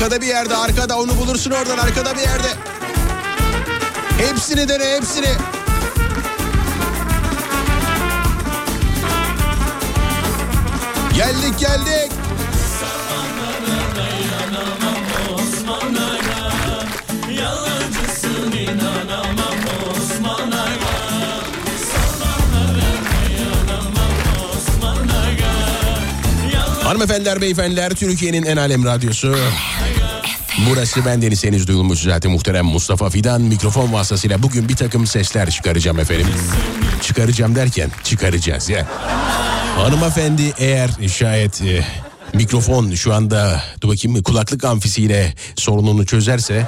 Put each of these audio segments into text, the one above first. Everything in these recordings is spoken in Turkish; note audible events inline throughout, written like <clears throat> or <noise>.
Arkada bir yerde arkada onu bulursun oradan arkada bir yerde. Hepsini dene hepsini. Geldik geldik. Hanımefendiler beyefendiler Türkiye'nin en alem radyosu. Burası bendeniz henüz duyulmuş zaten muhterem Mustafa Fidan mikrofon vasıtasıyla bugün bir takım sesler çıkaracağım efendim. Çıkaracağım derken çıkaracağız ya. Hanımefendi eğer şayet e, mikrofon şu anda dur bakayım kulaklık amfisiyle sorununu çözerse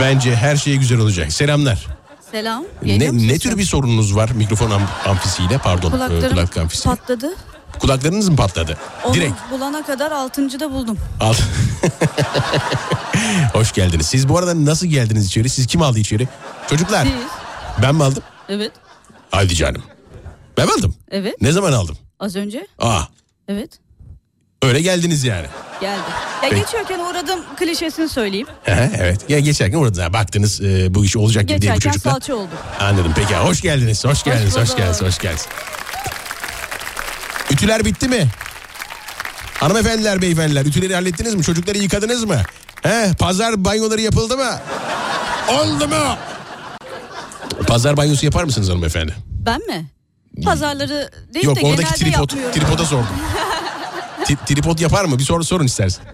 bence her şey güzel olacak. Selamlar. Selam. Ne, ne tür bir sorununuz var mikrofon am- amfisiyle pardon e, Kulaklarım kulaklık amfisi. patladı. Kulaklarınız mı patladı? Onu Direkt. bulana kadar altıncıda buldum. Al. <laughs> Hoş geldiniz. Siz bu arada nasıl geldiniz içeri? Siz kim aldı içeri? Çocuklar. Siz? Ben mi aldım? Evet. Hadi canım. Ben mi aldım? Evet. Ne zaman aldım? Az önce. Aa Evet. öyle geldiniz yani. Geldi. Ya Peki. geçiyorken uğradım klişesini söyleyeyim. Hı, evet. Ya geçerken ha, baktınız e, bu iş olacak gibi değil bu Geçerken çocuklar. salça oldu. Anladım. Peki hoş geldiniz. Hoş geldiniz. Hoş bulduk. geldiniz. Hoş geldiniz. Ütüler bitti mi? Hanımefendiler, beyefendiler ütüleri hallettiniz mi? Çocukları yıkadınız mı? He, pazar banyoları yapıldı mı? Oldu mu? Pazar banyosu yapar mısınız hanımefendi? Ben mi? Pazarları değil Yok de oradaki genelde tripod, yapmıyorum. tripoda sordum. <laughs> Tripod yapar mı? Bir soru sorun istersen.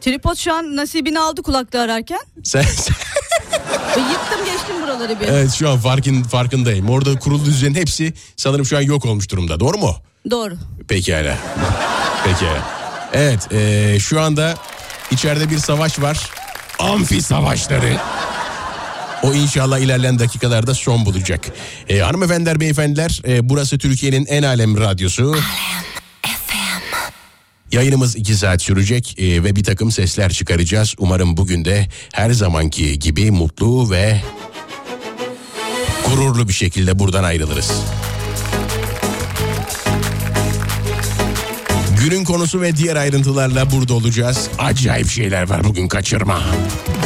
Tripod şu an nasibini aldı kulakta ararken. Sen, <laughs> Ve yıktım geçtim buraları bir. evet şu an farkın farkındayım. Orada kurulu düzenin hepsi sanırım şu an yok olmuş durumda. Doğru mu? Doğru. Pekala. Pekala. Evet eee, şu anda içeride bir savaş var. Amfi savaşları. O inşallah ilerleyen dakikalarda son bulacak. Ee, hanımefendiler, beyefendiler, e, burası Türkiye'nin en alem radyosu. Yayınımız iki saat sürecek e, ve bir takım sesler çıkaracağız. Umarım bugün de her zamanki gibi mutlu ve gururlu bir şekilde buradan ayrılırız. Günün konusu ve diğer ayrıntılarla burada olacağız. Acayip şeyler var bugün kaçırma.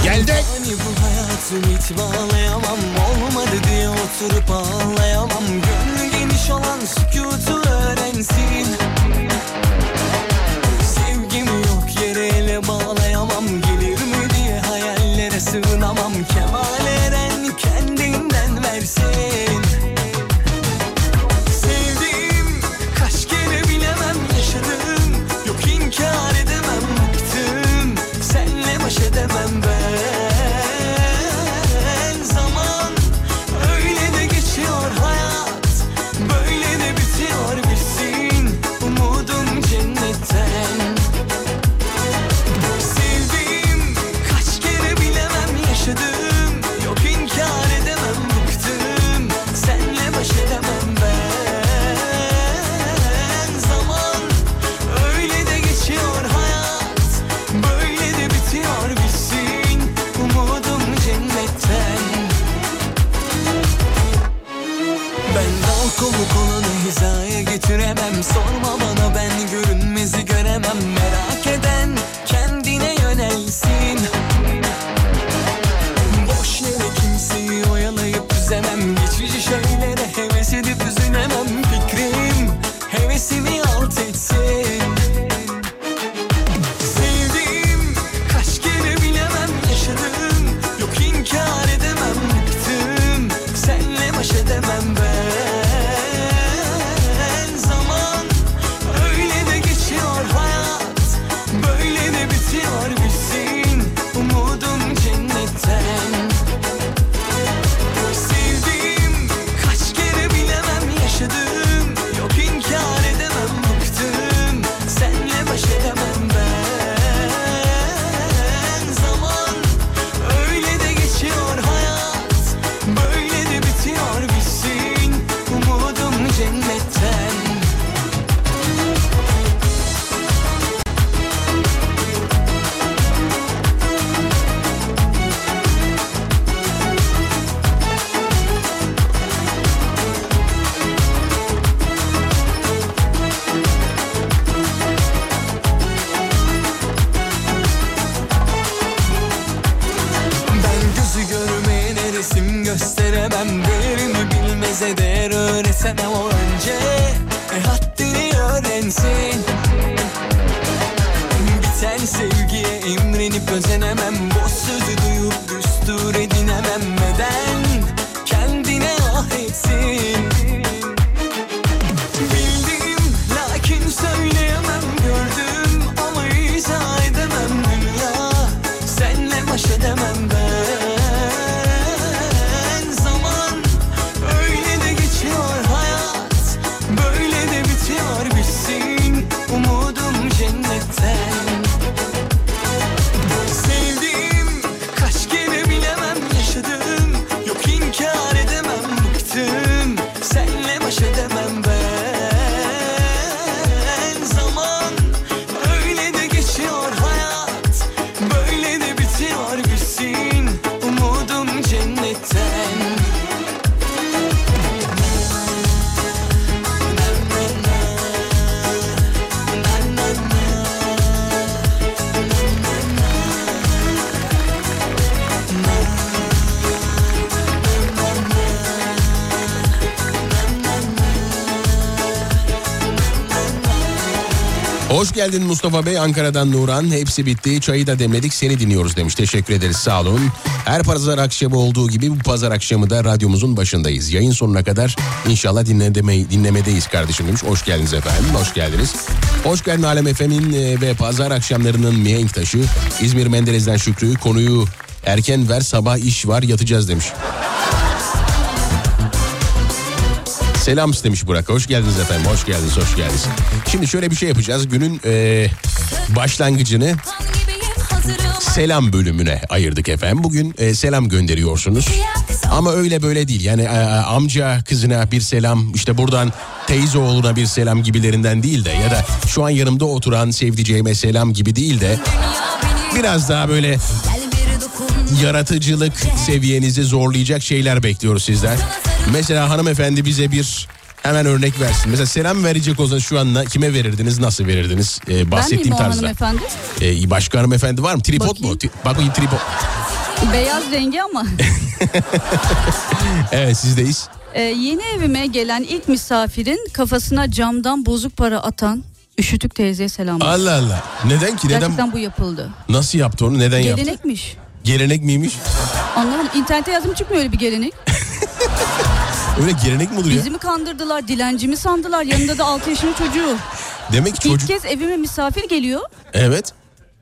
Geldik. Hani bu hayatım hiç bağlayamam Olmadı diye oturup ağlayamam Gönlü geniş olan sükutu öğrensin özenemem Boş geldin Mustafa Bey Ankara'dan Nuran. Hepsi bitti. Çayı da demledik. Seni dinliyoruz demiş. Teşekkür ederiz. Sağ olun. Her pazar akşamı olduğu gibi bu pazar akşamı da radyomuzun başındayız. Yayın sonuna kadar inşallah dinleme, dinlemedeyiz kardeşim demiş. Hoş geldiniz efendim. Hoş geldiniz. Hoş geldin Alem Efem'in e, ve pazar akşamlarının mihenk taşı. İzmir Menderes'den Şükrü konuyu erken ver sabah iş var yatacağız demiş. Selam istemiş Burak. Hoş geldiniz efendim. Hoş geldiniz, hoş geldiniz. Şimdi şöyle bir şey yapacağız. Günün e, başlangıcını selam bölümüne ayırdık efendim. Bugün e, selam gönderiyorsunuz. Ama öyle böyle değil. Yani e, amca kızına bir selam, işte buradan teyze oğluna bir selam gibilerinden değil de ya da şu an yanımda oturan sevdiceğime selam gibi değil de biraz daha böyle yaratıcılık seviyenizi zorlayacak şeyler bekliyoruz sizden. Mesela hanımefendi bize bir hemen örnek versin. Mesela selam verecek olsa şu an na- kime verirdiniz, nasıl verirdiniz? Ee, Ben bahsettiğim o tarzda. hanımefendi? Ee, başka hanımefendi var mı? Tripod mu? Bakayım. Ti- Bak bakayım tripod. Beyaz rengi ama. <laughs> Evet sizdeyiz. Ee, yeni evime gelen ilk misafirin kafasına camdan bozuk para atan üşütük teyzeye selam. Allah Allah. Neden ki? Neden? Gerçekten bu yapıldı. Nasıl yaptı onu? Neden yaptı? Gelenekmiş. Gelenek miymiş? Anlamadım. İnternete yazım çıkmıyor öyle bir gelenek. Öyle gelenek mi olur ya? Bizi mi kandırdılar, dilenci mi sandılar? Yanında da 6 yaşında çocuğu. Demek ki İlk çocuk... kez evime misafir geliyor. Evet.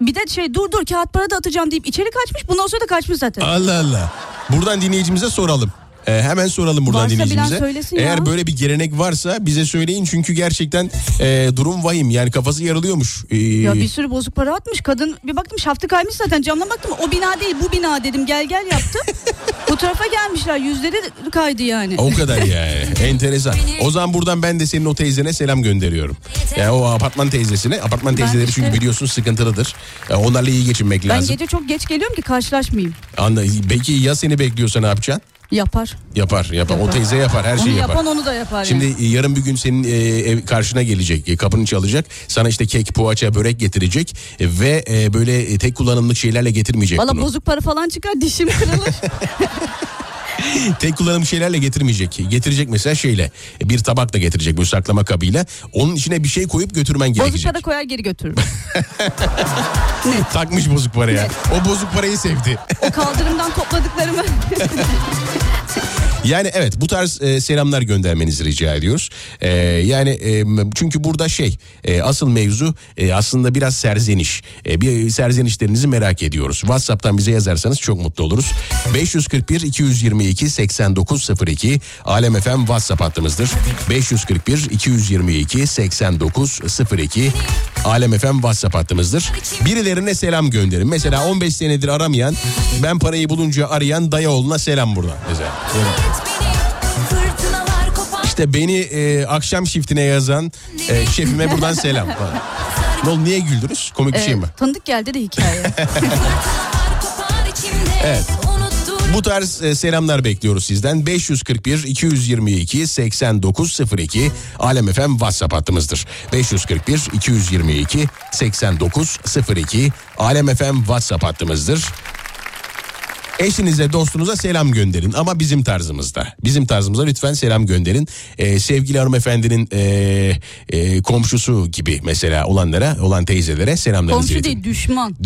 Bir de şey dur dur kağıt para da atacağım deyip içeri kaçmış. Bundan sonra da kaçmış zaten. Allah Allah. Buradan dinleyicimize soralım. Ee, hemen soralım buradan Varsa dinleyicimize. Eğer ya. böyle bir gelenek varsa bize söyleyin çünkü gerçekten e, durum vahim yani kafası yarılıyormuş. Ee, Ya bir sürü bozuk para atmış. Kadın bir baktım şaftı kaymış zaten camdan baktım. O bina değil bu bina dedim gel gel yaptım. <laughs> bu tarafa gelmişler yüzleri kaydı yani. O kadar yani. <laughs> Enteresan. O zaman buradan ben de senin o teyzene selam gönderiyorum. Yani o apartman teyzesine. Apartman Ben teyzeleri işte- çünkü biliyorsun sıkıntılıdır. Onlarla iyi geçinmek Ben lazım. gece çok geç geliyorum ki karşılaşmayayım. Anla, peki ya seni bekliyorsa ne yapacaksın? Yapar. Yapar, yapar. O teyze yapar, her Onu şeyi yapar. yapan onu da yapar Şimdi yani. e, yarın bir gün senin e, ev karşına gelecek, e, kapını çalacak. Sana işte kek, poğaça, börek getirecek e, ve e, böyle e, tek kullanımlık şeylerle getirmeyecek Valla bunu. bozuk para falan çıkar dişim kırılır. <laughs> <laughs> Tek kullanım şeylerle getirmeyecek. Getirecek mesela şeyle e, bir tabak da getirecek bu saklama kabıyla. Onun içine bir şey koyup götürmen bozuk gerekecek. para koyar geri götürür. <laughs> Takmış bozuk paraya. O bozuk parayı sevdi. o kaldırımdan topladıklarımı. <laughs> Yani evet bu tarz e, selamlar göndermenizi rica ediyoruz. E, yani e, çünkü burada şey e, asıl mevzu e, aslında biraz serzeniş. E, bir serzenişlerinizi merak ediyoruz. WhatsApp'tan bize yazarsanız çok mutlu oluruz. 541 222 8902 Alem FM WhatsApp hattımızdır. 541 222 8902 Alem FM WhatsApp hattımızdır. Birilerine selam gönderin. Mesela 15 senedir aramayan, ben parayı bulunca arayan dayıoğluna selam buradan. Mesela. İşte beni e, akşam shiftine yazan e, şefime buradan selam. <laughs> Ne oldu niye güldünüz? Komik bir şey mi? Tanıdık geldi de hikaye. <laughs> <laughs> Evet. Bu tarz e, selamlar bekliyoruz sizden. 541 222 8902 Alem FM WhatsApp hattımızdır. 541 222 8902 Alem FM WhatsApp hattımızdır. Eşinize dostunuza selam gönderin ama bizim tarzımızda. Bizim tarzımıza lütfen selam gönderin. Ee, sevgili hanımefendinin ee, ee, komşusu gibi mesela olanlara olan teyzelere selamlarınızı Komşu iletin. değil düşman. <laughs>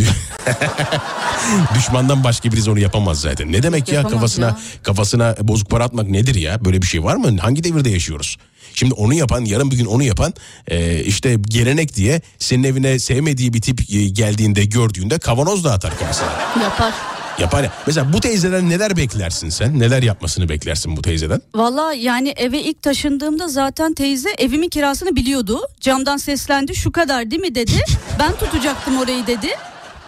Düşmandan başka birisi onu yapamaz zaten. Ne demek ya Yapamaz kafasına ya. kafasına bozuk para atmak nedir ya? Böyle bir şey var mı? Hangi devirde yaşıyoruz? Şimdi onu yapan yarın bir gün onu yapan e, işte gelenek diye senin evine sevmediği bir tip e, geldiğinde gördüğünde kavanoz da atar kafasına. Yapar. Yapar ya. Mesela bu teyzeden neler beklersin sen? Neler yapmasını beklersin bu teyzeden? Valla yani eve ilk taşındığımda zaten teyze evimin kirasını biliyordu. Camdan seslendi şu kadar değil mi dedi. Ben tutacaktım orayı dedi.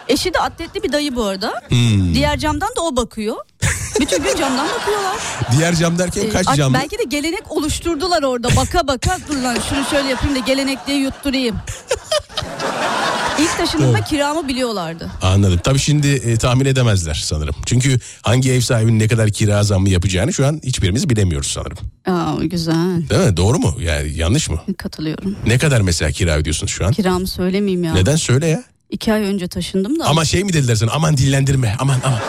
Eşi de atletli bir dayı bu arada. Hmm. Diğer camdan da o bakıyor. Bütün gün camdan bakıyorlar. <laughs> Diğer cam derken Ee, kaç cam? belki de gelenek oluşturdular orada. Baka baka dur lan şunu şöyle yapayım da gelenek diye yutturayım. İlk taşındığımda kiramı biliyorlardı. Anladım. Tabii şimdi e, tahmin edemezler sanırım. Çünkü hangi ev sahibinin ne kadar kira zammı yapacağını şu an hiçbirimiz bilemiyoruz sanırım. Aa, güzel. Değil mi? Doğru mu? Yani yanlış mı? Katılıyorum. Ne kadar mesela kira ödüyorsunuz şu an? Kiramı söylemeyeyim ya. Neden söyle ya? İki ay önce taşındım da. Ama şey mi dediler sana aman dillendirme aman aman.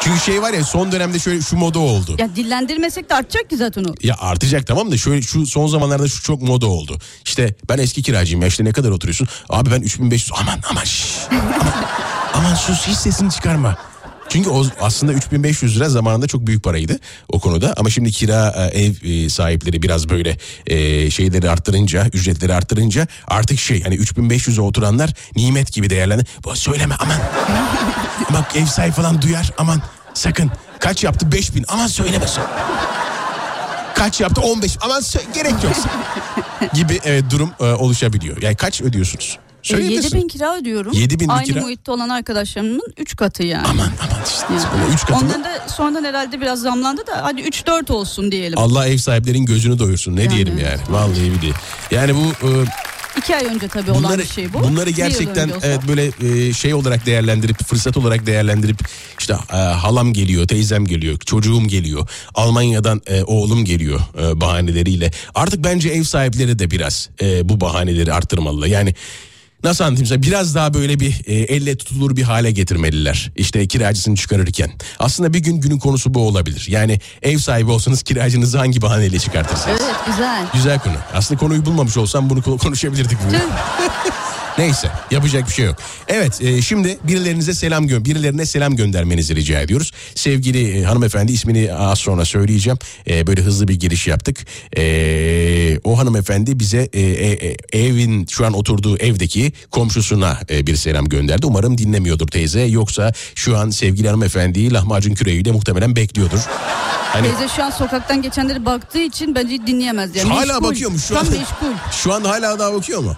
Çünkü şey var ya son dönemde şöyle şu moda oldu. Ya dillendirmesek de artacak ki zaten o. Ya artacak tamam da şöyle şu son zamanlarda şu çok moda oldu. İşte ben eski kiracıyım ya işte ne kadar oturuyorsun? Abi ben 3500 aman aman şşş, aman, aman sus hiç sesini çıkarma. Çünkü o aslında 3500 lira zamanında çok büyük paraydı o konuda. Ama şimdi kira e, ev e, sahipleri biraz böyle e, şeyleri arttırınca, ücretleri arttırınca artık şey hani 3500'e oturanlar nimet gibi değerlendi. Bu söyleme aman. <laughs> Bak ev sahibi falan duyar aman sakın. Kaç yaptı 5000 aman söylemesin. Kaç yaptı 15 aman sö- gerek yok. gibi evet durum oluşabiliyor. Yani kaç ödüyorsunuz? E, Söyleyebilirsin. 7 bin kira ödüyorum. 7 bin Aynı kira. muhitte olan arkadaşlarımın 3 katı yani. Aman aman işte. Yani. Üç katı? Onların da sonradan herhalde biraz zamlandı da hadi 3-4 olsun diyelim. Allah ev sahiplerin gözünü doyursun. Ne Yani diyelim evet. yani. Vallahi bir değil. Yani bu e, 2 ay önce tabii olan bunları bir şey bu. bunları gerçekten evet böyle e, şey olarak değerlendirip fırsat olarak değerlendirip işte e, halam geliyor, teyzem geliyor, çocuğum geliyor, Almanya'dan e, oğlum geliyor e, bahaneleriyle. Artık bence ev sahipleri de biraz e, bu bahaneleri arttırmalı. Yani Nasıl anlatayım size biraz daha böyle bir e, elle tutulur bir hale getirmeliler. İşte kiracısını çıkarırken. Aslında bir gün günün konusu bu olabilir. Yani ev sahibi olsanız kiracınızı hangi bahaneyle çıkartırsınız? Evet güzel. Güzel konu. Aslında konuyu bulmamış olsam bunu ko- konuşabilirdik bugün. Neyse yapacak bir şey yok. Evet e, şimdi birilerinize selam gö birilerine selam göndermenizi rica ediyoruz. Sevgili e, hanımefendi ismini az sonra söyleyeceğim. E, böyle hızlı bir giriş yaptık. E, o hanımefendi bize e, e, e, evin şu an oturduğu evdeki komşusuna e, bir selam gönderdi. Umarım dinlemiyordur teyze. Yoksa şu an sevgili hanımefendiyi lahmacun küreğiyle muhtemelen bekliyordur. Hani Teyze şu an sokaktan geçenleri baktığı için bence dinleyemez yani. hala Meşgul. bakıyormuş şu Tam an. meşgul. Şu an hala daha bakıyor mu?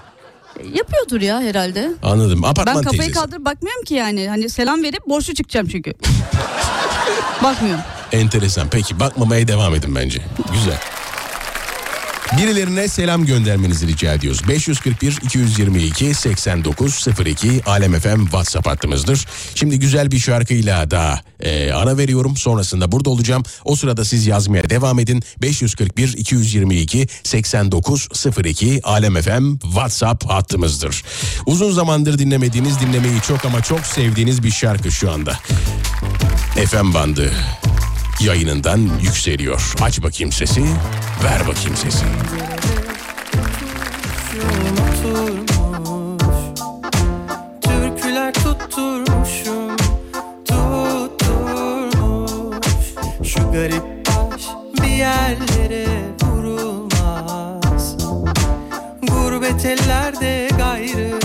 Yapıyordur ya herhalde. Anladım. Apartman Ben kafayı teyzesi. kaldırıp bakmıyorum ki yani. Hani selam verip borçlu çıkacağım çünkü. <laughs> Bakmıyorum. Enteresan. Peki bakmamaya devam edin bence. Güzel. Birilerine selam göndermenizi rica ediyoruz. 541 222 8902 Alem FM WhatsApp hattımızdır. Şimdi güzel bir şarkıyla da e, ara veriyorum. Sonrasında burada olacağım. O sırada siz yazmaya devam edin. 541 222 8902 Alem FM WhatsApp hattımızdır. Uzun zamandır dinlemediğiniz, dinlemeyi çok ama çok sevdiğiniz bir şarkı şu anda. FM bandı yayınından yükseliyor. Aç bakayım sesi, ver bakayım sesi. Türküler tutturmuşum Tutturmuş Şu garip baş bir yerlere vurulmaz Gurbet ellerde gayrı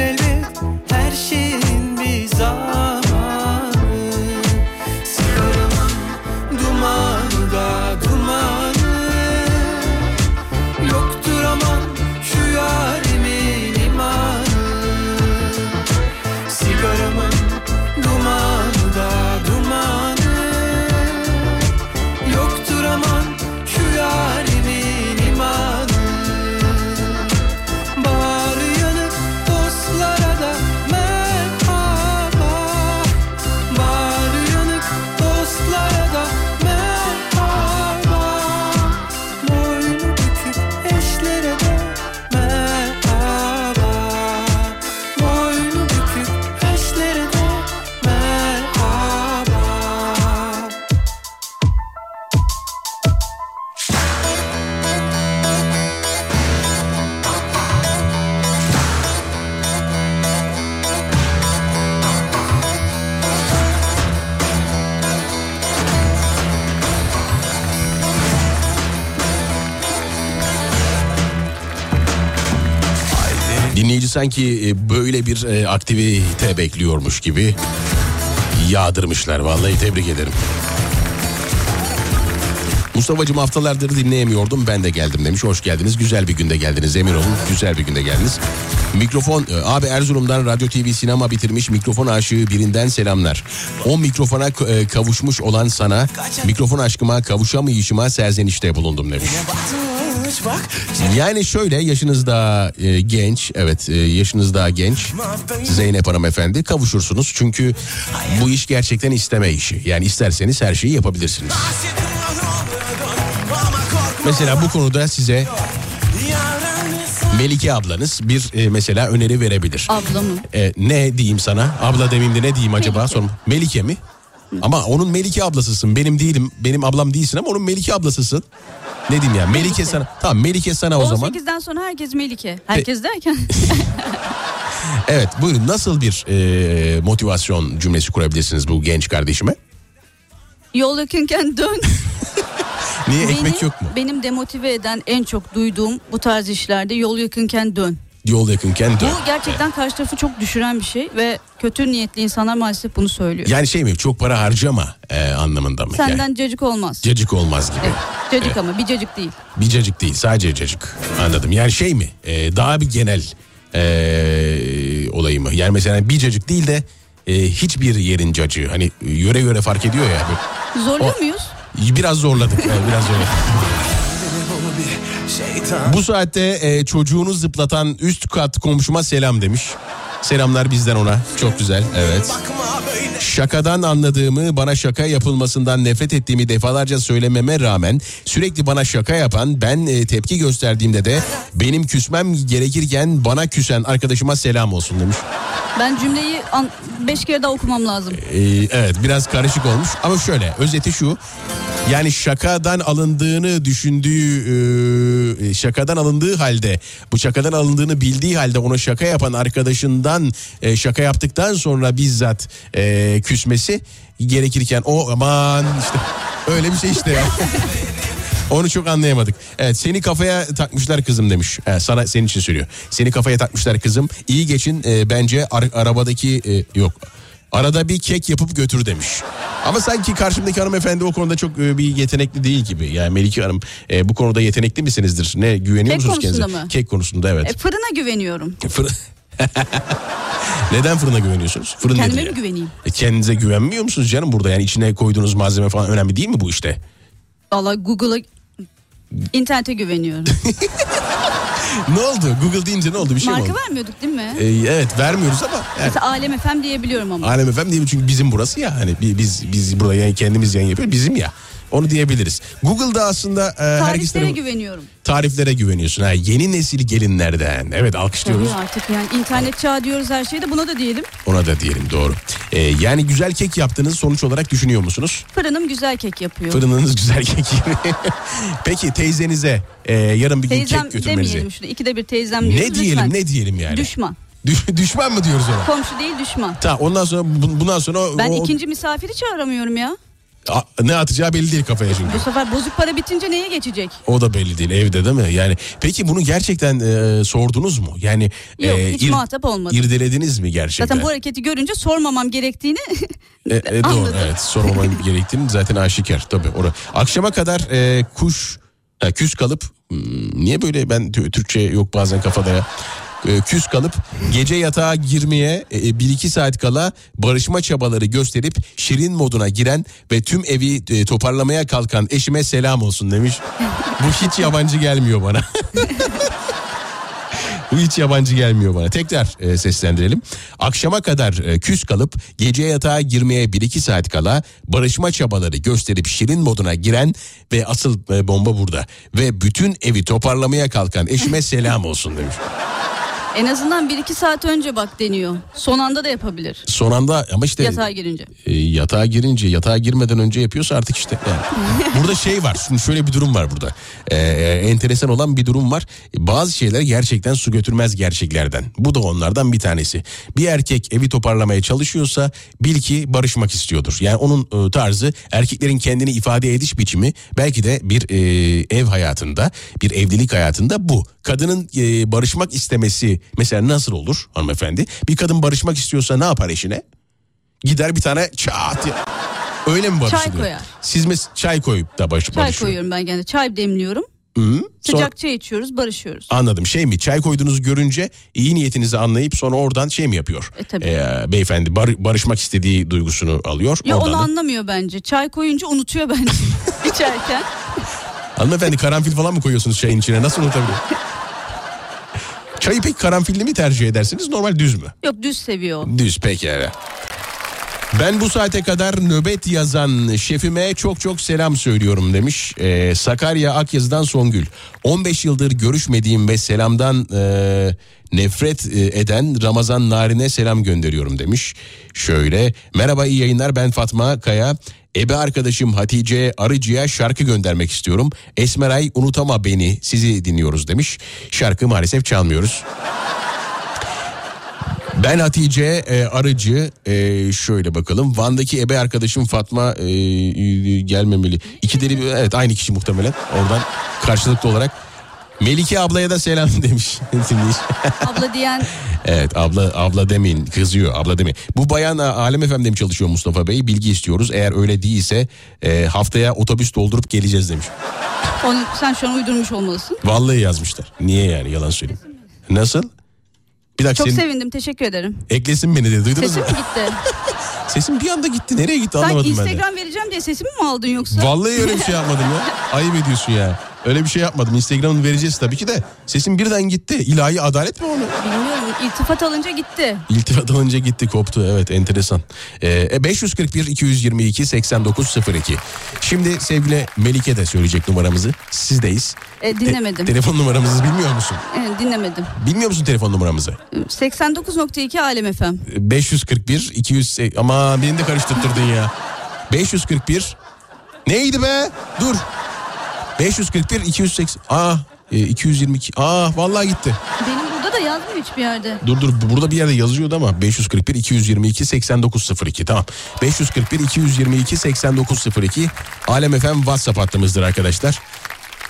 elbet her şeyin sanki e, böyle bir e, aktivite bekliyormuş gibi yağdırmışlar. Vallahi tebrik ederim. Mustafa'cığım haftalardır dinleyemiyordum ben de geldim demiş. Hoş geldiniz güzel bir günde geldiniz emin olun güzel bir günde geldiniz. Mikrofon e, abi Erzurum'dan Radyo TV sinema bitirmiş mikrofon aşığı birinden selamlar. O mikrofona kavuşmuş olan sana mikrofon aşkıma kavuşamayışıma serzenişte bulundum demiş. Yani şöyle yaşınız daha e, genç evet e, yaşınız daha genç Zeynep Hanım efendi kavuşursunuz çünkü bu iş gerçekten isteme işi yani isterseniz her şeyi yapabilirsiniz. Mesela bu konuda size Melike ablanız bir e, mesela öneri verebilir. Abla mı? E, ne diyeyim sana? Abla demeyeyim de ne diyeyim acaba? Melike. Sonra, Melike mi? Ama onun Melike ablasısın. Benim değilim. Benim ablam değilsin ama onun Melike ablasısın. Ne diyeyim ya? Melike, Melike. sana. Tamam Melike sana o zaman. 18'den sonra herkes Melike. Herkes derken <laughs> Evet buyurun nasıl bir e, motivasyon cümlesi kurabilirsiniz bu genç kardeşime? yol yakınken dön. <laughs> Niye ekmek Beni- yok mu? Benim demotive eden en çok duyduğum bu tarz işlerde yol yakınken dön. Yol yakınken dön. Bu gerçekten karşı tarafı çok düşüren bir şey ve kötü niyetli insanlar maalesef bunu söylüyor. Yani şey mi çok para harcama e, anlamında mı? Senden Yani cacık olmaz. cacık olmaz gibi. Evet, cacık ama bir cacık değil. Bir cacık değil sadece cacık anladım. Yani şey mi e, daha bir genel e, olayı mı? Yani mesela bir cacık değil de e, hiçbir yerin cacığı. Hani yöre yöre fark ediyor ya. Zorluyor O- muyuz? Biraz zorladık. evet, biraz zorladık. <laughs> Bu saatte e, çocuğunu zıplatan üst kat komşuma selam demiş. Selamlar bizden ona. Çok güzel. Evet. Şakadan anladığımı, bana şaka yapılmasından nefret ettiğimi defalarca söylememe rağmen sürekli bana şaka yapan, ben e, tepki gösterdiğimde de benim küsmem gerekirken bana küsen arkadaşıma selam olsun demiş. Ben cümleyi an- beş kere daha okumam lazım. Ee, evet biraz karışık olmuş ama şöyle özeti şu Yani şakadan alındığını düşündüğü e, şakadan alındığı halde bu şakadan alındığını bildiği halde ona şaka yapan arkadaşından e, şaka yaptıktan sonra bizzat e, küsmesi gerekirken o aman işte öyle bir şey işte ya. <laughs> Onu çok anlayamadık. Evet seni kafaya takmışlar kızım demiş. Evet, sana senin için söylüyor. Seni kafaya takmışlar kızım. İyi geçin e, bence ar- arabadaki e, yok. Arada bir kek yapıp götür demiş. Ama sanki karşımdaki hanımefendi o konuda çok e, bir yetenekli değil gibi. Yani Melike Hanım e, bu konuda yetenekli misinizdir? Ne güveniyor Kek musunuz kendinize? konusunda mı? Kek konusunda evet. E, fırına güveniyorum. <laughs> Neden fırına güveniyorsunuz? Fırın Kendime nedir mi ya? güveneyim? E, kendinize güvenmiyor musunuz canım burada? Yani içine koyduğunuz malzeme falan önemli değil mi bu işte? Valla Google'a internete güveniyorum. <laughs> Ne oldu? Google deyince ne oldu? Bir şey mi Marka oldu? vermiyorduk değil mi? E, evet vermiyoruz ama Mesela Alem FM diyebiliyorum ama. Alem efendim değil mi? Çünkü bizim burası ya. Hani bi- biz biz burada yani kendimiz yayın yapıyoruz. Bizim ya. Onu diyebiliriz. Google'da aslında e, Tariflere güveniyorum. tariflere güveniyorsun. Ha, yeni nesil gelinlerden. Evet alkışlıyoruz. Tabii artık yani internet çağı diyoruz her şeyde buna da diyelim. Ona da diyelim doğru. E, yani güzel kek yaptığınızı sonuç olarak düşünüyor musunuz? Fırınım güzel kek yapıyor. Fırınınız güzel kek. <laughs> Peki teyzenize e, yarın bir gün Teyzem kek götürmenizi. demeyelim şunu. İkide bir teyzem diyoruz. Ne diyelim lütfen. ne diyelim yani? Düşman. Düş- düşman mı diyoruz ona? Komşu değil düşman. Tamam ondan sonra bu- bundan sonra o- Ben o- ikinci misafiri çağıramıyorum ya. A- ne atacağı belli değil kafaya çünkü. Bu sefer bozuk para bitince neye geçecek? O da belli değil evde değil mi? Yani peki bunu gerçekten e, sordunuz mu? Yani Yok e, hiç muhatap olmadım. irdelediniz mi gerçekten? Zaten bu hareketi görünce sormamam gerektiğini E, e, doğru Anladım. evet sormamam <laughs> gerektiğini zaten aşikar tabii. Ora. Akşama kadar e, kuş ha, küs kalıp hmm, niye böyle ben tü- Türkçe yok bazen kafada ya. E, küs kalıp gece yatağa girmeye e, bir iki saat kala barışma çabaları gösterip şirin moduna giren ve tüm evi e, toparlamaya kalkan eşime selam olsun demiş. Bu hiç yabancı gelmiyor bana. <laughs> Bu hiç yabancı gelmiyor bana. Tekrar e, seslendirelim. Akşama kadar e, küs kalıp gece yatağa girmeye 1-2 saat kala barışma çabaları gösterip şirin moduna giren ve asıl e, bomba burada. Ve bütün evi toparlamaya kalkan eşime selam olsun demiş. En azından bir iki saat önce bak deniyor. Son anda da yapabilir. Son anda ama işte Yatağa girince. e, yatağa girince yatağa girmeden önce yapıyorsa artık işte yani. <laughs> burada şey var şimdi şöyle bir durum var burada E, e, enteresan olan bir durum var bazı şeyler gerçekten su götürmez gerçeklerden bu da onlardan bir tanesi bir erkek evi toparlamaya çalışıyorsa bil ki barışmak istiyordur yani onun e, tarzı erkeklerin kendini ifade ediş biçimi belki de bir e, ev hayatında bir evlilik hayatında bu kadının e, barışmak istemesi mesela nasıl olur hanımefendi bir kadın barışmak istiyorsa ne yapar eşine Gider bir tane çat. Öyle mi barışılıyor? koyar. Siz mes çay koyup da baş, Çay barışıyor. koyuyorum ben gene. Çay demliyorum. Hı? Sonra- Sıcak çay içiyoruz, barışıyoruz. Anladım şey mi çay koyduğunuzu görünce iyi niyetinizi anlayıp sonra oradan şey mi yapıyor? E, tabii. Ee, beyefendi bar- barışmak istediği duygusunu alıyor. Ya onu da- anlamıyor bence. Çay koyunca unutuyor bence <laughs> içerken. Hanımefendi karanfil falan mı koyuyorsunuz çayın içine nasıl unutabiliyor? <laughs> Çayı pek karanfilli mi tercih edersiniz normal düz mü? Yok düz seviyor. Düz pekala. Ben bu saate kadar nöbet yazan şefime çok çok selam söylüyorum demiş. Ee, Sakarya Akyazı'dan Songül. 15 yıldır görüşmediğim ve selamdan e, nefret e, eden Ramazan Narin'e selam gönderiyorum demiş. Şöyle merhaba iyi yayınlar ben Fatma Kaya. Ebe arkadaşım Hatice Arıcı'ya şarkı göndermek istiyorum. Esmeray unutama beni sizi dinliyoruz demiş. Şarkı maalesef çalmıyoruz. Ben Hatice e, Arıcı e, şöyle bakalım Van'daki ebe arkadaşım Fatma e, e, gelmemeli. İki deli evet aynı kişi muhtemelen oradan karşılıklı olarak. Melike ablaya da selam <laughs> demiş. Abla diyen evet abla abla demeyin kızıyor abla demeyin. Bu bayan e, Alem FM'de mi çalışıyor Mustafa Bey? Bilgi istiyoruz. Eğer öyle değilse e, haftaya otobüs doldurup geleceğiz demiş. onu sen şu an uydurmuş olmalısın. Vallahi yazmışlar. Niye yani yalan söyleyeyim. Nasıl? Bir dakika Çok senin sevindim teşekkür ederim. eklesin beni de duydunuz Sesim mu? gitti? <laughs> Sesim bir anda gitti. Nereye gitti Sen anlamadım ben de. Instagram vereceğim diye sesimi mi aldın yoksa? Vallahi öyle bir şey yapmadım ya. <laughs> Ayıp ediyorsun ya. Öyle bir şey yapmadım. Instagram'ını vereceğiz tabii ki de. Sesim birden gitti. İlahi adalet mi onu? Bilmiyorum iltifat alınca gitti. İltifat alınca gitti koptu. Evet enteresan. Ee, 541 222 8902. Şimdi sevgili Melike de söyleyecek numaramızı. Sizdeyiz. E, dinlemedim. E, telefon numaramızı bilmiyor musun? Evet, dinlemedim. Bilmiyor musun telefon numaramızı? 89.2 Alem FM. 541 200 ama beni de karıştırttırdın ya. 541 Neydi be? Dur. 541 280. Aa e, 222. Aa vallahi gitti. Benim burada da yazmıyor hiçbir yerde. Dur dur burada bir yerde yazıyordu ama 541 222 8902 tamam. 541 222 8902 Alem FM WhatsApp hattımızdır arkadaşlar.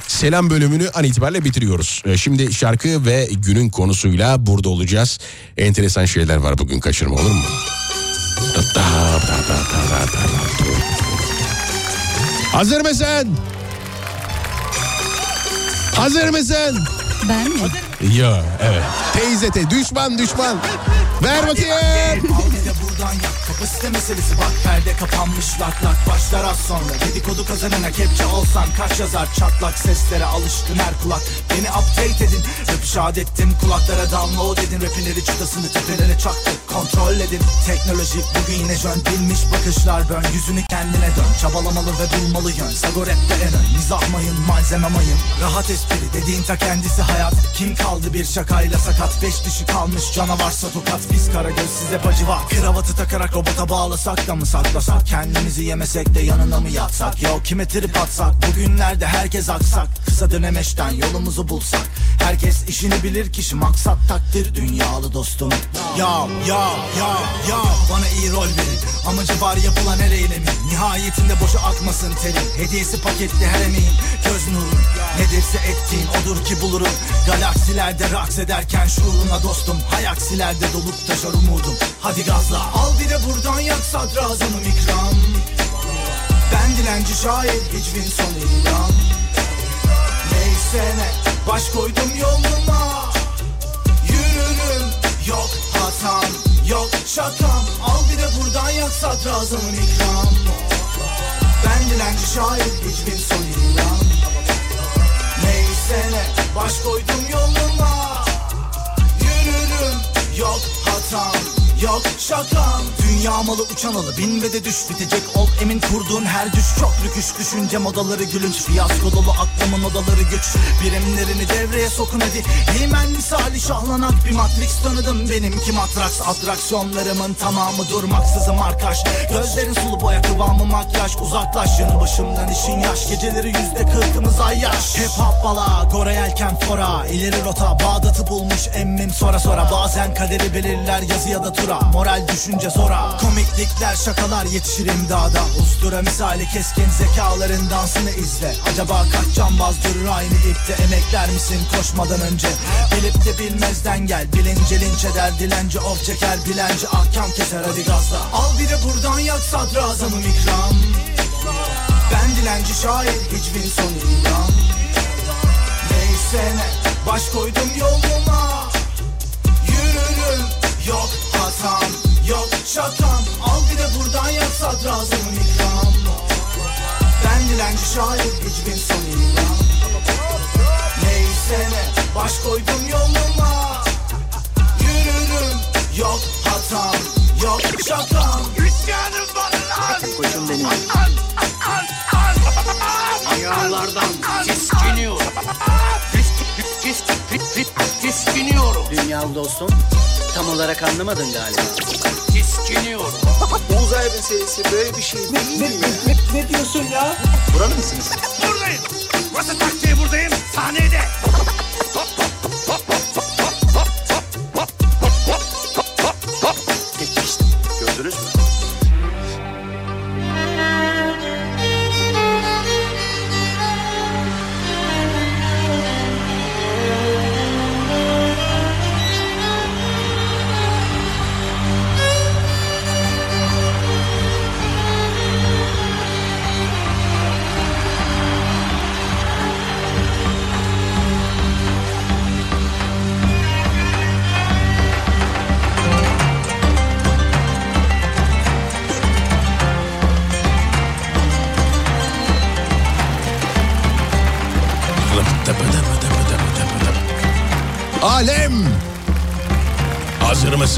Selam bölümünü an itibariyle bitiriyoruz. Ee, Şimdi şarkı ve günün konusuyla burada olacağız. Enteresan şeyler var bugün kaçırma olur mu? Hazır mısın? Hazır mısın? Ben mi? Ya evet. Teyze te düşman düşman. Ver bakayım. Kapasite meselesi. Bak perde kapanmış lak lak Başlar az sonra. Dedikodu kazanana kepçe olsan Kaç yazar çatlak seslere alışkın her kulak. Beni update edin rap şahit ettim Kulaklara download edin rapinleri çıtasını tepelere çaktık Kontrol edin. Teknoloji bugün yine jön Bilmiş bakışlar bön. Yüzünü kendine dön Çabalamalı ve bulmalı yön. Sago rapte en ön mizah mayın malzeme mayın. Rahat espri dediğin ta kendisi hayat. Kim kaldı bir şakayla sakat? Beş dişi kalmış canavarsa tokat Biz kara göz size bacı var. Kravatı takarak robota bağlasak da mı saklasak? Kendimizi yemesek de yanına mı yatsak? Yo kime trip atsak? Bugünlerde herkes aksak. Kısa dönemeçten yolumuzu bulsak. Herkes işini bilir kişi maksat takdir. Dünyalı dostum. Ya ya ya ya Bana iyi rol verin. Amacı var yapılan her eylemin. Nihayetinde boşa akmasın terin Hediyesi paketli her emeğin. Göz nurun Nedirse ettiğin odur ki bulurum. Galaksilerde raks ederken şuuruna dostum. Hayaksilerde dolup taşar umudum. Hadi gazla. Al bir de buradan yak sadrazamım ikram. Ben dilenci şair hiçbir son ilan Neyse ne baş koydum yoluma. Yürürüm yok hatam yok şakam Al bir de buradan yak sadrazamın ikram. Ben dilenci şair hiçbir son ilan Neyse ne baş koydum yoluma. Yürürüm yok hatam yok şakam Dünya malı uçan alı bin ve de düş bitecek. Ol Emin kurduğun her düş. Çok rüküş Düşünce modaları gülünç. Fiyasko dolu aklımın odaları güç. Birimlerini devreye sokun hadi. Heymen misali şahlanak bir matrix. Tanıdım Benimki matraks atraksiyonlarımın tamamı durmaksızım arkaş Gözlerin sulu boya kıvamı makyaj. Uzaklaş yanı başımdan işin yaş. Geceleri yüzde kırkımız ay yaş. Hep hop bala Gora yelken fora. İleri rota Bağdat'ı bulmuş emmim. Sonra sonra Bazen kaderi belirler yazı ya da tura. Moral düşünce zora Komiklikler şakalar yetişir imdada. Ustura misali keskin zekaların dansını izle. Acaba kaç cambaz durur aynı ipte? Emekler misin koşmadan önce? Bilip de bilmezden gel. Bilince linç eder dilenci of çeker Dilenci ahkam keser. Hadi gazla. Al bir de buradan yak sadrazamım ikram Ben dilenci şair hiçbir son ilan. Neyse ne baş koydum yoluma. Yürürüm yok hatam yok şakam Al bir de buradan yak sadrazamın ikram Ben dilenci şair hiçbir son ilan Neyse ne baş koydum yoluma Yürürüm yok hatam yok şakam İsyanım var lan. Koçum benim. Dünyalardan tiskiniyorum. Tis- tis- tis- tis- Tiskiniyorum. Dünyalı dostum. Tam olarak anlamadın galiba. Tiskiniyorum. <laughs> Uzay meselesi böyle bir şey değil mi? Ne diyorsun ya? Buralı mısınız? Buradayım. Burası taktiği buradayım. Sahnede.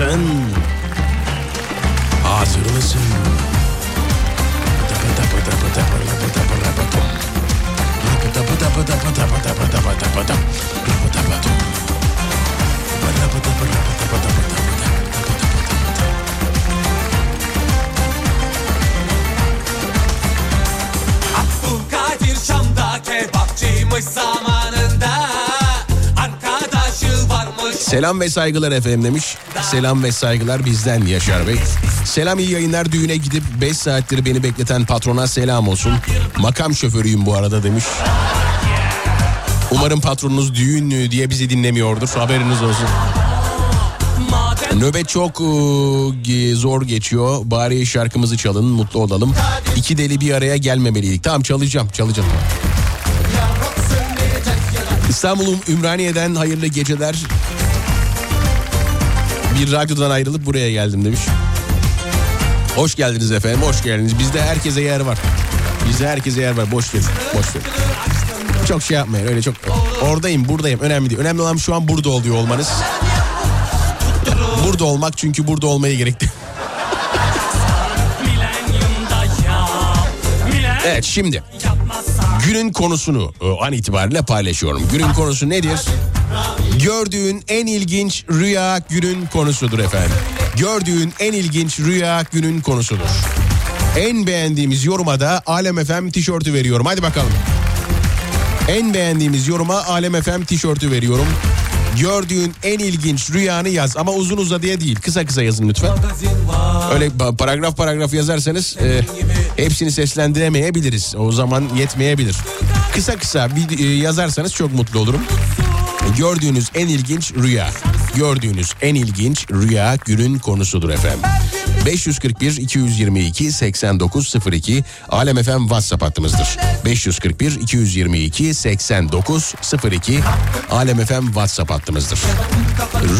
mısın? Hazır mısın? Selam ve saygılar efendim demiş. Selam ve saygılar bizden Yaşar Bey. Selam iyi yayınlar düğüne gidip 5 saattir beni bekleten patrona selam olsun. Makam şoförüyüm bu arada demiş. Umarım patronunuz düğün diye bizi dinlemiyordur. Haberiniz olsun. Nöbet çok e, zor geçiyor. Bari şarkımızı çalın, mutlu olalım. İki deli bir araya gelmemeliydik. Tamam çalacağım, çalacağım. İstanbul'un Ümraniye'den hayırlı geceler. Bir radyodan ayrılıp buraya geldim demiş. Hoş geldiniz efendim, hoş geldiniz. Bizde herkese yer var. Bizde herkese yer var. Boş verin, boş verin. Çok şey yapmayın öyle çok. Oradayım, buradayım. Önemli değil. Önemli olan şu an burada oluyor olmanız. Burada olmak çünkü burada olmayı gerekti. Evet şimdi günün konusunu e, an itibariyle paylaşıyorum. Günün konusu nedir? Gördüğün en ilginç rüya günün konusudur efendim. Gördüğün en ilginç rüya günün konusudur. En beğendiğimiz yoruma da Alem FM tişörtü veriyorum. Hadi bakalım. En beğendiğimiz yoruma Alem FM tişörtü veriyorum. Gördüğün en ilginç rüyanı yaz ama uzun uzadıya değil kısa kısa yazın lütfen. Öyle pa- paragraf paragraf yazarsanız e, hepsini seslendiremeyebiliriz. O zaman yetmeyebilir. Kısa kısa bir e, yazarsanız çok mutlu olurum. Gördüğünüz en ilginç rüya. Gördüğünüz en ilginç rüya günün konusudur efendim. 541 222 8902 Alem FM WhatsApp hattımızdır. 541 222 8902 Alem FM WhatsApp hattımızdır.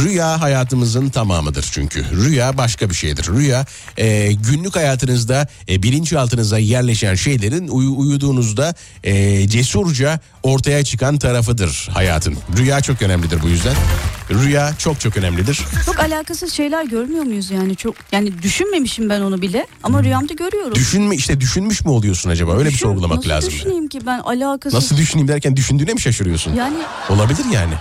Rüya hayatımızın tamamıdır çünkü. Rüya başka bir şeydir. Rüya e, günlük hayatınızda e, bilinçaltınıza yerleşen şeylerin uyu- uyuduğunuzda e, cesurca ortaya çıkan tarafıdır hayatın. Rüya çok önemlidir bu yüzden. Rüya çok çok önemlidir. Çok alakasız şeyler görmüyor muyuz yani çok yani düşünmemişim ben onu bile ama rüyamda görüyorum. Düşünme işte düşünmüş mü oluyorsun acaba? Öyle bir Düşün- sorgulamak nasıl lazım. düşüneyim ki ben alakasız. Nasıl düşüneyim derken düşündüğüne mi şaşırıyorsun? Yani Olabilir yani.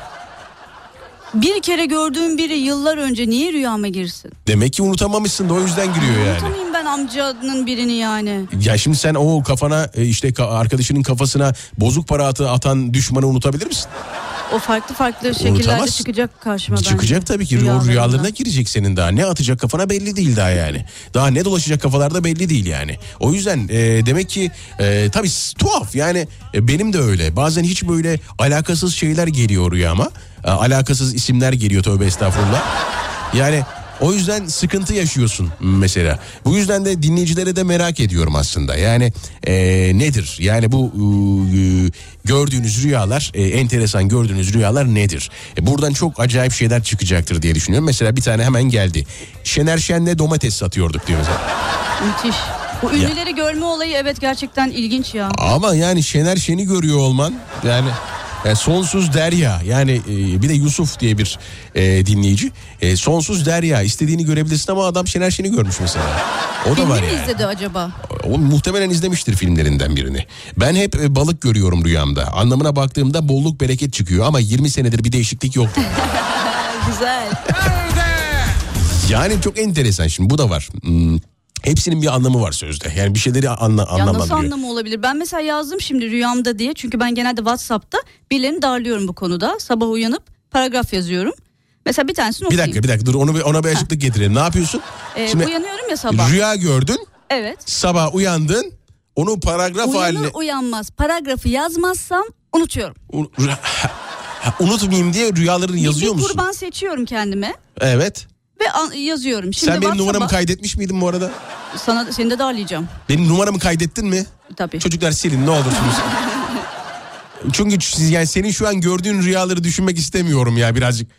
bir kere gördüğüm biri yıllar önce niye rüyama girsin? Demek ki unutamamışsın da o yüzden giriyor yani. Unutamıyorum ben amcanın birini yani. Ya şimdi sen o kafana e, işte ka- arkadaşının kafasına bozuk para atı atan düşmanı unutabilir misin? O farklı farklı şekillerde Unutamazsın. çıkacak karşıma bence. Çıkacak tabii ki o Rüyalarımda. rüyalarına girecek senin daha. Ne atacak kafana belli değil daha yani. Daha ne dolaşacak kafalarda belli değil yani. O yüzden e, demek ki e, tabii tuhaf yani e, benim de öyle. Bazen hiç böyle alakasız şeyler geliyor rüyama. E, alakasız isimler geliyor tövbe estağfurullah. Yani o yüzden sıkıntı yaşıyorsun mesela. Bu yüzden de dinleyicilere de merak ediyorum aslında. Yani e, nedir? Yani bu e, gördüğünüz rüyalar, e, enteresan gördüğünüz rüyalar nedir? E, buradan çok acayip şeyler çıkacaktır diye düşünüyorum. Mesela bir tane hemen geldi. Şener Şen'le domates satıyorduk diyor mesela. Müthiş. Bu ünlüleri görme olayı evet gerçekten ilginç ya. Ama yani Şener Şen'i görüyor olman yani yani sonsuz derya yani e, bir de Yusuf diye bir e, dinleyici E, sonsuz derya istediğini görebilirsin ama adam Şener Şen'i görmüş mesela. O da var mi yani. izledi acaba? O muhtemelen izlemiştir filmlerinden birini. Ben hep e, balık görüyorum rüyamda. Anlamına baktığımda bolluk bereket çıkıyor ama 20 senedir bir değişiklik yok. <laughs> Güzel. yani çok enteresan şimdi bu da var. Hmm, Hepsinin bir anlamı var sözde. Yani bir şeyleri anla, Ya nasıl anlamlandırıyor. anlamı olabilir? Ben mesela yazdım şimdi rüyamda diye. Çünkü ben genelde WhatsApp'ta birilerini darlıyorum bu konuda. Sabah uyanıp paragraf yazıyorum. Mesela bir tanesini Bir okuyayım. dakika bir dakika dur onu bir, ona bir açıklık getirelim. Ne yapıyorsun? <laughs> Ee, Şimdi uyanıyorum ya sabah. rüya gördün. Evet. Sabah uyandın. Onu paragraf Uyanır haline uyanmaz paragrafı yazmazsam unutuyorum. U- <laughs> unutmayayım diye rüyalarını yazıyor bir, bir musun? kurban seçiyorum kendime Evet. Ve yazıyorum. Şimdi Sen benim numaramı WhatsApp'a- kaydetmiş miydin bu arada? Sana seni de darlayacağım. Benim numaramı kaydettin mi? Tabii. Çocuklar silin ne olursunuz. <laughs> Çünkü siz yani senin şu an gördüğün rüyaları düşünmek istemiyorum ya birazcık.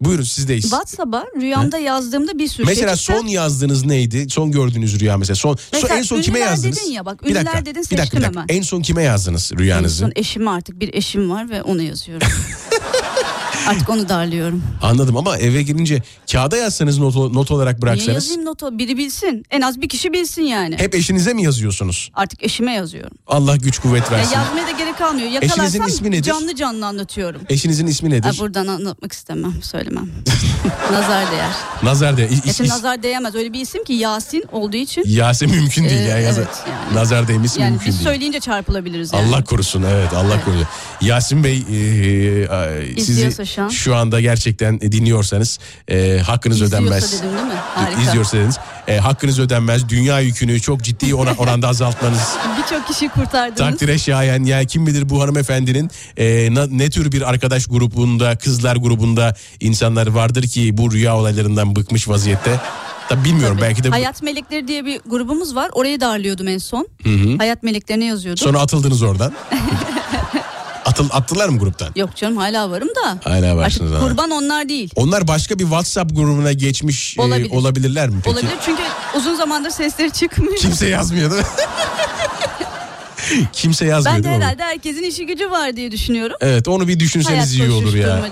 Buyurun sizdeyiz. WhatsApp'a rüyamda yazdığımda bir sürü Mesela şey son yazdığınız neydi? Son gördüğünüz rüya mesela. Son, son Mesela en son kime ünlüler yazdınız? dedin ya bak, bir dakika, ünlüler dedin, bir dakika, bir seçtim dakika. hemen. En son kime yazdınız En rüyanızı? son eşime artık bir eşim var ve onu yazıyorum. <laughs> artık onu darlıyorum. Anladım ama eve girince kağıda yazsanız not, not olarak Niye bıraksanız. yazayım notu? Biri bilsin. En az bir kişi bilsin yani. Hep eşinize mi yazıyorsunuz? Artık eşime yazıyorum. Allah güç kuvvet Ya versin. yazmaya da gerek kalmıyor. Eşinizin Yakalarsam ismi nedir? canlı canlı anlatıyorum. Eşinizin ismi nedir? Ay, buradan anlatmak istemem, söylemem. <laughs> nazar değer. Nazar de. is- Eşim is- nazar değemez. Öyle bir isim ki Yasin olduğu için. Yasin mümkün değil Ee, ya. Yazar. evet yani. Nazar değmesi Yani mümkün biz değil. söyleyince çarpılabiliriz yani. Allah korusun evet Allah Evet. korusun. Yasin Bey e, e, sizi İzliyorsa şu an. Şu anda gerçekten dinliyorsanız e, hakkınız İzliyorsa ödenmez. dedim değil mi? Harika. İzliyorsa dediniz. E, hakkınız ödenmez. Dünya yükünü çok ciddi ora- oranda azaltmanız <laughs> Birçok kişi kurtardınız. takdire şayan. Ya kim bilir bu hanımefendinin e, na- ne tür bir arkadaş grubunda, kızlar grubunda insanlar vardır ki bu rüya olaylarından bıkmış vaziyette. Tabii bilmiyorum Tabii. belki de bu- Hayat Melekleri diye bir grubumuz var. Orayı darlıyordum en son. Hayat Meleklerine yazıyordum. sonra atıldınız oradan. <laughs> Atıl, attılar mı gruptan? Yok canım hala varım da. Hala varsınız Artık kurban onlar değil. Onlar başka bir WhatsApp grubuna geçmiş e, Olabilir. olabilirler mi peki? Olabilir çünkü uzun zamandır sesleri çıkmıyor. Kimse yazmıyor değil mi? <laughs> <laughs> Kimse yazmıyor ben de değil mi? herhalde herkesin işi gücü var diye düşünüyorum. Evet onu bir düşünseniz iyi Hayat olur ya.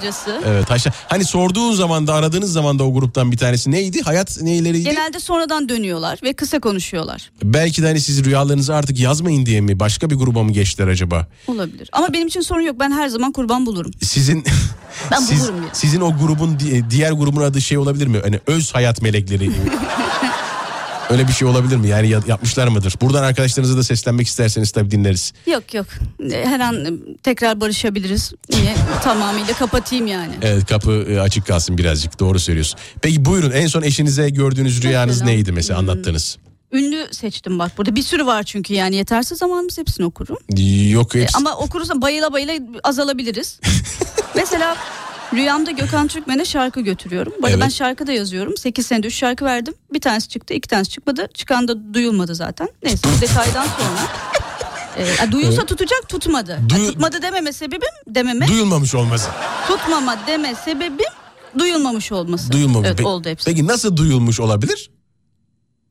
Evet haşa. Hani sorduğun zaman da aradığınız zaman da o gruptan bir tanesi neydi? Hayat neyleriydi? Genelde sonradan dönüyorlar ve kısa konuşuyorlar. Belki de hani siz rüyalarınızı artık yazmayın diye mi? Başka bir gruba mı geçtiler acaba? Olabilir. Ama benim için sorun yok. Ben her zaman kurban bulurum. Sizin <laughs> Ben siz, bulurum yani. sizin o grubun di- diğer grubun adı şey olabilir mi? Hani öz hayat melekleri. <laughs> Öyle bir şey olabilir mi? Yani ya- yapmışlar mıdır? Buradan arkadaşlarınıza da seslenmek isterseniz tabii dinleriz. Yok yok. Her an e, tekrar barışabiliriz. Niye? Tamamıyla kapatayım yani. Evet kapı e, açık kalsın birazcık doğru söylüyorsun. Peki buyurun en son eşinize gördüğünüz rüyanız Mesela, neydi mesela hmm. anlattığınız? Ünlü seçtim bak burada. Bir sürü var çünkü yani yeterse zamanımız hepsini okurum. Yok E, hepsi. ama okurursam bayıla bayıla azalabiliriz. <laughs> Mesela rüyamda Gökhan Türkmen'e şarkı götürüyorum. Bu arada Evet. ben şarkı da yazıyorum. 8 senedir 3 şarkı verdim. Bir tanesi çıktı, iki tanesi çıkmadı. Çıkan da duyulmadı zaten. Neyse bu detaydan sonra. <laughs> E, duyulsa Evet. tutacak tutmadı. Duyu- tutmadı dememe sebebim dememe. Duyulmamış olması. tutmama deme sebebim duyulmamış olması. Duyulmamış. Evet Peki- oldu hepsi. Peki nasıl duyulmuş olabilir?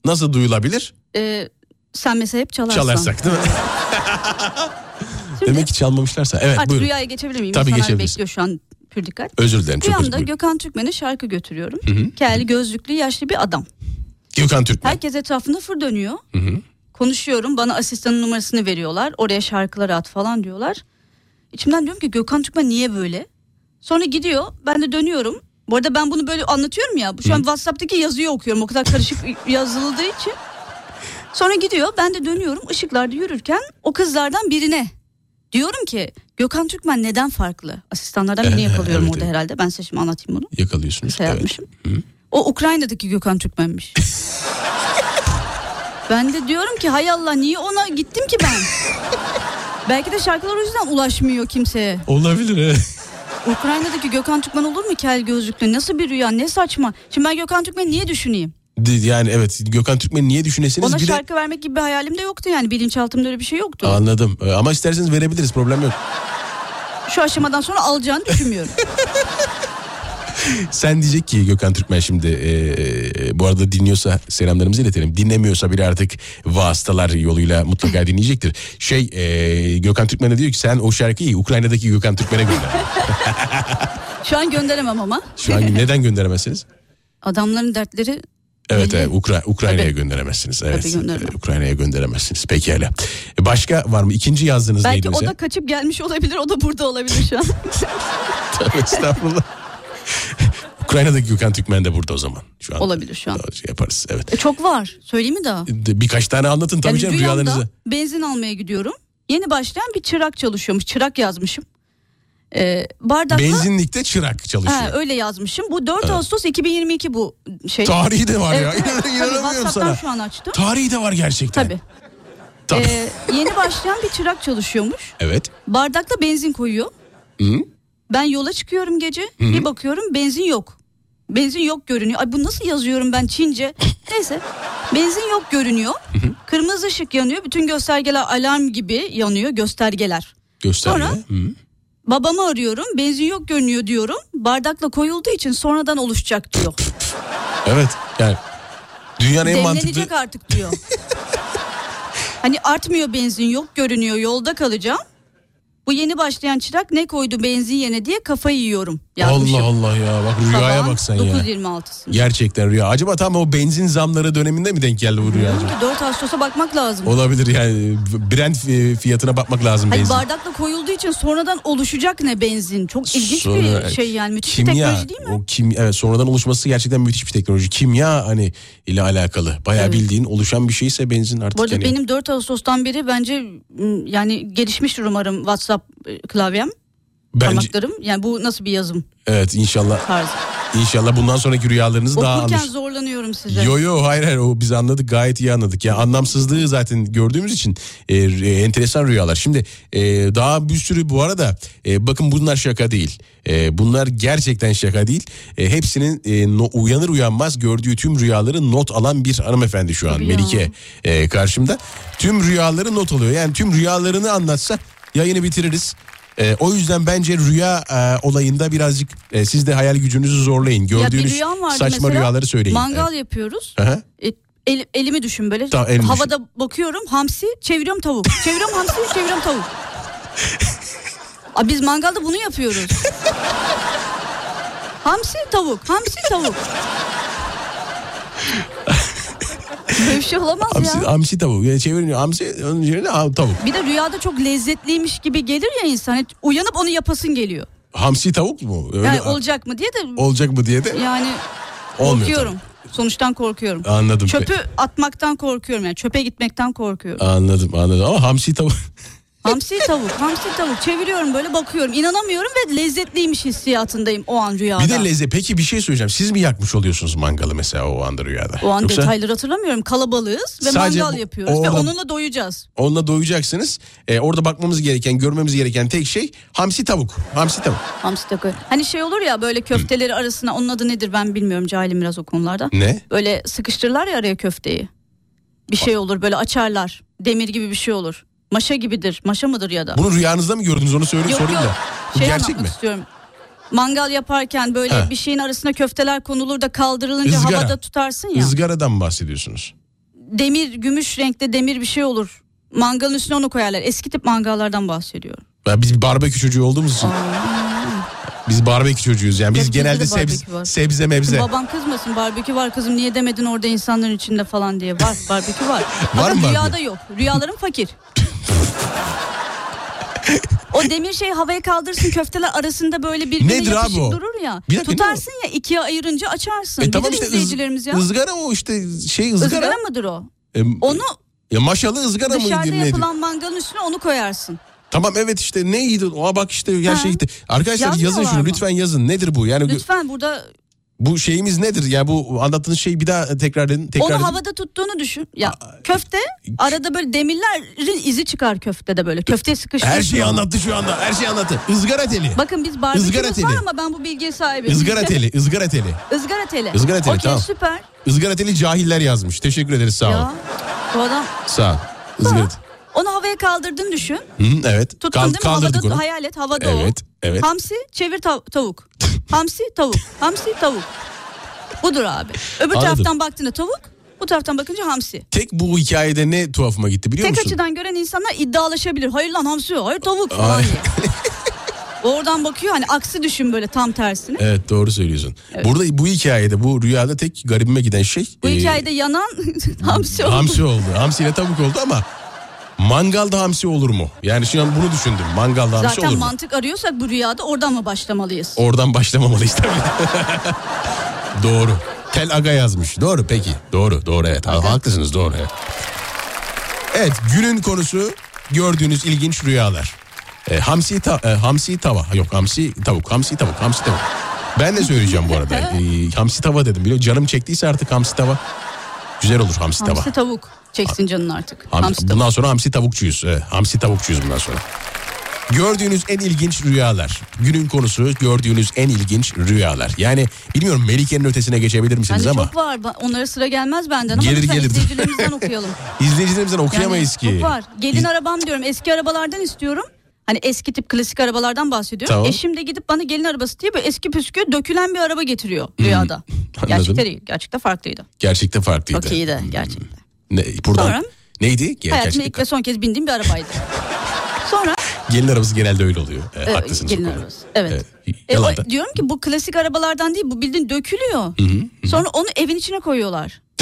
Nasıl duyulabilir? E, sen mesela hep çalarsan. Çalarsak değil mi? <laughs> Şimdi Demek ki çalmamışlarsa. Evet artık buyurun. rüyaya geçebilir miyim? Tabii İnsanlar geçebiliriz. bekliyor şu an pür dikkat. Özür dilerim Rüyamda dilerim. Gökhan Türkmen'e şarkı götürüyorum. Kelli gözlüklü yaşlı bir adam. Gökhan Türkmen. Herkes etrafında fır dönüyor. Konuşuyorum bana asistanın numarasını veriyorlar. Oraya şarkıları at falan diyorlar. İçimden diyorum ki Gökhan Türkmen niye böyle? Sonra gidiyor ben de dönüyorum. Bu arada ben bunu böyle anlatıyorum ya. Şu an Whatsapp'taki yazıyı okuyorum. O kadar karışık <laughs> yazıldığı için. Sonra gidiyor ben de dönüyorum ışıklarda yürürken o kızlardan birine diyorum ki Gökhan Türkmen neden farklı? Asistanlardan birini <laughs> yakalıyorum evet, orada evet. herhalde. Ben size şimdi anlatayım bunu. Yakalıyorsunuz. Şey evet. yapmışım. O Ukrayna'daki Gökhan Türkmen'miş. <laughs> ben de diyorum ki hay Allah niye ona gittim ki ben? <laughs> Belki de şarkılar o yüzden ulaşmıyor kimseye. Olabilir evet. Ukrayna'daki Gökhan Türkmen olur mu kel gözlüklü? Nasıl bir rüya ne saçma. Şimdi ben Gökhan Türkmen'i niye düşüneyim? Yani evet Gökhan Türkmen'i niye düşünesiniz? Ona bir de- şarkı vermek gibi bir hayalim de yoktu yani. Bilinçaltımda öyle bir şey yoktu. Anladım. Ee, Ama isterseniz verebiliriz problem yok. Şu aşamadan sonra alacağını düşünmüyorum. <laughs> Sen diyecek ki Gökhan Türkmen şimdi e, e, bu arada dinliyorsa selamlarımızı iletelim. Dinlemiyorsa bile artık vasıtalar yoluyla mutlaka dinleyecektir. Şey e, Gökhan Türkmen'e diyor ki sen o şarkıyı Ukrayna'daki Gökhan Türkmen'e gönder. Şu an gönderemem ama. Şu an neden gönderemezsiniz? Adamların dertleri Evet, evet Ukra- Ukrayna'ya Tabii. gönderemezsiniz. Evet. Tabii e, Ukrayna'ya gönderemezsiniz. Pekala. E, Başka var mı? İkinci yazdığınız Belki neydi o mesela? da kaçıp gelmiş olabilir. O da burada olabilir şu an. <laughs> Tövbe estağfurullah. <laughs> Ukrayna'daki Gökhan Türkmen de burada o zaman. Şu an. Olabilir şu an. Şey yaparız evet. E, çok var. Söyleyeyim mi daha? De- Birkaç tane anlatın tabii Yani canım rüyalarınızı. benzin almaya gidiyorum. Yeni başlayan bir çırak çalışıyormuş. Çırak yazmışım. Ee, bardakla... Benzinlikte çırak çalışıyor. Ha, öyle yazmışım. Bu 4 Ağustos 2022 bu şey. Tarihi de var ya. Evet, evet. <laughs> Tabii, İnanamıyorum sana. şu an açtım. Tarihi de var gerçekten. Tabii. Tabii. Ee, yeni başlayan bir çırak çalışıyormuş. <laughs> Evet. Bardakla benzin koyuyor. Hı? Ben yola çıkıyorum gece. Bir bakıyorum benzin yok. Benzin yok görünüyor. Ay bu nasıl yazıyorum ben Çince? Neyse. Benzin yok görünüyor. Kırmızı ışık yanıyor. Bütün göstergeler alarm gibi yanıyor göstergeler. Gösterge. Sonra? Hı. Babamı arıyorum. Benzin yok görünüyor diyorum. Bardakla koyulduğu için sonradan oluşacak diyor. Evet. Yani dünyanın en mantıklı Demlenecek artık diyor. <laughs> hani artmıyor benzin yok görünüyor yolda kalacağım. Bu yeni başlayan çırak ne koydu benzin yerine diye kafayı yiyorum. Yazmışım. Allah Allah ya bak rüyaya bak sen ya. 9.26'sında. Gerçekten rüya. Acaba tam o benzin zamları döneminde mi denk geldi bu rüya? acaba? 4 Ağustos'a bakmak lazım. Olabilir yani Brent fi- fiyatına bakmak lazım Hayır benzin. bardakla koyulduğu için sonradan oluşacak ne benzin? Çok ilginç Sonra bir şey yani müthiş kimya, bir teknoloji değil mi? O kim evet sonradan oluşması gerçekten müthiş bir teknoloji. Kimya hani ile alakalı. Bayağı Evet. bildiğin oluşan bir şeyse benzin artık Bu arada yani. benim 4 Ağustos'tan beri bence yani gelişmiştir umarım WhatsApp e, klavyem. Bence Parmaklarım yani bu nasıl bir yazım evet inşallah tarzı. inşallah bundan sonraki rüyalarınız daha Okurken anlaşılır. zorlanıyorum size. Yo yo hayır hayır o biz anladık gayet iyi anladık. Ya anlamsızlığı zaten gördüğümüz için e, e, enteresan rüyalar. Şimdi e, daha bir sürü bu arada e, bakın bunlar şaka değil. E, bunlar gerçekten şaka değil. E, hepsinin e, no- uyanır uyanmaz gördüğü tüm rüyaları not alan bir hanımefendi şu an Tabii. Melike e, karşımda. Tüm rüyaları not alıyor. Yani tüm rüyalarını anlatsa yayını bitiririz. E, o yüzden bence rüya e, olayında birazcık e, siz de hayal gücünüzü zorlayın. Gördüğünüz rüyam vardı saçma mesela. rüyaları söyleyin. Mangal yapıyoruz. Aha. E, el- elimi düşün böyle. Tamam, elimi Havada bakıyorum hamsi çeviriyorum tavuk. Çeviriyorum hamsi çeviriyorum tavuk. <laughs> Aa, biz mangalda bunu yapıyoruz. <laughs> hamsi tavuk, hamsi tavuk. <laughs> Böyle bir şey olamaz Hamsi, ya. hamsi tavuk. Yani çevirince hamsi onun yerine tavuk. Bir de rüyada çok lezzetliymiş gibi gelir ya insan. Hani Uyanıp onu yapasın geliyor. Hamsi tavuk mu? Öyle Yani olacak mı diye de olacak mı diye de yani Olmuyor korkuyorum. Sonuçtan korkuyorum. anladım. Çöpü atmaktan korkuyorum yani çöpe gitmekten korkuyorum. Anladım anladım ama hamsi tavuk. <laughs> Hamsi tavuk, hamsi tavuk çeviriyorum böyle bakıyorum. İnanamıyorum ve lezzetliymiş hissiyatındayım o an rüyada. bir de lezzet. Peki bir şey söyleyeceğim. Siz mi yakmış oluyorsunuz mangalı mesela o anda rüyada? o an Yoksa detayları hatırlamıyorum. Kalabalığız ve Sadece mangal yapıyoruz ve orada- onunla doyacağız. onunla doyacaksınız. Ee, orada bakmamız gereken, görmemiz gereken tek şey hamsi tavuk. Hamsi tavuk. Hamsi tavuk. Hani şey olur ya böyle köfteleri arasına onun adı nedir ben bilmiyorum cahilim biraz o konularda. Ne? Böyle sıkıştırırlar ya araya köfteyi. Bir şey olur böyle açarlar. Demir gibi bir şey olur. Maşa gibidir. Maşa mıdır ya da? Bunu rüyanızda mı gördünüz onu söyle Yok sorayım yok. da. Bu Şey gerçek mi? istiyorum. Mangal yaparken böyle He. bir şeyin arasına köfteler konulur da kaldırılınca Izgara. havada tutarsın ya. Izgaradan bahsediyorsunuz. Demir, gümüş renkte demir bir şey olur. Mangalın üstüne onu koyarlar. Eski tip mangallardan bahsediyorum. Ya biz barbekü çocuğu olduğumuz için. Biz barbekü çocuğuyuz yani. Biz bizde genelde de sebze, var. sebze mebze. Babam kızmasın barbekü var kızım niye demedin orada insanların içinde falan diye. Var <laughs> barbekü var. Var Ama mı rüyada barbekü? yok. Rüyalarım fakir. o demir şey havaya kaldırsın köfteler arasında böyle birbirine Nedir yapışık abi o? durur ya. Bir dakika, Tutarsın ya ikiye ayırınca açarsın. E tamam Bilir işte izleyicilerimiz ya. ızgara o işte şey ızgara. Izgara mıdır o? E, Onu ya maşalı ızgara mıydı dışarıda yapılan mangalın üstüne onu koyarsın. Tamam evet işte neydi? Oha bak işte her şey gitti. Arkadaşlar yazın şunu mı? lütfen yazın. Nedir bu? Yani Lütfen burada bu şeyimiz nedir? Ya bu anlattığınız şeyi bir daha tekrar edin. Tekrar onu edin. havada tuttuğunu düşün. Ya köfte arada böyle demirlerin izi çıkar köftede böyle. Köfteye sıkıştırırsın. Her şeyi anlattı şu anda. Her şeyi anlattı. Izgara teli. Bakın biz barbekümüz var ama ben bu bilgiye sahibim. Izgara teli. Izgara teli. <laughs> Izgara teli. Izgara teli, Okey, tamam. süper. Izgara teli cahiller yazmış. Teşekkür ederiz sağ olun. Ya bu adam Sağ ol. Izgara teli. Onu havaya kaldırdın düşün. Hı, evet. Tuttun Kal- değil mi? kaldırdık Havada onu. hayal et havada Evet, o. evet. Hamsi çevir tav- tavuk. <laughs> Hamsi tavuk. Hamsi tavuk. Budur abi. Öbür Anladım. taraftan baktığında tavuk. Bu taraftan bakınca hamsi. Tek bu hikayede ne tuhafıma gitti biliyor Tek musun? açıdan gören insanlar iddialaşabilir. Hayır lan hamsi o. Hayır tavuk falan diye. <laughs> Oradan bakıyor hani aksi düşün böyle tam tersine. Evet doğru söylüyorsun. Burada bu hikayede bu rüyada tek garibime giden şey. Bu e, hikayede yanan <laughs> hamsi oldu. Hamsi oldu. Hamsiyle tavuk oldu ama mangalda hamsi olur mu? Yani şu an bunu düşündüm. Mangalda hamsi Zaten olur mu? mantık arıyorsak bu rüyada oradan mı başlamalıyız? Oradan başlamamalıyız tabii. <laughs> doğru. Tel Aga yazmış. Doğru peki. Doğru doğru evet. Ha, haklısınız doğru. Evet. evet günün konusu gördüğünüz ilginç rüyalar. E, hamsi, ta- e, hamsi tava. Yok hamsi tavuk. Hamsi tavuk. Hamsi tavuk. Ben de söyleyeceğim bu arada. <laughs> E, hamsi tava dedim. Biliyor Canım çektiyse artık hamsi tava. Güzel olur hamsi tava. Hamsi tavuk çeksin canın artık. Ham- hamsi tavuk. bundan sonra hamsi tavukçuyuz. Evet, hamsi tavukçuyuz bundan sonra. Gördüğünüz en ilginç rüyalar. Günün konusu gördüğünüz en ilginç rüyalar. Yani bilmiyorum Melike'nin ötesine geçebilir misiniz Bende ama çok var. Onlara sıra gelmez benden ama Gelir, gelir. izleyicilerimizden okuyalım. <laughs> izleyicilerimizden okuyamayız Yani ki. Çok var. Gelin İz- arabam diyorum. Eski arabalardan istiyorum. Hani eski tip klasik arabalardan bahsediyorum. Tamam. Eşim de gidip bana gelin arabası diye böyle eski püskü dökülen bir araba getiriyor rüyada. anladım. Gerçekte değil. Gerçekte farklıydı. Gerçekten farklıydı. Çok iyiydi gerçekten. Ne, buradan Sonra? neydi? Hayatımda gerçekten- ilk ve son kez bindiğim bir arabaydı. Sonra Gelin arabası genelde öyle oluyor. E, e, haklısınız. gelin arabası. Evet. Evet, E, o- da. diyorum ki bu klasik arabalardan değil bu bildiğin dökülüyor. Sonra onu evin içine koyuyorlar. <laughs>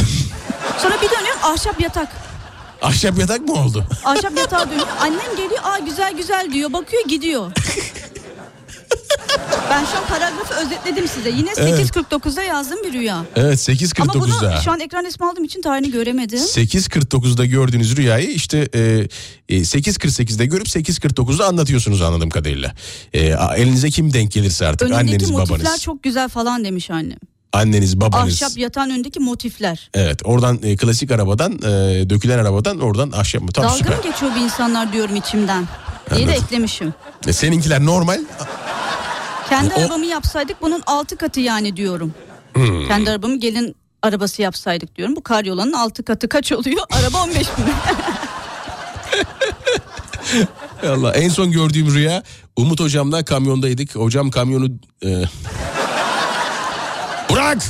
Sonra bir dönüyorum ahşap yatak. Ahşap yatak mı oldu? <laughs> Ahşap yatağa dönüyor. Annem geliyor aa güzel güzel diyor bakıyor gidiyor. <laughs> Ben şu an paragrafı özetledim size. Yine Evet. 8.49'da yazdığım bir rüya. Evet Ama bunu 8.49'da. şu an ekran resmi aldığım için tarihini göremedim. 8.49'da gördüğünüz rüyayı işte e, e, 8.48'de görüp 8.49'da anlatıyorsunuz anladığım kadarıyla. E, elinize kim denk gelirse artık Önündeki anneniz motifler babanız. çok güzel falan demiş annem. Anneniz babanız. Ahşap yatağın önündeki motifler. Evet oradan e, klasik arabadan e, dökülen arabadan oradan ahşap mı? Tam Dalga süper. mı geçiyor bu insanlar diyorum içimden. İyi de Anladım. eklemişim. E, seninkiler normal. Kendi O- arabamı yapsaydık bunun altı katı yani diyorum. Hmm. Kendi arabamı gelin arabası yapsaydık diyorum. Bu karyolanın altı katı kaç oluyor? <laughs> Araba 15 bin. Allah en son gördüğüm rüya Umut hocamla kamyondaydık. Hocam kamyonu e... Bırak!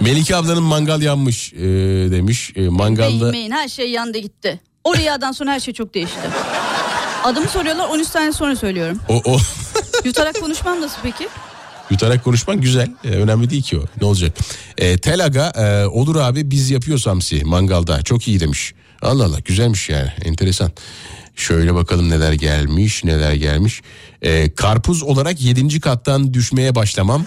Melike ablanın mangal yanmış e, demiş. E, mangalda Beyin her şey yandı gitti. O rüyadan sonra her şey çok değişti. Adımı soruyorlar 13 saniye sonra söylüyorum. o, o <laughs> Yutarak konuşmam nasıl peki? yutarak konuşman güzel. E, önemli değil ki o. Ne olacak? E, Telaga e, olur abi biz yapıyoruz hamsi mangalda. Çok iyi demiş. Allah Allah güzelmiş yani enteresan. Şöyle bakalım neler gelmiş neler gelmiş. E, karpuz olarak 7. kattan düşmeye başlamam.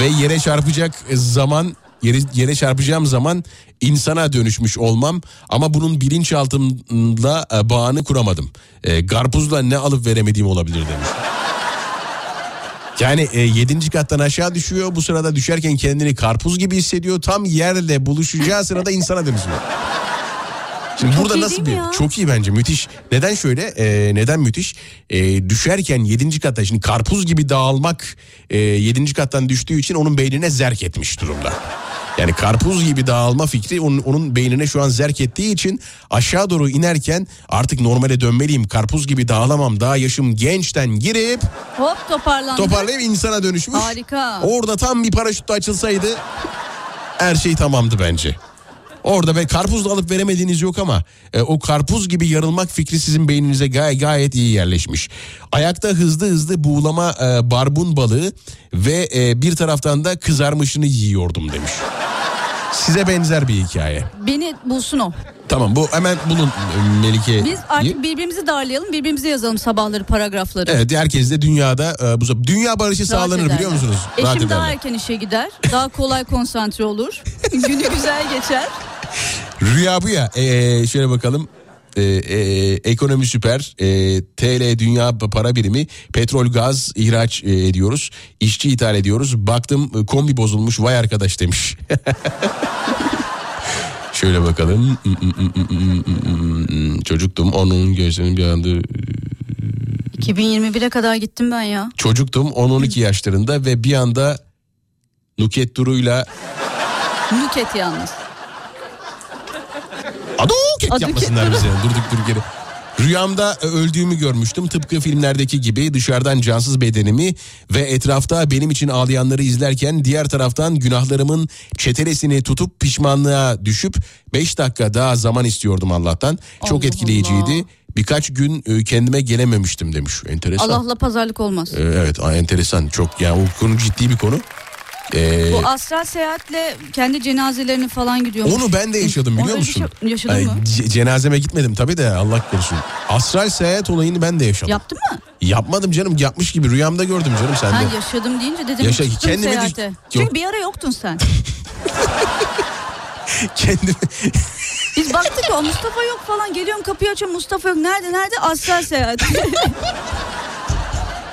Ve yere çarpacak zaman yere, yere çarpacağım zaman insana dönüşmüş olmam ama bunun bilinçaltımla e, bağını kuramadım. E, karpuzla ne alıp veremediğim olabilir demiş. Yani e, yedinci kattan aşağı düşüyor. Bu sırada düşerken kendini karpuz gibi hissediyor. Tam yerle buluşacağı sırada insana dönüşüyor. Şimdi Çok burada nasıl bir ya? çok iyi bence müthiş. Neden şöyle? E, neden müthiş? E, düşerken yedinci katta şimdi karpuz gibi dağılmak e, yedinci kattan düştüğü için onun beynine zerk etmiş durumda. Yani karpuz gibi dağılma fikri onun, onun beynine şu an zerk ettiği için aşağı doğru inerken artık normale dönmeliyim. Karpuz gibi dağılamam daha yaşım gençten girip Hop toparlandı. toparlayıp insana dönüşmüş. Harika. Orada tam bir paraşütle açılsaydı her şey tamamdı bence. Orada be karpuz da alıp veremediğiniz yok ama e, o karpuz gibi yarılmak fikri sizin beyninize gay- gayet iyi yerleşmiş. Ayakta hızlı hızlı buğulama e, barbun balığı ve e, bir taraftan da kızarmışını yiyordum demiş. Size benzer bir hikaye. Beni bulsun o. Tamam bu hemen bulun e, Melike. Biz artık birbirimizi darlayalım, birbirimize yazalım sabahları paragrafları. Evet herkes de dünyada e, bu dünya barışı Rahat sağlanır ederler. biliyor musunuz? Rahat Eşim daha ederler. erken işe gider. Daha kolay konsantre olur. <laughs> Günü güzel geçer. Rüya bu ya. Ee, şöyle bakalım. Ee, e, ekonomi süper. Ee, TL dünya para birimi. Petrol gaz ihraç e, ediyoruz. İşçi ithal ediyoruz. Baktım e, kombi bozulmuş. Vay arkadaş demiş. <laughs> Şöyle bakalım. Çocuktum onun gözlerinin bir anda 2021'e kadar gittim ben ya. çocuktum 10-12 yaşlarında ve bir anda Nuket Duru'yla Nüket yalnız. Aduket Aduket yapmasınlar bize durduk dur geri. Rüyamda e, öldüğümü görmüştüm. Tıpkı filmlerdeki gibi dışarıdan cansız bedenimi ve etrafta benim için ağlayanları izlerken diğer taraftan günahlarımın çetelesini tutup pişmanlığa düşüp 5 dakika daha zaman istiyordum Allah'tan. Çok Allah etkileyiciydi. Allah. Birkaç gün e, kendime gelememiştim demiş. Enteresan. Allah'la pazarlık olmaz. E, Evet enteresan çok yani o konu ciddi bir konu. E, Bu astral seyahatle kendi cenazelerini falan gidiyor. Onu ben de yaşadım biliyor Öyle bir musun? şey- yaşadın mı? ce- cenazeme gitmedim tabii de Allah korusun. Astral seyahat olayını ben de yaşadım. Yaptın mı? Yapmadım canım yapmış gibi rüyamda gördüm canım sen Ben yaşadım deyince dedim Yaşa- çıktım kendimi düş- seyahate. Yok. Çünkü bir ara yoktun sen. <laughs> Kendimi <laughs> Biz baktık ya Mustafa yok falan. Geliyorum kapıyı açıyorum Mustafa yok. Nerede nerede? Astral seyahat. <laughs>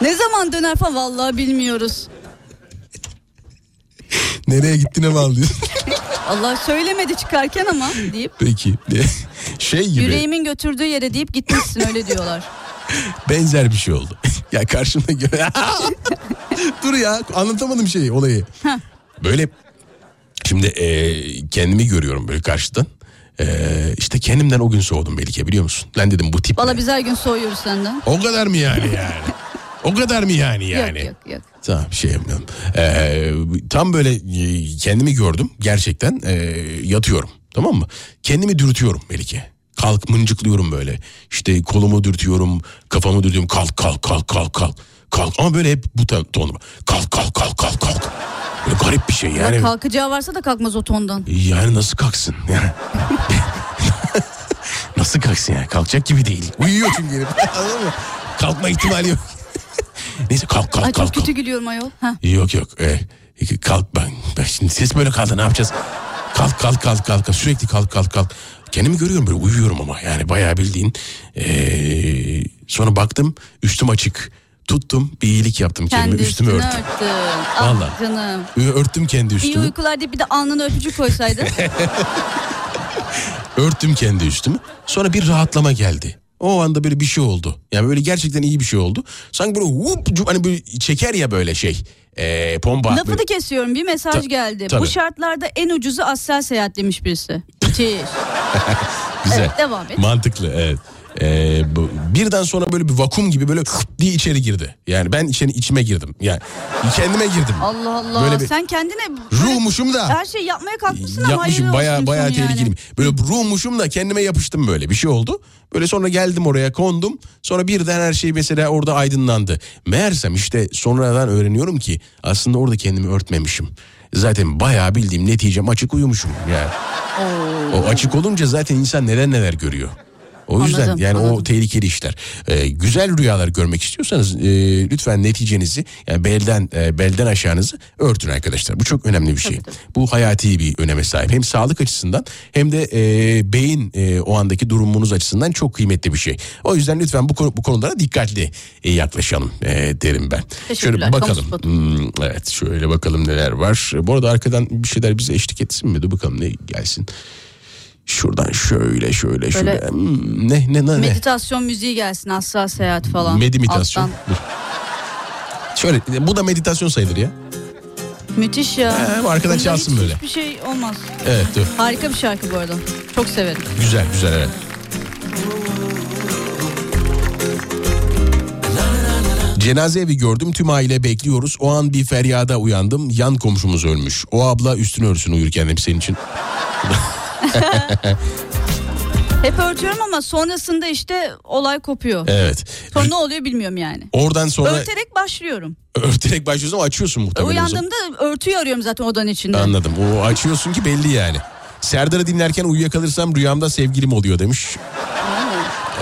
ne zaman döner falan vallahi bilmiyoruz. <laughs> nereye gittiğine bağlıyorsun. Allah söylemedi çıkarken ama deyip Peki. <laughs> Şey gibi yüreğimin götürdüğü yere deyip gitmişsin öyle diyorlar. <laughs> benzer bir şey oldu. ya karşımda gö- Dur ya anlatamadım şeyi olayı. Heh. Böyle şimdi e, kendimi görüyorum böyle karşıdan. E, işte kendimden o gün soğudum Melike biliyor musun? Lan dedim bu tip? Valla biz her gün soğuyoruz senden. O kadar mı yani yani? O kadar mı yani yani? Yok yok yok. Tamam şey yapmıyorum. Ee, tam böyle e, kendimi gördüm gerçekten e, yatıyorum tamam mı? Kendimi dürtüyorum Melike. Kalk mıncıklıyorum böyle. İşte kolumu dürtüyorum, kafamı dürtüyorum. Kalk kalk kalk kalk kalk. Kalk ama böyle hep bu ton- tonum. Kalk kalk kalk kalk kalk. Böyle garip bir şey yani. Ya kalkacağı varsa da kalkmaz o tondan. Yani nasıl kalksın? Yani. <laughs> nasıl kalksın yani? Kalkacak gibi değil. Uyuyor çünkü. <laughs> Anladın mı? Kalkma ihtimali yok. Neyse kalk kalk Ay kalk. çok kötü gülüyorum ayol. Ha. Yok yok. E, kalk ben, ben şimdi ses böyle kaldı ne yapacağız? Kalk kalk kalk kalk sürekli kalk kalk kalk. Kendimi görüyorum böyle uyuyorum ama yani bayağı bildiğin. Ee, sonra baktım üstüm açık. Tuttum bir iyilik yaptım kendime Kendi üstümü üstünü örttüm. örttün. Ah canım. Örttüm kendi İyi üstümü. uykular deyip bir de alnına öpücük koysaydın. <laughs> Örttüm kendi üstümü. Sonra bir rahatlama geldi. O anda böyle bir şey oldu. Yani böyle gerçekten iyi bir şey oldu. Sanki böyle whoop, hani böyle çeker ya böyle şey. Ee, pompa. Lafını Böyle- kesiyorum bir mesaj Ta- geldi. tabii. Bu şartlarda en ucuzu aslen seyahat demiş birisi. Müthiş. <laughs> Güzel. Evet, devam et. Mantıklı evet. Ee, bu, birden sonra böyle bir vakum gibi böyle diye içeri girdi. Yani ben içeri içime girdim. Yani kendime girdim. Allah Allah. Böyle bir Sen kendine ruhmuşum da. her şey yapmaya kalkmışsın ama Yapmışım baya baya yani. tehlikeliyim. Böyle ruhmuşum da kendime yapıştım böyle bir şey oldu. Böyle sonra geldim oraya kondum. Sonra birden her şey mesela orada aydınlandı. Meğersem işte sonradan öğreniyorum ki aslında orada kendimi örtmemişim. Zaten bayağı bildiğim neticem açık uyumuşum yani. O açık olunca zaten insan neler neler görüyor. O yüzden Anladım, yani o anladım. tehlikeli işler. Ee, güzel rüyalar görmek istiyorsanız e, lütfen neticenizi yani belden e, belden aşağınızı örtün arkadaşlar. Bu çok önemli bir şey. Tabii, tabii. Bu hayati bir öneme sahip. Hem sağlık açısından hem de e, beyin e, o andaki durumunuz açısından çok kıymetli bir şey. O yüzden lütfen bu konu, bu konulara dikkatli e, yaklaşalım e, derim ben. Şöyle bakalım. Hmm, evet şöyle bakalım neler var. Bu arada arkadan bir şeyler bize eşlik etsin mi? Dur bakalım ne gelsin. Şuradan şöyle şöyle şöyle. Böyle Hmm, ne ne ne? Meditasyon müziği gelsin asla seyahat falan. Medimitasyon. Şöyle bu da meditasyon sayılır ya. Müthiş ya. Bu arkadan Bunda çalsın hiç- böyle. Hiçbir şey olmaz. Evet dur. Harika bir şarkı bu arada. Çok severim. Güzel güzel evet. Cenaze evi gördüm tüm aile bekliyoruz. O an bir feryada uyandım. Yan komşumuz ölmüş. O abla üstünü örsün uyurken hep senin için. <laughs> Hep örtüyorum ama sonrasında işte olay kopuyor. Evet. Sonra ne oluyor bilmiyorum yani. Oradan sonra Örterek başlıyorum. örterek başlıyorsun ama açıyorsun muhtemelen. Uyandığımda örtüyü arıyorum zaten odanın içinde. Anladım. O açıyorsun ki belli yani. Serdar'ı dinlerken uyuyakalırsam rüyamda sevgilim oluyor demiş.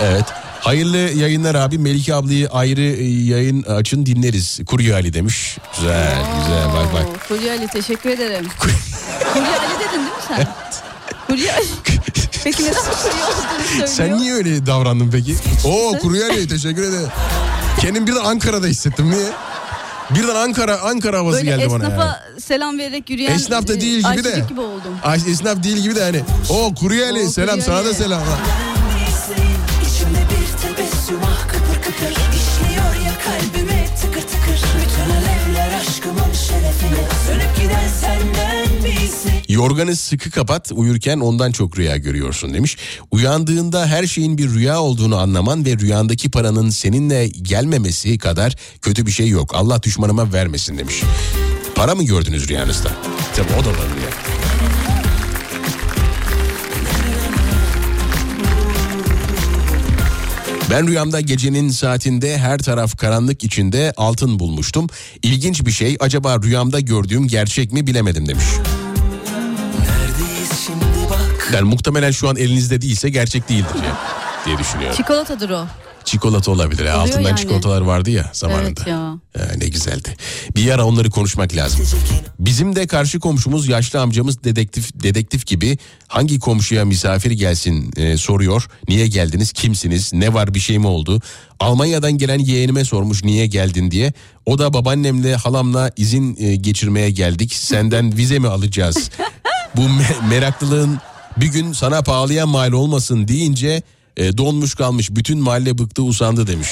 Evet. Hayırlı yayınlar abi. Melike ablayı ayrı e, yayın açın dinleriz. Kurye Ali demiş. Güzel güzel bak bak. Oo, Fulya Ali teşekkür ederim. Fulya Ali dedin değil mi sen? <laughs> Fulya <laughs> Peki neden Fulya olduğunu söylüyor? Sen niye öyle davrandın peki? Oo Kurye teşekkür ederim. Kendim birden Ankara'da hissettim. Niye? Birden Ankara Ankara havası Böyle geldi bana esnafa yani. selam vererek yürüyen Esnaf da e, değil gibi de. gibi oldum. Ay, esnaf değil gibi de hani. O Kurye Ali Oo, selam sana da selam. İçimde bir tebessüm ah kıpır kıpır İşliyor ya kalbime Yorganı sıkı kapat uyurken ondan çok rüya görüyorsun demiş. Uyandığında her şeyin bir rüya olduğunu anlaman ve rüyandaki paranın seninle gelmemesi kadar kötü bir şey yok. Allah düşmanıma vermesin demiş. Para mı gördünüz rüyanızda? Tabii o da olabilir. Ben rüyamda gecenin saatinde her taraf karanlık içinde altın bulmuştum. İlginç bir şey acaba rüyamda gördüğüm gerçek mi bilemedim demiş. Neredeyiz şimdi bak Yani muhtemelen şu an elinizde değilse gerçek değildir ya diye düşünüyorum. Çikolatadır o. Çikolata olabilir. Oluyor Altından yani. çikolatalar vardı ya zamanında. Evet ya. Ha, ne güzeldi. Bir ara onları konuşmak lazım. Bizim de karşı komşumuz yaşlı amcamız dedektif dedektif gibi hangi komşuya misafir gelsin e, soruyor. Niye geldiniz? Kimsiniz? Ne var? Bir şey mi oldu? Almanya'dan gelen yeğenime sormuş niye geldin diye. O da babaannemle halamla izin e, geçirmeye geldik. Senden vize mi alacağız? <laughs> Bu me- meraklılığın bir gün sana pahalıya mal olmasın deyince e, donmuş kalmış. Bütün mahalle bıktı usandı demiş.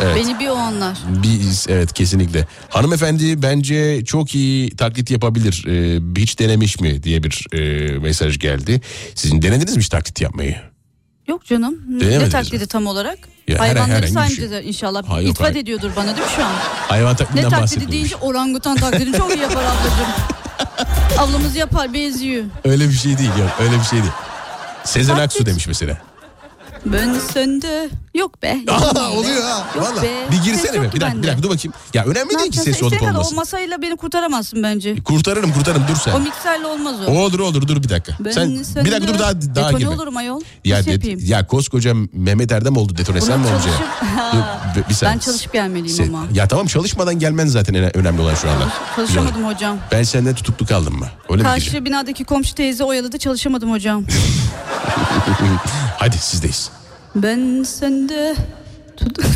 Evet. Beni bir o anlar. Biz evet kesinlikle. Hanımefendi bence çok iyi taklit yapabilir. Ee, hiç denemiş mi diye bir e, mesaj geldi. Sizin denediniz mi hiç taklit yapmayı? Yok canım. Ne Denemediniz taklidi mi? tam olarak? Ya Hayvanları saymayacağız şey. inşallah. Ha, yok, hayır. ediyordur bana değil mi şu an? Hayvan Ne taklidinden taklidi bahsetmiyormuş. deyince orangutan taklidini çok iyi yapar ablacığım. <laughs> Ablamız yapar benziyor. Öyle bir şey değil yok öyle bir şey değil. Sezen Taklit. Aksu demiş mesela. Ben sende. Yok be. <laughs> Aa, oluyor ha. Yok Valla. be. Bir Ses girsene ki Bir dakika, bir bende. dakika dur bakayım. Ya önemli Ne değil ki yapacağız? ses olup olması. O masayla beni kurtaramazsın bence. Kurtarırım kurtarırım dur O sen. mikserle olmaz o. Olur olur dur bir dakika. Ben sen sende- bir dakika dur daha daha Detone gibi. olurum ayol. Ya, Nasıl yapayım? ya koskoca Mehmet Erdem oldu detone sen mi olacaksın? çalışıp- Dur, Bir- bir saniye. Ben çalışıp gelmeliyim Sen- ama. Ya tamam çalışmadan gelmen zaten en önemli olan şu anda. Çalışamadım hocam. Ben senden tutuklu kaldım mı? Öyle mi diyeceğim? Karşı binadaki komşu teyze oyaladı çalışamadım hocam. <laughs> Hadi sizdeyiz. Ben sende tut... <laughs>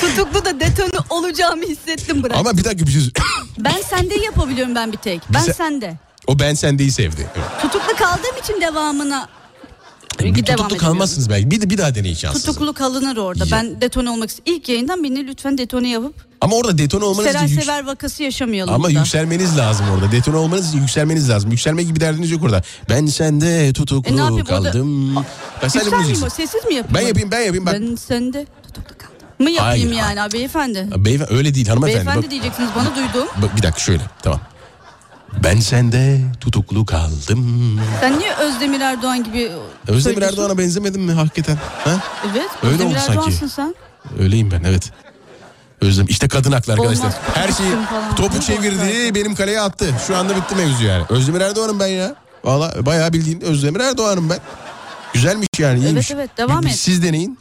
Tutuklu da detone olacağımı hissettim bırak. Ama bir dakika bir şey... <coughs> Ben sende yapabiliyorum ben bir tek. Ben Bize- sende. o ben sendeyi sevdi. Tutuklu kaldığım için devamına Bir devam tutuklu kalmazsınız belki. Bir, bir daha deneyin şansınızı. Tutuklu kalınır orada. Ya. Ben detone olmak istiyorum. İlk yayından beni lütfen detone yapıp Ama orada detone olmanız Seray yük- Sever vakası yaşamayalım. Ama burada. yükselmeniz lazım orada. Detone olmanız için yükselmeniz lazım. Yükselme gibi derdiniz yok orada. Ben sende tutuklu E ne yapayım orada? kaldım. Ben sadece bunu Yükselmeyeyim o, Sessiz mi yapayım? Ben yapayım ben yapayım. Bak. Ben sende tutuklu kaldım. Mı yapayım Hayır, yani abi beyefendi? Beyefendi öyle değil hanımefendi. Beyefendi Bak, diyeceksiniz bana duydum. bak, bir dakika şöyle tamam. Ben sende tutuklu kaldım. Sen niye Özdemir Erdoğan gibi Özdemir? Erdoğan'a benzemedim mi hakikaten? Ha? Evet. Öyle Özdemir oldu sanki. Erdoğan'sın sen. Öyleyim ben evet. Özlem işte kadın haklı arkadaşlar. Olmaz, Her şeyi falan. topu çevirdi benim kaleye attı. Şu anda bitti mevzu yani. Özdemir Erdoğan'ım ben ya. Valla bayağı bildiğin Özdemir Erdoğan'ım ben. Güzelmiş yani iyiymiş. evet, devam Bir- bir et. Siz deneyin.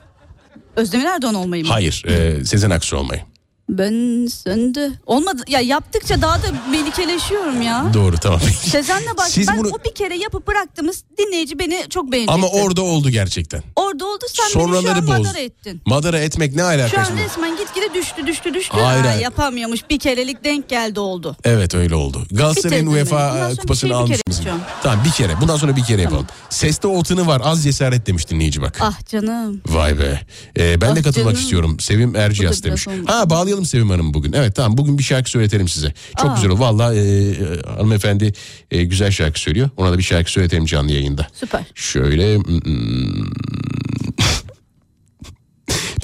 Özdemir Erdoğan olmayı mı? Hayır e, Sezen Aksu olmayı. Ben sende. Olmadı. Ya yaptıkça daha da melikeleşiyorum ya. Doğru tamam. Sezen'le baş. Siz ben bunu- o bir kere yapıp bıraktığımız dinleyici beni çok beğenecekti. Ama orada oldu gerçekten. Orada oldu sen beni Sonraları şu an boz. madara ettin. Madara etmek ne Şu alaka an şimdi? resmen gitgide düştü düştü düştü. Hayır, Ha, yapamıyormuş bir kerelik denk geldi oldu. Evet öyle oldu. Galatasaray'ın UEFA beni. Kupasını şey almış mısın? Tamam bir kere. Bundan sonra bir kere yapalım. Seste o tını var. Az cesaret demiş dinleyici bak. Ah canım. Vay be. Ee, ben de Ah katılmak canım. istiyorum. Sevim da demiş. Ha bağlayalım Sevim Hanım bugün. Evet tamam bugün bir şarkı söyletelim size. Çok Aa. güzel oldu. Valla e, e, hanımefendi e, güzel şarkı söylüyor. Ona da bir şarkı söyletelim canlı yayında. Süper. Şöyle hmm,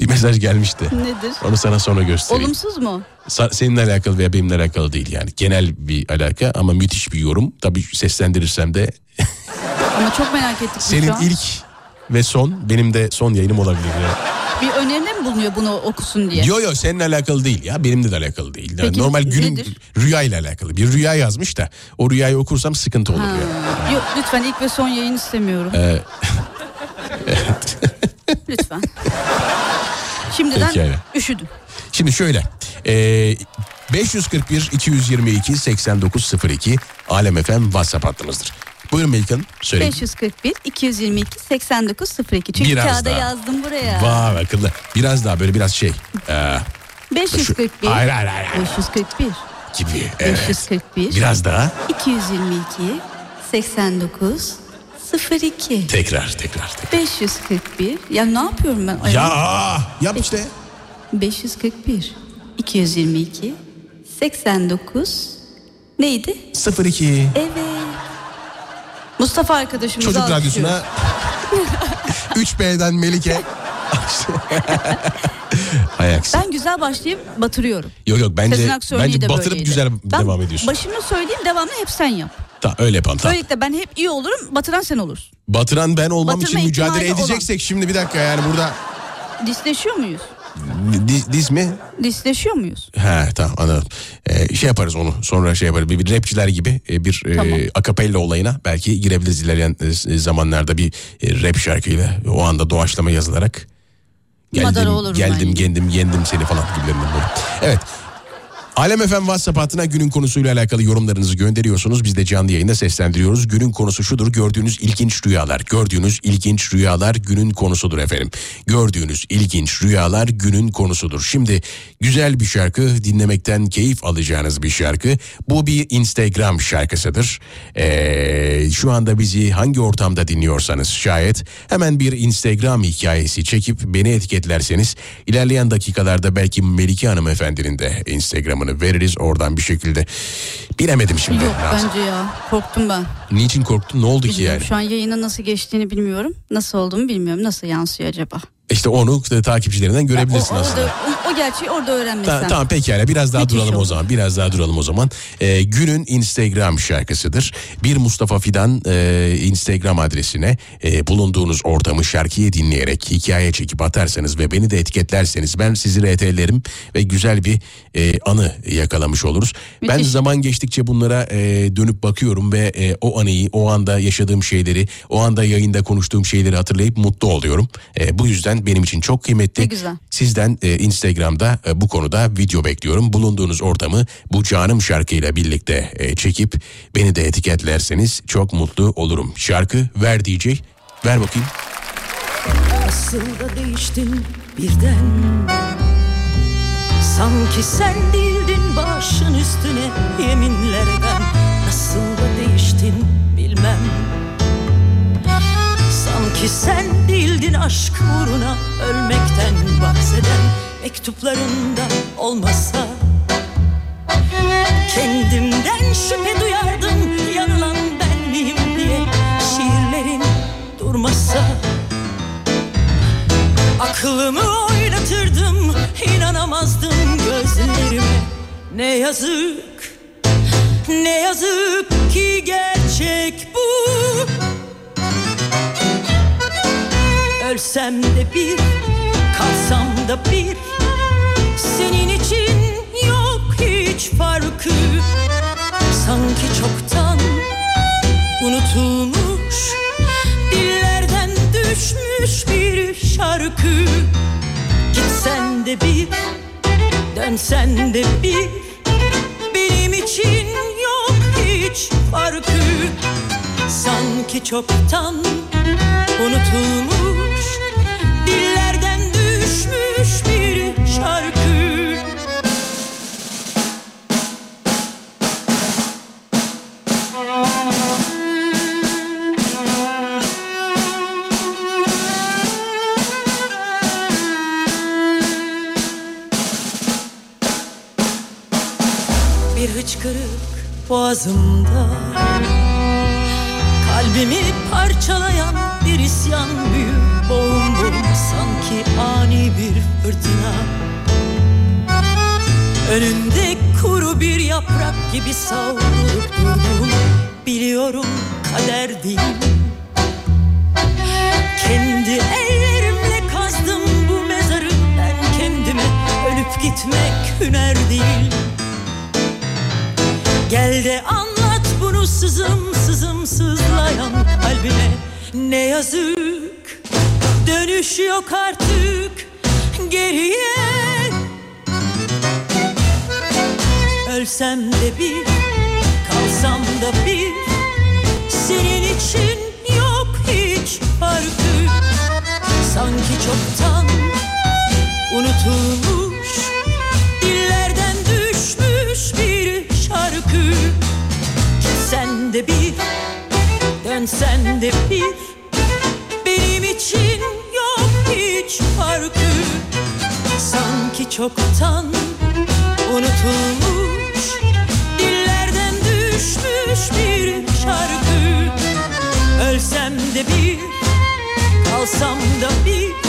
<laughs> bir mesaj gelmişti. Nedir? Onu sana sonra göstereyim. Olumsuz mu? Sa- seninle alakalı veya benimle alakalı değil yani. Genel bir alaka ama müthiş bir yorum. Tabii seslendirirsem de Ama çok merak ettik senin ilk ve son benim de son yayınım olabilir. Yani. Bir öneride mi bulunuyor bunu okusun diye? Yo yo seninle alakalı değil ya benimle de alakalı değil. Yani Peki normal günün nedir? rüya ile alakalı. Bir rüya yazmış da o rüyayı okursam sıkıntı olur Ha. ya. Yok lütfen ilk ve son yayın istemiyorum. Ee, <laughs> Lütfen. Şimdiden Pekala. üşüdüm. Şimdi şöyle. E, 541 222 8902 Alem FM WhatsApp hattımızdır. Buyurun Melike Hanım söyleyin. 541 222 8902. Çünkü Biraz kağıda daha. yazdım buraya. Vay akıllı. Biraz daha böyle biraz şey. Ee, 541 Hayır, hayır, hayır, hayır. 541 gibi. Evet. 541 Biraz daha. 222 89 02 Tekrar tekrar tekrar. 541 ya ne yapıyorum ben? Ya yap işte. 541 222 89 neydi? 02. Evet. Mustafa arkadaşımızı Çocuk. Radyosu'na <laughs> 3B'den Melike. Ayaksın. Ben güzel başlayıp batırıyorum. Yok yok bence bence batırıp böyleydi. güzel Ben devam ediyorsun. Başını söyleyeyim devamını hep sen yap. Tamam öyle yapalım tamam. Böylelikle ben hep iyi olurum batıran sen olursun. Batıran ben olmam Batırma için mücadele ihtimali olan. edeceksek şimdi bir dakika yani burada Disleşiyor muyuz? Diz, diz mi? Disleşiyor muyuz? He tamam anladım. Ee, şey yaparız onu sonra şey yaparız. Bir, bir rapçiler gibi e, bir e, Tamam. akapella olayına belki girebiliriz ilerleyen e, zamanlarda bir e, rap şarkıyla o anda doğaçlama yazılarak. Madara olurum geldim ben. kendim yendim seni falan gibilerinden böyle. Evet. Alem FM WhatsApp hattına günün konusuyla alakalı yorumlarınızı gönderiyorsunuz. Biz de canlı yayında seslendiriyoruz. Günün konusu şudur. Gördüğünüz ilginç rüyalar. Gördüğünüz ilginç rüyalar günün konusudur efendim. Gördüğünüz ilginç rüyalar günün konusudur. Şimdi güzel bir şarkı dinlemekten keyif alacağınız bir şarkı. Bu bir Instagram şarkısıdır. Ee, şu anda bizi hangi ortamda dinliyorsanız şayet hemen bir Instagram hikayesi çekip beni etiketlerseniz ilerleyen dakikalarda belki Melike hanımefendinin de Instagram'ını veririz oradan bir şekilde. Bilemedim şimdi. Yok yapsam. bence ya. Korktum ben. Niçin korktun? Ne oldu ki Bilmiyorum. yani? Şu an yayına nasıl geçtiğini bilmiyorum. Nasıl olduğumu bilmiyorum. Nasıl yansıyor acaba? İşte onu takipçilerinden görebilirsin o, aslında. Orada, o, o gerçeği orada öğrenmesen. Ta- tamam pekala biraz daha Müthiş duralım o olur. zaman biraz daha duralım o zaman. Ee, günün Instagram şarkısıdır. Bir Mustafa Fidan e, Instagram adresine e, bulunduğunuz ortamı şarkıyı dinleyerek hikaye çekip atarsanız ve beni de etiketlerseniz ben sizi RT'lerim ve güzel bir e, anı yakalamış oluruz. Ben Müthiş. zaman geçtikçe bunlara e, dönüp bakıyorum ve e, o anıyı o anda yaşadığım şeyleri o anda yayında konuştuğum şeyleri hatırlayıp mutlu oluyorum. E, bu yüzden Gerçekten benim için çok kıymetli. Ne güzel. Sizden e, Instagram'da e, bu konuda video bekliyorum. Bulunduğunuz ortamı bu canım şarkıyla birlikte e, çekip beni de etiketlerseniz çok mutlu olurum. Şarkı ver DJ. Ver bakayım. Nasıl da değiştin birden Sanki sen değildin başın üstüne yeminler Sanki sen değildin aşk uğruna ölmekten bahseden Mektuplarında olmasa. Kendimden şüphe duyardım yanılan ben miyim diye Şiirlerin durmasa. Aklımı oynatırdım inanamazdım gözlerime. Ne yazık ne yazık ki gerçek bu Ölsem de bir kalsam da bir. Senin için yok hiç farkı. Sanki çoktan unutulmuş Dillerden düşmüş bir şarkı. Gitsen de bir Dönsen de bir. Benim için yok hiç farkı. Sanki çoktan unutulmuş Dillerden düşmüş bir şarkı. Bir hıçkırık boğazımda. Kalbimi parçalayan bir isyan boğum Sanki ani bir fırtına. Önünde kuru bir yaprak gibi savrulup durdum Biliyorum kader değil Kendi ellerimle kazdım bu mezarı Ben kendime ölüp gitmek hüner değil. Gel de anlat bunu sızım sızım sızlayan kalbime Ne yazık dönüş yok artık geriye. Ölsem de bir kalsam da bir Senin için yok hiç farkı Sanki çoktan unutulmuş Dillerden düşmüş bir şarkı. Sen de bir dönsen de bir İçin yok hiç farkı. Sanki çoktan unutulmuş Dillerden düşmüş bir şarkı. Ölsem de bir kalsam da bir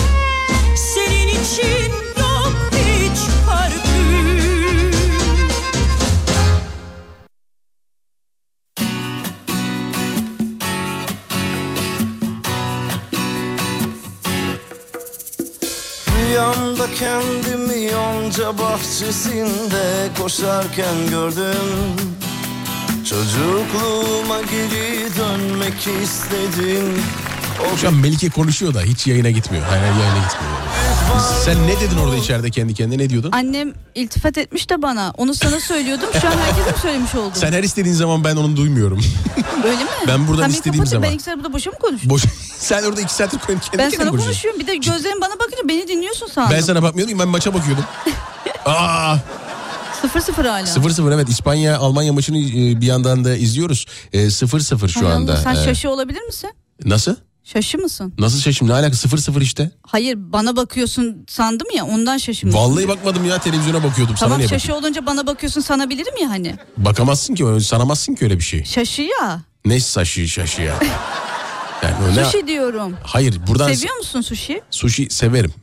kendimi yonca bahçesinde koşarken gördüm Çocukluğuma geri dönmek istedim Şu an Melike konuşuyor da hiç yayına gitmiyor. Hayır yayına gitmiyor. Sen ne dedin orada içeride kendi kendine ne diyordun? Annem iltifat etmiş de bana. Onu sana söylüyordum. Şu an herkese mi söylemiş oldum? Sen her istediğin zaman ben onu duymuyorum. Öyle mi? Ben buradan beni istediğim zaman. Ben ikisi burada boşa mı konuşuyorum? Boş. Sen orada iki saattir kendi kendine ben sana konuşuyorsun. konuşuyorum. Bir de gözlerin bana bakınca beni dinliyorsun sandım. Ben sana bakmıyordum ben maça bakıyordum. <laughs> Aa, Sıfır sıfır hala. 0-0 evet İspanya Almanya maçını e, bir yandan da izliyoruz. E, 0-0 şu Hay Allah, anda. Sen E, şaşı olabilir misin? Nasıl? Şaşı mısın? Nasıl şaşım ne alaka 0-0 işte. Hayır bana bakıyorsun sandım ya ondan şaşırmışım. Vallahi bakmadım ya televizyona bakıyordum sana Tamam niye şaşı olunca bana bakıyorsun sanabilirim ya hani. Bakamazsın ki öyle sanamazsın ki öyle bir şey. Şaşı ya. Ne şaşı şaşı ya. <laughs> Yani öyle... Sushi diyorum. Hayır buradan Seviyor musun sushi? sushi severim.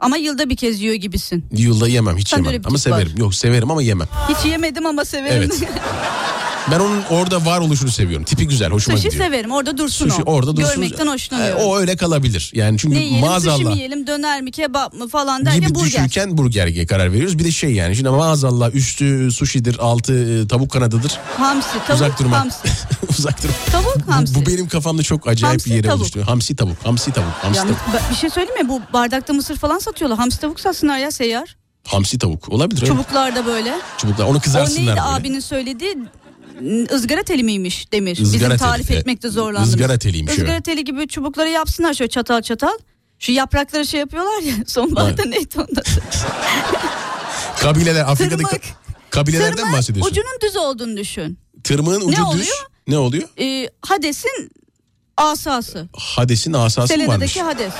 Ama yılda bir kez yiyor gibisin. Yılda yemem hiç öyle yemem ama tip var. severim. Yok severim ama yemem. Hiç yemedim ama severim. Evet. <laughs> Ben onun orada var oluşunu seviyorum. Tipi güzel, hoşuma Sushi gidiyor. severim. Orada dursun Sushi o. orada dursun. Görmekten E, hoşlanıyorum. o öyle kalabilir. Yani çünkü ne yiyelim? Sushi maazallah mi yiyelim? Döner mi? Kebap mı? Falan derken gibi burger. düşünürken burgerge karar veriyoruz. Bir de şey yani şimdi maazallah üstü sushi'dir, altı e, tavuk kanadıdır. Hamsi, tavuk, Uzak durma. hamsi. <laughs> Uzak durma. Tavuk, Bu- hamsi. Bu, benim kafamda çok acayip Hamsi, bir yere tavuk. oluştu. Hamsi tavuk, hamsi tavuk, hamsi Ya, tavuk. bir şey söyleyeyim mi? Bu bardakta mısır falan satıyorlar. Hamsi tavuk satsınlar ya seyyar. Hamsi tavuk olabilir. Çubuklarda böyle. Çubuklar. Onu O kızarsınlar neydi böyle. abinin söylediği? Izgara teli miymiş Demir? Izgara Bizim teli, tarif evet. etmekte zorlandınız. Izgara teliymiş, Izgara evet. teli gibi çubukları yapsınlar şöyle çatal çatal. Şu yaprakları şey yapıyorlar ya <laughs> sonbaharda neydi onda? <laughs> Kabileler Afrika'daki Tırmık. kabilelerden mi Tırmık bahsediyorsun? ucunun düz olduğunu düşün. Tırmığın ucu düz. oluyor? Ne oluyor? Ee, Hades'in asası. Hades'in asası mı varmış? Selena'daki Hades.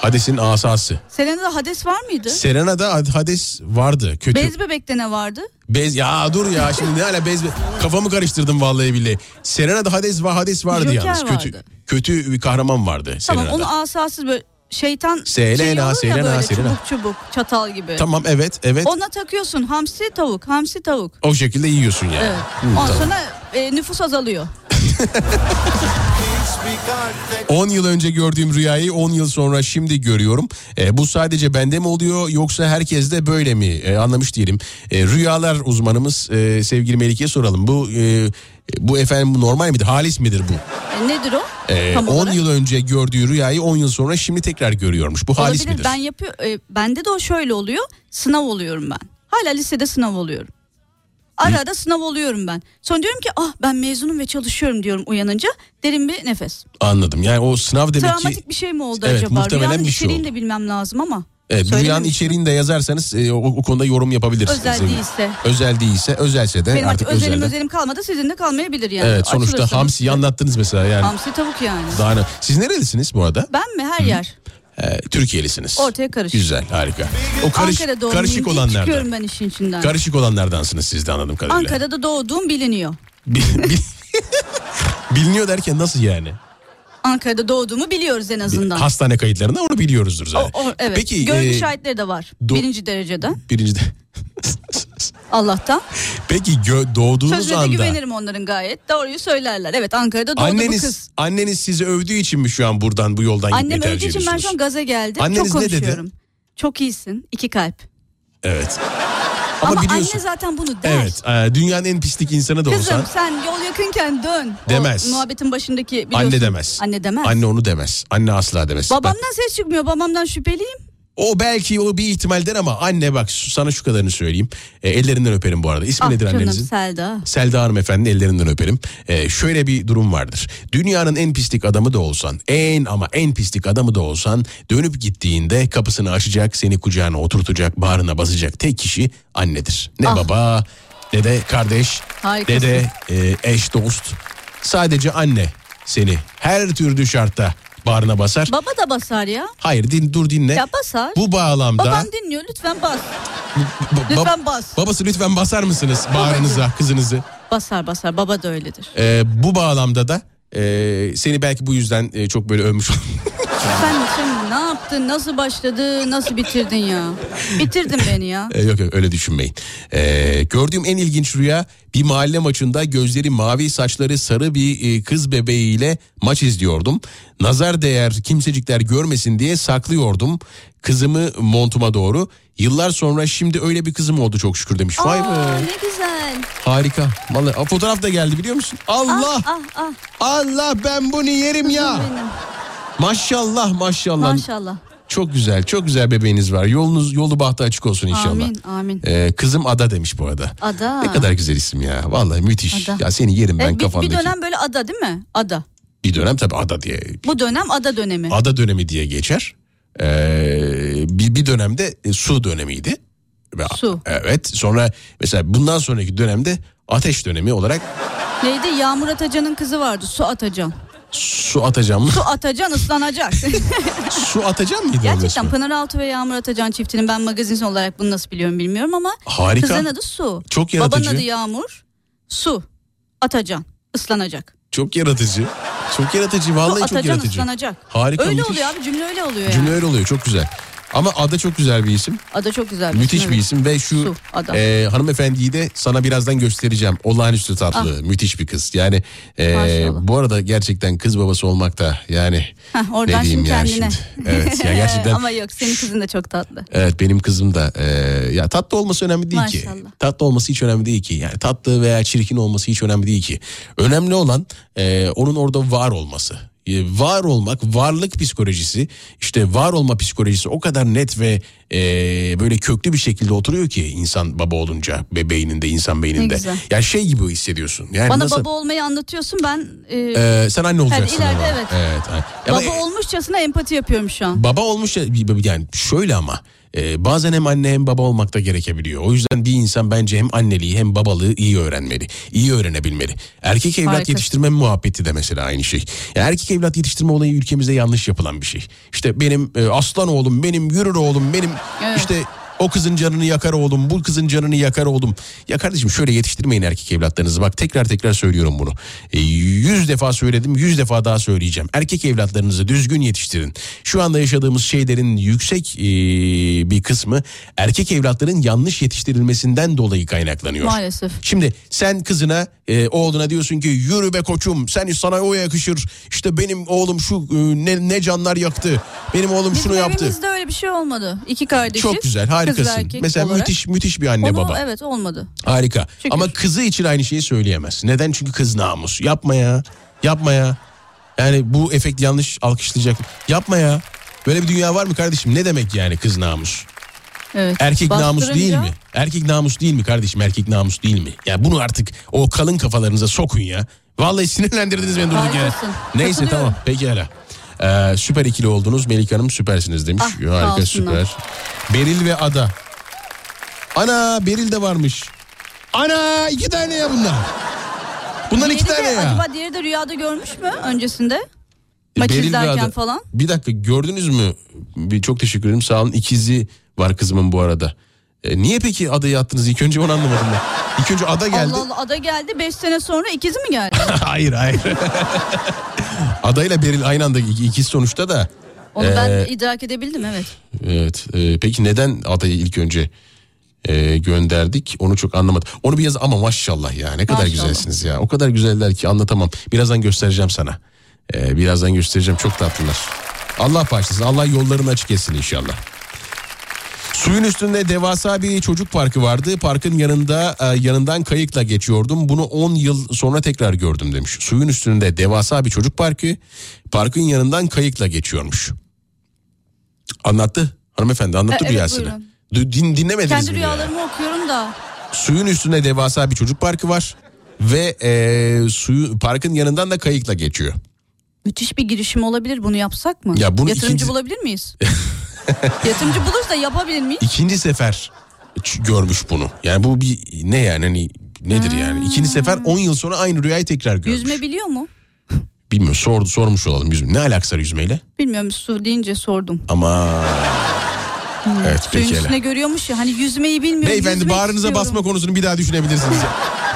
Hades'in asası. Selena'da Hades var mıydı? Serena'da Hades vardı. Kötü. Bez bebekte ne vardı? Bez ya dur ya şimdi ne hala bez kafamı karıştırdım vallahi billahi. Serena'da Hades var Hades vardı Joker yalnız kötü vardı. kötü bir kahraman vardı Tamam Serena'da. onu asasız böyle şeytan Selena, şey olur ya Selena, böyle Selena. çubuk çubuk çatal gibi. Tamam evet evet Ona takıyorsun hamsi tavuk hamsi tavuk. o şekilde yiyorsun yani. Evet. Hı, Ondan tamam. sonra e, nüfus azalıyor. 10 yıl önce gördüğüm rüyayı 10 yıl sonra şimdi görüyorum. E, bu sadece bende mi oluyor yoksa herkes de böyle mi? E, anlamış değilim. E, rüyalar uzmanımız e, sevgili Melike'ye soralım. Bu e, bu efendim bu normal midir? Halis midir bu? E, nedir o? E, Tam 10 olarak? yıl önce gördüğü rüyayı 10 yıl sonra şimdi tekrar görüyormuş. Bu halis Olabilir. midir? Ben yapıyor. e, bende de o şöyle oluyor. Sınav oluyorum ben. Hala lisede sınav oluyorum. Ara ara sınav oluyorum ben. Sonra diyorum ki ah ben mezunum ve çalışıyorum diyorum uyanınca. Derin bir nefes. Anladım. Yani o sınav demek Travmatik ki bir şey mi oldu Evet, acaba? muhtemelen Rüyanın bir şey içeriğini oldu. de bilmem lazım ama. Evet, mi? içeriğini de yazarsanız e, o, o konuda yorum yapabilirsiniz. Özel Sevgili- değilse. Özel değilse, özelse de Benim artık özelim özelde. özelim kalmadı sizin de kalmayabilir yani. Evet sonuçta Açılırsınız. hamsiyi anlattınız mesela yani. Hamsi tavuk yani. Daha ne? Siz nerelisiniz bu arada? Ben mi her yer? Ee, Türkiyelisiniz. Ortaya karışık. Güzel harika. O karış, Ankara'da doğumluyum karışık olanlardan. çıkıyorum ben işin içinden. Karışık olanlardansınız siz de anladığım kadarıyla. Ankara'da doğduğum biliniyor. Bil- bil- <laughs> Biliniyor derken nasıl yani? Ankara'da doğduğumu biliyoruz en azından. Hastane kayıtlarında onu biliyoruzdur zaten. O- o- evet. Peki Görgü e, şahitleri de var. do- Birinci dereceden. birinci de. <laughs> Allah'tan. Peki gö- doğduğunuz Sözüne anda güvenirim onların gayet. Doğruyu söylerler. Evet Ankara'da doğdu bu anneniz kız. anneniz sizi övdüğü için mi şu an buradan bu yoldan Annem gitmeyi tercih öldüğü için ben ediyorsunuz? şu an gaza geldim. Anneniz Çok ne dedi? Çok iyisin. iki kalp. Evet. Ama, Ama, biliyorsun. anne zaten bunu der. Evet, e, dünyanın en pislik insanı da Kızım olsan sen yol yakınken dön. Demez. O muhabbetin başındaki biliyorsun. anne demez. Anne demez. Anne onu demez. Anne asla demez. Babamdan ses çıkmıyor. Babamdan şüpheliyim. O belki o bir ihtimal der ama anne bak sana şu kadarını söyleyeyim. E, ellerinden öperim bu arada. İsmi Ah nedir canım annenizin? Selda. Selda hanımefendinin ellerinden öperim. Ee, şöyle bir durum vardır. Dünyanın en pislik adamı da olsan, en ama en pislik adamı da olsan dönüp gittiğinde kapısını açacak, seni kucağına oturtacak, bağrına basacak tek kişi annedir. Ne Ah. baba, ne de kardeş, Harikasın. ne de e, eş dost. Sadece anne seni her türlü şartta bağrına basar. Baba da basar ya. Hayır din, dur dinle. Ya basar. Bu bağlamda Babam dinliyor lütfen bas. ba- Lütfen bas. babası lütfen basar mısınız bağrınıza kızınızı? Basar basar baba da öyledir. Ee, bu bağlamda da e, seni belki bu yüzden e, çok böyle övmüş. Sen ne yaptın? Nasıl başladı? Nasıl bitirdin ya? Bitirdin beni ya. E, yok yok öyle düşünmeyin. Ee, gördüğüm en ilginç rüya bir mahalle maçında gözleri mavi saçları sarı bir e, kız bebeğiyle maç izliyordum. Nazar değer kimsecikler görmesin diye saklıyordum kızımı montuma doğru. Yıllar sonra şimdi öyle bir kızım oldu çok şükür demiş. Vay Aa, be ne güzel. harika. Vallahi fotoğraf da geldi biliyor musun? Allah Ah ah. Allah ben bunu yerim ya. Benim. Maşallah maşallah. Maşallah. Çok güzel, çok güzel bebeğiniz var. Yolunuz yolu bahtı açık olsun inşallah. Amin amin. Ee, kızım Ada demiş bu arada. Ada. Ne kadar güzel isim ya. Vallahi müthiş. Ada. Ya seni yerim ben Evet, bir, bir kafandaki. dönem böyle ada değil mi? Ada. Bir dönem tabii Ada diye. Bu dönem ada dönemi. Ada dönemi diye geçer. Ee, bir, bir dönemde e, su dönemiydi. Su. Evet. Sonra mesela bundan sonraki dönemde ateş dönemi olarak Neydi? Yağmur Atacan'ın kızı vardı. Su Atacan. Su atacağım mı? Su Atacan ıslanacak. <laughs> su atacağım mıydı Gerçekten? Pınar Altuğ ve Yağmur Atacan çiftinin ben magazin olarak bunu nasıl biliyorum bilmiyorum ama Harika. kızın adı Su. Çok yaratıcı. Babanın adı Yağmur. Su. Atacan. ıslanacak. Çok yaratıcı. Çok yaratıcı. Vallahi Su çok Atacan yaratıcı. ıslanacak. Harika. öyle müthiş. oluyor abi cümle öyle oluyor Cümle yani. öyle oluyor çok güzel. Ama Ada çok güzel bir isim. Ada çok güzel bir Müthiş isim, bir isim ve şu Su, Ada. e, hanımefendiyi de sana birazdan göstereceğim. Olağanüstü tatlı, müthiş bir kız. Yani e, Ah. Maşallah. bu arada gerçekten kız babası olmak da yani Heh, oradan ne diyeyim şimdi ya kendine. şimdi. Evet ya gerçekten <laughs> Ama yok senin kızın da çok tatlı. Evet benim kızım da e, ya tatlı olması önemli değil ki. Maşallah. Tatlı olması hiç önemli değil ki. Yani tatlı veya çirkin olması hiç önemli değil ki. Önemli olan e, onun orada var olması. E, var olmak, varlık psikolojisi, işte var olma psikolojisi o kadar net ve e, böyle köklü bir şekilde oturuyor ki insan baba olunca be beyninde, insan beyninde. Ya şey gibi hissediyorsun. Yani Bana nasıl? baba olmayı anlatıyorsun ben e, E, sen anne olacaksın ileride ama. evet. evet. Ama baba olmuşçasına empati yapıyorum şu an. Baba olmuş ya- yani şöyle ama e, bazen hem anne hem baba olmak da gerekebiliyor. O yüzden bir insan bence hem anneliği hem babalığı iyi öğrenmeli. iyi öğrenebilmeli. Erkek evlat Harikasın. yetiştirme muhabbeti de mesela aynı şey. Ya erkek evlat yetiştirme olayı ülkemizde yanlış yapılan bir şey. İşte benim e, aslan oğlum, benim yürür oğlum, benim Evet. işte o kızın canını yakar oğlum, bu kızın canını yakar oğlum. Ya kardeşim şöyle yetiştirmeyin erkek evlatlarınızı. Bak tekrar tekrar söylüyorum bunu. E, yüz defa söyledim, yüz defa daha söyleyeceğim. Erkek evlatlarınızı düzgün yetiştirin. Şu anda yaşadığımız şeylerin yüksek e, bir kısmı erkek evlatların yanlış yetiştirilmesinden dolayı kaynaklanıyor. Maalesef. Şimdi sen kızına e, oğluna diyorsun ki yürü be koçum sen sana o yakışır. İşte benim oğlum şu e, ne, ne canlar yaktı. Benim oğlum Bizim şunu yaptı. Öyle bir şey olmadı. İki kardeşiz. Çok güzel harikasın. Mesela olarak. müthiş müthiş bir anne Onu, baba. Evet olmadı. Harika. Şükür. Ama kızı için aynı şeyi söyleyemez. Neden? Çünkü kız namus. Yapma ya. Yapma ya. Yani bu efekt yanlış alkışlayacak. Yapma ya. Böyle bir dünya var mı kardeşim? Ne demek yani kız namus? Evet. Erkek namus değil mi? Erkek namus değil mi kardeşim? Erkek namus değil mi? Ya bunu artık o kalın kafalarınıza sokun ya. Vallahi sinirlendirdiniz beni durduk yere. Neyse tamam peki hala. Ee, süper ikili oldunuz. Melike Hanım süpersiniz demiş. Ah, Harika süper. Beril ve Ada. Ana Beril de varmış. Ana iki tane ya bunlar. Bunlar iki Diğeri tane de, ya. Acaba diğeri de rüyada görmüş mü öncesinde? Maç Beril izlerken falan. Bir dakika gördünüz mü? Bir, çok teşekkür ederim. Sağ olun. İkizi var kızımın bu arada. E, niye peki adayı attınız? İlk önce onu anlamadım ben. İlk önce ada geldi. Allah Allah ada geldi 5 sene sonra ikizi mi geldi? <laughs> hayır hayır. <laughs> Adayla Beril aynı anda iki- ikisi sonuçta da. Onu Ee, ben idrak edebildim evet. Evet. e, peki neden adayı ilk önce e, gönderdik? Onu çok anlamadım. Onu bir yaz ama maşallah ya ne kadar Maşallah. güzelsiniz ya. O kadar güzeller ki anlatamam. Birazdan göstereceğim sana. E, birazdan göstereceğim. Çok tatlılar. Allah bağışlasın. Allah yollarını açık etsin inşallah. Suyun üstünde devasa bir çocuk parkı vardı. Parkın yanında e, yanından kayıkla geçiyordum. Bunu 10 yıl sonra tekrar gördüm demiş. Suyun üstünde devasa bir çocuk parkı. Parkın yanından kayıkla geçiyormuş. Anlattı. Hanımefendi anlattı E, evet, rüyasını. buyurun. Du- Din, dinlemediniz Kendi mi? ya? rüyalarımı okuyorum da. Suyun üstünde devasa bir çocuk parkı var. Ve e, suyu parkın yanından da kayıkla geçiyor. Müthiş bir girişim olabilir bunu yapsak mı? Ya bunu Yatırımcı ikinci- bulabilir miyiz? <laughs> <laughs> Yatırımcı buluruz da yapabilir miyiz? İkinci sefer görmüş bunu. Yani bu bir ne yani hani nedir yani? İkinci sefer 10 yıl sonra aynı rüyayı tekrar görmüş. Yüzme biliyor mu? Bilmiyorum sordu sormuş olalım yüzme. Ne alakası var yüzmeyle? Bilmiyorum su deyince sordum. Ama evet Suyun peki üstüne görüyormuş ya hani yüzmeyi bilmiyorum. Beyefendi yüzmek bağrınıza istiyorum. basma konusunu bir daha düşünebilirsiniz. <laughs>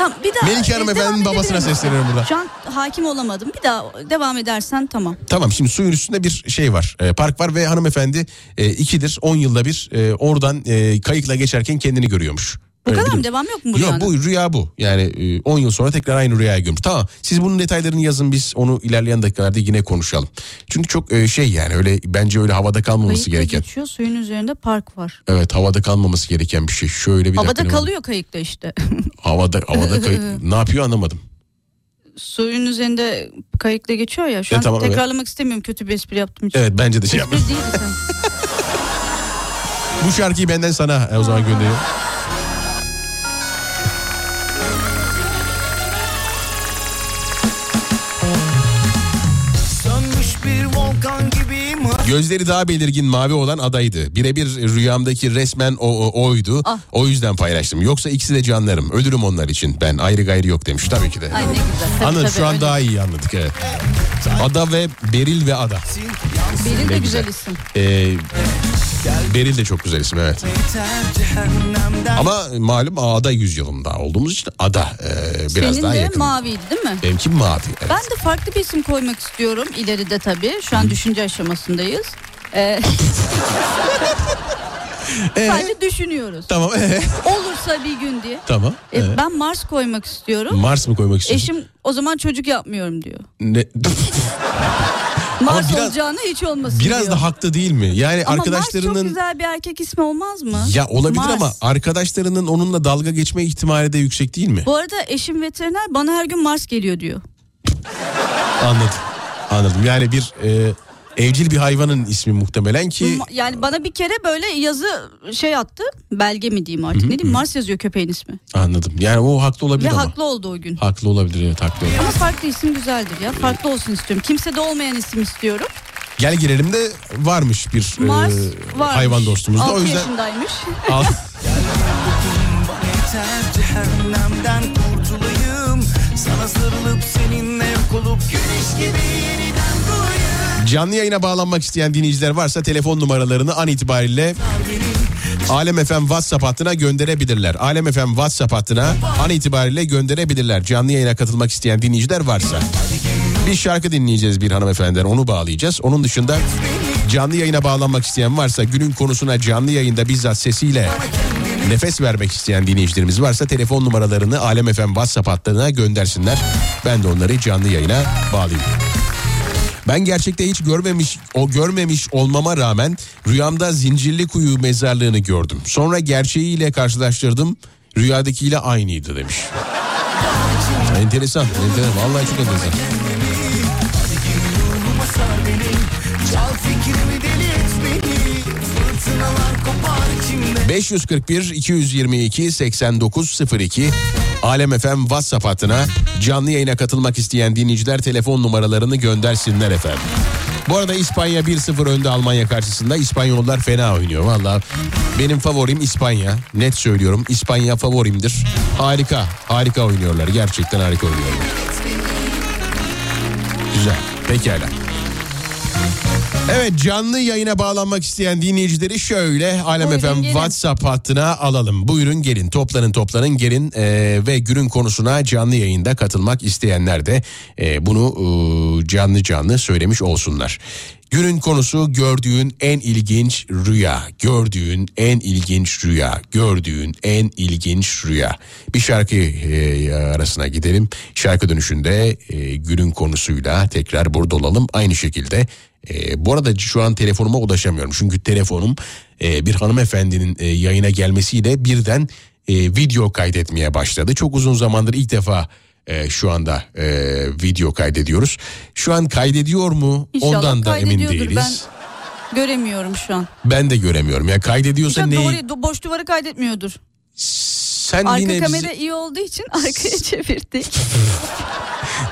Tamam, bir daha, Melike e, Hanım efendinin babasına sesleniyorum burada. Şu an hakim olamadım. Bir daha devam edersen tamam. Tamam şimdi suyun üstünde bir şey var. e, park var ve hanımefendi e, ikidir 10 yılda bir e, oradan e, kayıkla geçerken kendini görüyormuş. Bu kadar mı? Devam yok mu bu Yok rüyanın? bu rüya bu. Yani e, 10 yıl sonra tekrar aynı rüyayı görmüş. Tamam siz bunun detaylarını yazın biz onu ilerleyen dakikalarda yine konuşalım. Çünkü çok e, şey yani öyle bence öyle havada kalmaması Kayıkla gereken. geçiyor suyun üzerinde park var. Evet havada kalmaması gereken bir şey. Şöyle bir Havada dakika. kalıyor kayıkta işte. <laughs> Havada havada kayık. <laughs> ne yapıyor anlamadım. suyun üzerinde kayıkla geçiyor ya. Şu E, an tamam, evet. tekrarlamak istemiyorum kötü bir espri yaptım için. Evet bence de şey değildi sen. <laughs> Bu şarkıyı benden sana e, o zaman gönderiyorum. Gözleri daha belirgin mavi olan adaydı. Birebir rüyamdaki resmen o, o- oydu. Ah. O yüzden paylaştım. Yoksa ikisi de canlarım. Ölürüm onlar için. Ben ayrı gayrı yok demiş tabii ki de. Ay ne güzel. Tabii, Anladım tabii, şu an öyle. daha iyi anladık evet. Ada ve Beril ve Ada. Beril de güzel güzel. isim. Ee, Beril de çok güzel isim evet. Ama malum Ada yüzyılında olduğumuz için Ada e, biraz Senin daha de yakın. maviydi değil mi? Benimki mavi. Evet. Ben de farklı bir isim koymak istiyorum ileride tabii. Şu an düşünce aşamasındayız. Ee, Ee? <laughs> sadece düşünüyoruz. Tamam. ee? Olursa bir gün diye. Tamam. E, ee? ben Mars koymak istiyorum. Mars mı koymak istiyorsun? Eşim o zaman çocuk yapmıyorum diyor. Ne? <laughs> Mars biraz- olacağına hiç olmasın Biraz diyor. da haklı değil mi? Yani Ama Mars çok arkadaşlarının güzel bir erkek ismi olmaz mı? ya olabilir Mars. ama arkadaşlarının onunla dalga geçme ihtimali de yüksek değil mi? Bu arada eşim veteriner bana her gün Mars geliyor diyor. Anladım. Anladım. Yani bir e, evcil bir hayvanın ismi muhtemelen ki Yani bana bir kere böyle yazı şey attı. Belge mi diyeyim artık ne diyeyim Mars yazıyor köpeğin ismi. anladım. Yani o haklı olabilir Ve ama. haklı oldu o gün. Haklı olabilir evet haklı. olabilir. Ama farklı isim güzeldir ya. Farklı olsun istiyorum. Kimsede olmayan isim istiyorum. Gel girelim de varmış bir e, Mars var. hayvan dostumuz da. 6 O yüzden yaşındaymış. <laughs> Al. Cehennemden kurtulayım Sana sarılıp seninle yok olup güneş gibi yeniden Canlı yayına bağlanmak isteyen dinleyiciler varsa telefon numaralarını an itibariyle Alem FM WhatsApp hattına gönderebilirler. Alem FM WhatsApp hattına an itibariyle gönderebilirler. Canlı yayına katılmak isteyen dinleyiciler varsa. Bir şarkı dinleyeceğiz bir hanımefendiden onu bağlayacağız. Onun dışında canlı yayına bağlanmak isteyen varsa günün konusuna canlı yayında bizzat sesiyle nefes vermek isteyen dinleyicilerimiz varsa telefon numaralarını Alem FM WhatsApp hattına göndersinler. Ben de onları canlı yayına bağlayayım. Ben gerçekte hiç görmemiş o görmemiş olmama rağmen rüyamda Zincirli Kuyu mezarlığını gördüm. Sonra gerçeğiyle karşılaştırdım. Rüyadakiyle aynıydı demiş. <laughs> enteresan, enteresan. Vallahi çok enteresan. 541 222 8902 Alem FM WhatsApp hattına canlı yayına katılmak isteyen dinleyiciler telefon numaralarını göndersinler efendim. Bu arada İspanya 1-0 önde Almanya karşısında. İspanyollar fena oynuyor valla. Benim favorim İspanya. Net söylüyorum İspanya favorimdir. Harika, harika oynuyorlar. Gerçekten harika oynuyorlar. Güzel, pekala. Evet canlı yayına bağlanmak isteyen dinleyicileri şöyle Alem Buyurun, FM gelin. WhatsApp hattına alalım. Buyurun gelin toplanın toplanın gelin Ee, ve günün konusuna canlı yayında katılmak isteyenler de e, bunu e, canlı canlı söylemiş olsunlar. Günün konusu gördüğün en ilginç rüya. Gördüğün en ilginç rüya. Gördüğün en ilginç rüya. Bir şarkı e, arasına gidelim. Şarkı dönüşünde e, günün konusuyla tekrar burada olalım. Aynı şekilde e, bu arada şu an telefonuma ulaşamıyorum. Çünkü telefonum e, bir hanımefendinin e, yayına gelmesiyle birden e, video kaydetmeye başladı. Çok uzun zamandır ilk defa e, şu anda e, video kaydediyoruz. Şu an kaydediyor mu? İnşallah Ondan da emin değiliz. Ben göremiyorum şu an. Ben de göremiyorum. Ya kaydediyorsa İnşallah neyi? doğru, boş duvarı kaydetmiyordur. Sen Arka yine kamera bizi- iyi olduğu için <laughs> arkaya çevirdik. <laughs>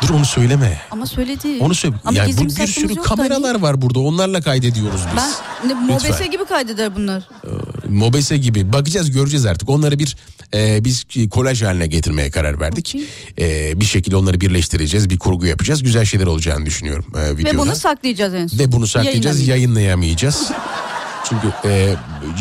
Dur onu söyleme. Ama söyledi. Onu söyle. Ama Ya gizli bu bir sürü kameralar var burada. Onlarla kaydediyoruz biz. Ben ne, mobese Lütfen. gibi kaydeder bunlar. Mobese gibi bakacağız göreceğiz artık. Onları bir e, biz kolaj haline getirmeye karar verdik. E, bir şekilde onları birleştireceğiz. Bir kurgu yapacağız. Güzel şeyler olacağını düşünüyorum e, videoda. Ve bunu saklayacağız en son. Ve bunu saklayacağız. Yayınlayamayacağız. <laughs> Çünkü e,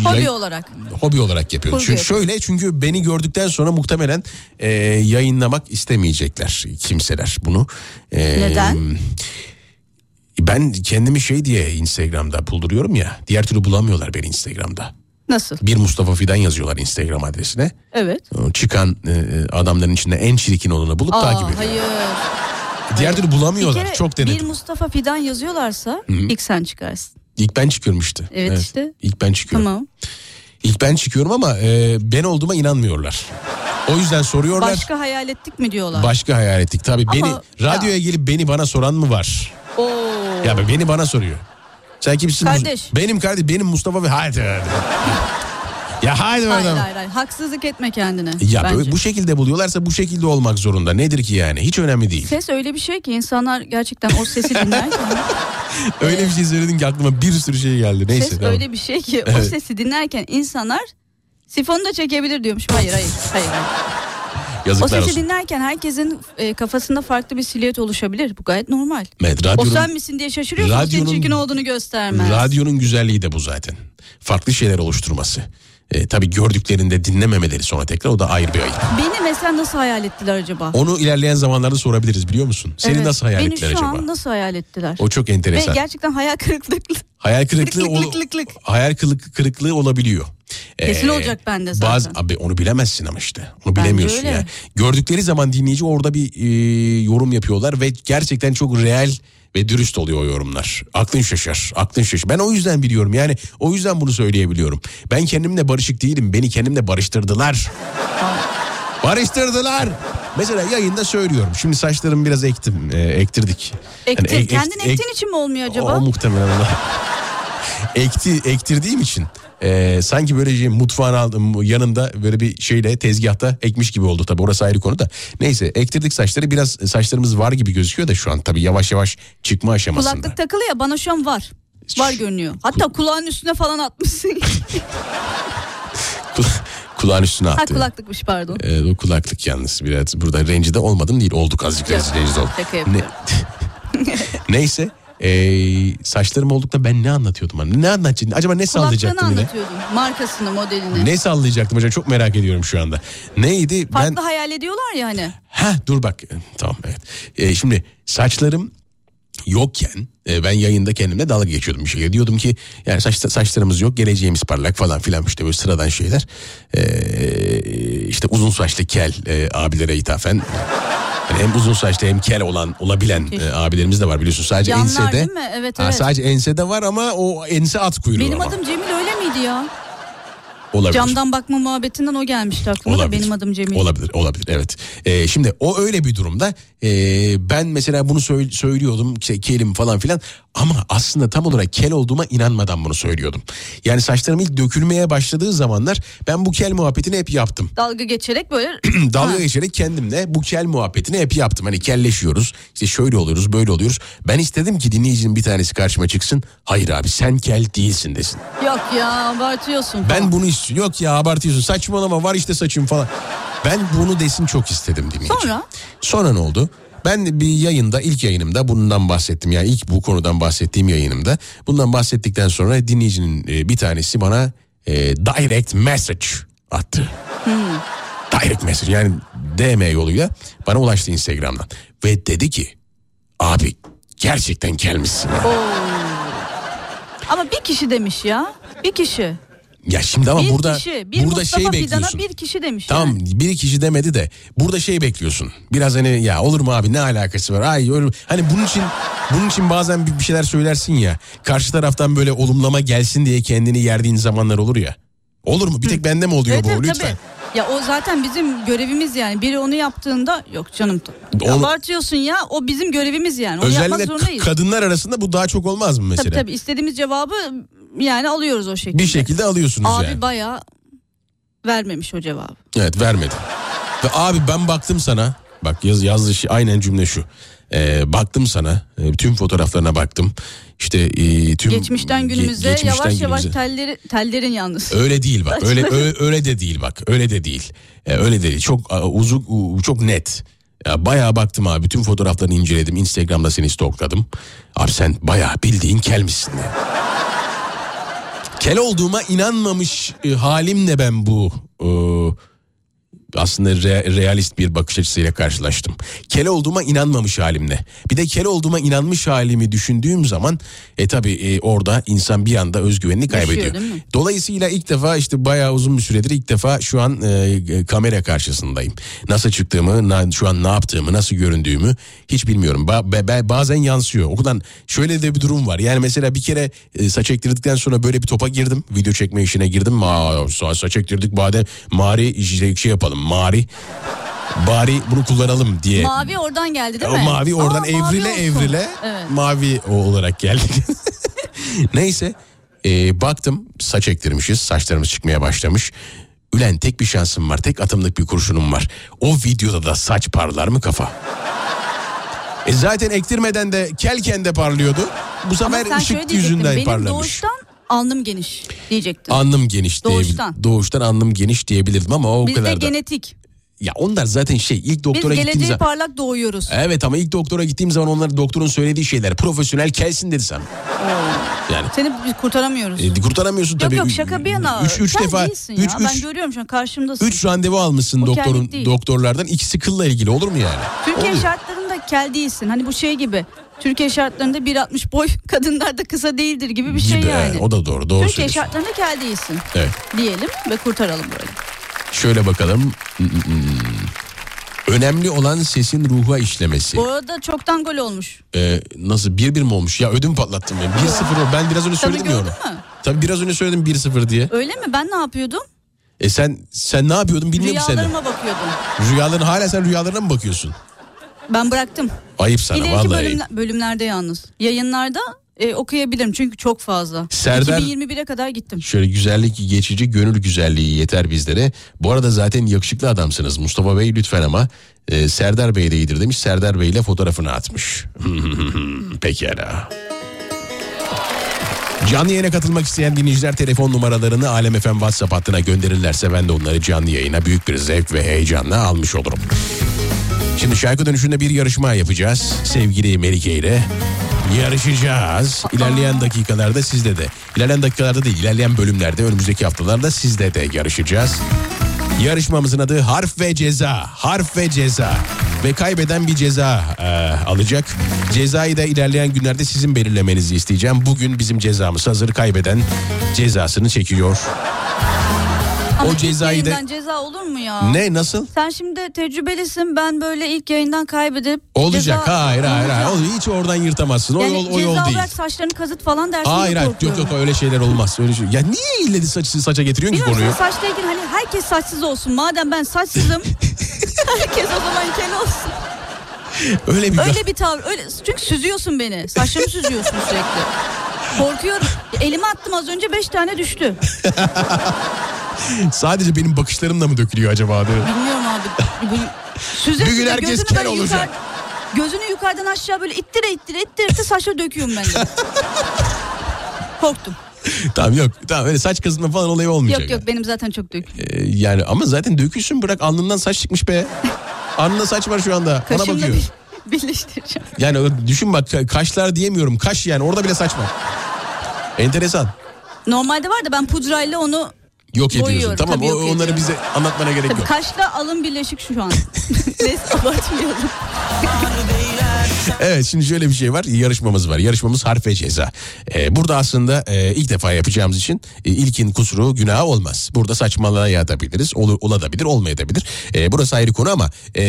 Hobi yay- olarak. hobi olarak yapıyoruz. Kurgu Çünkü şöyle çünkü beni gördükten sonra muhtemelen e, yayınlamak istemeyecekler kimseler bunu. E, Neden? Ben kendimi şey diye Instagram'da bulduruyorum ya. Diğer türlü bulamıyorlar beni Instagram'da. Nasıl? Bir Mustafa Fidan yazıyorlar Instagram adresine. Evet. Çıkan e, adamların içinde en çirkin olanı bulup Aa, takip ediyor. hayır. Diğer türlü Bir bulamıyorlar. kere Çok bir denedim. Mustafa Fidan yazıyorlarsa ilk sen çıkarsın. İlk ben çıkıyorum işte. Evet, işte. İlk ben çıkıyorum. Tamam. İlk ben çıkıyorum ama e, ben olduğuma inanmıyorlar. O yüzden soruyorlar. Başka hayal ettik mi diyorlar. Başka hayal ettik. Tabii Ama beni ya. radyoya gelip beni bana soran mı var? Oo. Ya beni bana soruyor. Sen kimsin? Kardeş. Benim kardeş benim Mustafa ve haydi. ya haydi Hayır hayır hayır. Haksızlık etme kendine. Ya bence. böyle bu şekilde buluyorlarsa bu şekilde olmak zorunda. Nedir ki yani? Hiç önemli değil. Ses öyle bir şey ki insanlar gerçekten o sesi <laughs> dinlerken <laughs> Öyle bir şey söyledin ki aklıma bir sürü şey geldi. Neyse ses tamam. öyle bir şey ki o Evet. sesi dinlerken insanlar sifonu da çekebilir diyormuş. Hayır hayır hayır. hayır. O Yazıklar sesi olsun. dinlerken herkesin e, kafasında farklı bir silüet oluşabilir. Bu gayet normal. Evet, O radyonun, sen misin diye şaşırıyorsun. Senin Radyonun- çirkin olduğunu göstermez. radyonun güzelliği de bu zaten. Farklı şeyler oluşturması. E, tabii gördüklerinde dinlememeleri sonra tekrar o da ayrı bir ayıp. Beni mesela nasıl hayal ettiler acaba? Onu ilerleyen zamanlarda sorabiliriz biliyor musun? Seni Evet. nasıl hayal Beni ettiler şu acaba? an nasıl hayal ettiler? O çok Ve enteresan. gerçekten hayal kırıklıklı hayal <laughs> kırıklığı Lık lık ol- lık lık. hayal kırık- kırıklığı olabiliyor. Kesin Ee, olacak bende zaten. Bazı abi onu bilemezsin ama işte. Onu Bence bilemiyorsun öyle. ya. Gördükleri zaman dinleyici orada bir e, yorum yapıyorlar ve gerçekten çok real ve dürüst oluyor o yorumlar. Aklın şaşar. Aklın şaşar. Ben o yüzden biliyorum. Yani o yüzden bunu söyleyebiliyorum. Ben kendimle barışık değilim. Beni kendimle barıştırdılar. <laughs> Barıştırdılar. Mesela yayında söylüyorum. Şimdi saçlarımı biraz ektim. e, ektirdik. Ektir. Yani ek- Kendin ek- ektiğin için mi olmuyor acaba? o muhtemelen. <laughs> Ekti, ektirdiğim için e, sanki böyle şey, mutfağın aldım yanında böyle bir şeyle tezgahta ekmiş gibi oldu tabii orası ayrı konu da. Neyse ektirdik saçları biraz saçlarımız var gibi gözüküyor da şu an tabii yavaş yavaş çıkma aşamasında. Kulaklık takılı ya bana şu an var. Var görünüyor. Hatta kulağın üstüne falan atmışsın. Kulağın üstüne ha attı. kulaklıkmış pardon. E, o kulaklık yalnız biraz burada rencide olmadım değil olduk azıcık rencide olduk. yapıyorum. <laughs> Neyse e, saçlarım oldukta ben ne anlatıyordum? hani? Ne anlatacaktım? Acaba ne Kulaklığını sallayacaktım yine? anlatıyordum. Markasını, modelini. Ne sallayacaktım acaba çok merak ediyorum şu anda. Neydi? Farklı ben hayal ediyorlar ya hani. Ha dur bak tamam evet. Ee, şimdi saçlarım yokken e, ben yayında kendimle dalga geçiyordum bir şekilde. Diyordum ki yani saç, saçlarımız yok geleceğimiz parlak falan filan işte böyle sıradan şeyler. Ee, işte uzun saçlı kel e, abilere ithafen. Yani hem uzun saçlı hem kel olan olabilen e, abilerimiz de var biliyorsun. Sadece Yanlar ensede. değil mi? Evet, Ha, evet. sadece ensede var ama o ense at kuyruğu Benim ama. adım Cemil öyle miydi ya? Olabilir. Camdan bakma muhabbetinden o gelmişti aklıma da Olabilir. benim adım Cemil. Olabilir, olabilir evet. Ee, şimdi o öyle bir durumda ee, ben mesela bunu söy- söylüyordum işte kelim falan filan ama aslında tam olarak kel olduğuma inanmadan bunu söylüyordum. Yani saçlarım ilk dökülmeye başladığı zamanlar ben bu kel muhabbetini hep yaptım. Dalga geçerek böyle <clears throat> Dalga Ha. geçerek kendimle bu kel muhabbetini hep yaptım. Hani kelleşiyoruz işte şöyle oluyoruz böyle oluyoruz. Ben istedim ki dinleyicinin bir tanesi karşıma çıksın. Hayır abi sen kel değilsin desin. yok ya abartıyorsun. Ben bunu istiyorum. Yok ya abartıyorsun saçmalama var işte saçım falan. Ben bunu desin çok istedim dinleyici. Sonra? Sonra ne oldu? Ben bir yayında ilk yayınımda bundan bahsettim. Yani ilk bu konudan bahsettiğim yayınımda. Bundan bahsettikten sonra dinleyicinin e, bir tanesi bana e, direct message attı. Direct message yani DM yoluyla bana ulaştı Instagram'dan. Ve dedi ki abi gerçekten gelmişsin ya. Ama bir kişi demiş ya. Bir kişi. Ya şimdi ama bir burada kişi. Bir burada Mustafa şey bekliyorsun. bir kişi demiş. Tamam yani. bir kişi demedi de burada şey bekliyorsun. Biraz hani ya olur mu abi ne alakası var? Ay öyle hani bunun için bunun için bazen bir şeyler söylersin ya. Karşı taraftan böyle olumlama gelsin diye kendini yerdiğin zamanlar olur ya. Olur mu? Bir tek bende mi oluyor Evet, bu? evet, Lütfen. tabii. Ya o zaten bizim görevimiz yani. Biri onu yaptığında yok canım. Onu- Abartıyorsun ya. O bizim görevimiz yani. Onu yapmak Özellikle kadınlar arasında bu daha çok olmaz mı mesela? Tabii tabii istediğimiz cevabı yani alıyoruz o şekilde. Bir şekilde alıyorsunuz Abi yani. bayağı vermemiş o cevabı. Evet vermedi. Ve abi ben baktım sana. Bak yaz, yazdığı şey aynen cümle şu. Ee, baktım sana. e, tüm fotoğraflarına baktım. İşte e, tüm Geçmişten ge- günümüze geçmişten yavaş yavaş günümüze. telleri, tellerin yalnız. Öyle değil bak. Öyle öyle, öyle de değil bak. Öyle de değil. Ee, öyle de değil. Çok a, uzun u- çok net. Ya bayağı baktım abi. Bütün fotoğraflarını inceledim. Instagram'da seni stalkladım. Abi sen bayağı bildiğin kelmişsin ya. Kel olduğuma inanmamış e, halimle ben bu aslında re- realist bir bakış açısıyla karşılaştım. Kel olduğuma inanmamış halimle. Bir de kel olduğuma inanmış halimi düşündüğüm zaman e tabi e, orada insan bir anda özgüvenini kaybediyor. mi? Dolayısıyla ilk defa işte bayağı uzun bir süredir ilk defa şu an e, kamera karşısındayım. Nasıl çıktığımı, na- şu an ne yaptığımı, nasıl göründüğümü hiç bilmiyorum. Ba- be- bazen yansıyor. Okuldan şöyle de bir durum var. Yani mesela bir kere e, saç ektirdikten sonra böyle bir topa girdim. Video çekme işine girdim. Aa, sa- saç ektirdik bade mari işte şey yapalım. Mari bari bunu kullanalım diye. Mavi oradan geldi değil O mi? mavi oradan Aa, mavi evrile olsun. evrile Evet. mavi olarak geldi. <laughs> Neyse e, baktım saç ektirmişiz saçlarımız çıkmaya başlamış. Ülen tek bir şansım var tek atımlık bir kurşunum var. O videoda da saç parlar mı kafa? E zaten ektirmeden de kelken de parlıyordu. Bu sefer ışık yüzünden Benim parlamış. doğuştan alnım geniş diyecektin. Alnım geniş diyebilirdim. Doğuştan. Doğuştan alnım geniş diyebilirdim ama o Bizde kadar da. genetik. Ya onlar zaten şey ilk Biz doktora gittiğim geleceği zaman. parlak doğuyoruz. Evet ama ilk doktora gittiğim zaman onlar doktorun söylediği şeyler profesyonel kelsin dedi sana. Yani Seni biz kurtaramıyoruz. e, kurtaramıyorsun yok tabii. yok şaka bir yana. Üç, üç Kel defa değilsin ya. üç, ben üç, görüyorum şu an karşımdasın. üç randevu almışsın O doktorun doktorlardan ikisi kılla ilgili olur mu yani? Türkiye şartlarında kel değilsin. Hani bu şey gibi. Türkiye şartlarında 1.60 boy <laughs> kadınlar da kısa değildir gibi bir şey Gibi, yani. o da doğru, doğru Türkiye şartlarında kel değilsin Evet. diyelim ve kurtaralım böyle. Şöyle bakalım. Önemli olan sesin ruha işlemesi. Bu arada çoktan gol olmuş. Ee, nasıl bir bir mi olmuş? Ya ödüm patlattım ben. 1-0 o. Ben biraz önce Tabii söyledim ya onu. mü? Tabii biraz önce söyledim 1-0 diye. Öyle mi? Ben ne yapıyordum? E sen sen ne yapıyordun bilmiyorum seni. Rüyalarıma bakıyordum. Rüyaların hala sen rüyalarına mı bakıyorsun? Ben bıraktım. Ayıp sana İleriki vallahi. bölümler- bölümlerde yalnız. Yayınlarda e, okuyabilirim çünkü çok fazla. Serdar- 2021'e kadar gittim. Şöyle güzellik geçici gönül güzelliği yeter bizlere. Bu arada zaten yakışıklı adamsınız Mustafa Bey lütfen ama e, Serdar Bey de iyidir demiş. Serdar Bey ile fotoğrafını atmış. <laughs> Pekala. Canlı yayına katılmak isteyen dinleyiciler telefon numaralarını Alem FM WhatsApp hattına gönderirlerse ben de onları canlı yayına büyük bir zevk ve heyecanla almış olurum. Şimdi şarkı dönüşünde bir yarışma yapacağız. Sevgili Melike ile yarışacağız. İlerleyen dakikalarda sizde de. İlerleyen dakikalarda değil, ilerleyen bölümlerde önümüzdeki haftalarda sizde de yarışacağız. Yarışmamızın adı harf ve ceza. Harf ve ceza. Ve kaybeden bir ceza e, alacak. Cezayı da ilerleyen günlerde sizin belirlemenizi isteyeceğim. Bugün bizim cezamız hazır. Kaybeden cezasını çekiyor. Ama o cezayı da... ceza olur mu ya? Ne nasıl? Sen şimdi tecrübelisin. Ben böyle ilk yayından kaybedip Olacak. ceza- hayır hayır hayır. Olacak. O- Hiç oradan yırtamazsın. O Yani yol o yol ceza değil. olarak saçlarını kazıt falan dersin Hayır hayır yok yok öyle şeyler olmaz. Öyle şey. Ya niye ille de saçı saça getiriyorsun ki Bilmiyorum konuyu? sen saçla ilgili hani herkes saçsız olsun. Madem ben saçsızım <laughs> herkes o zaman kel olsun. Öyle bir Öyle bir tavır. Öyle, çünkü süzüyorsun beni. Saçlarımı süzüyorsun sürekli. <laughs> Korkuyorum. Elime attım az önce beş tane düştü. <laughs> sadece benim bakışlarımla mı dökülüyor acaba diyor. Bilmiyorum abi. Süzüyorsun Bir gün herkes kel olacak. yukarı- gözünü yukarıdan aşağı böyle ittire ittire ittire ittire saçları döküyorum ben de. <laughs> Korktum. tamam yok. Tamam öyle saç kazınma falan olayı olmayacak. Yok yok benim zaten çok dök. Ee, yani ama zaten dökülsün bırak alnından saç çıkmış be. <laughs> Alnında saç var şu anda. Bana Kaşımla bakıyor. bir, birleştireceğim. Yani düşün bak ka- kaşlar diyemiyorum. Kaş yani orada bile saç var. Enteresan. Normalde var da ben pudrayla onu Yok ediyorsun. Boyuyorum, Tamam tabii o- yok onları ediyorum. bize anlatmana gerek Tabii yok. kaşla alın birleşik şu an. <laughs> Neyse abartmayalım. <laughs> <laughs> Evet şimdi şöyle bir şey var yarışmamız var yarışmamız harf ve ceza. Ee, burada aslında e, ilk defa yapacağımız için e, ilkin kusuru günahı olmaz. Burada saçmalayabiliriz olur olabilir olmayabilir. E, burası ayrı konu ama e,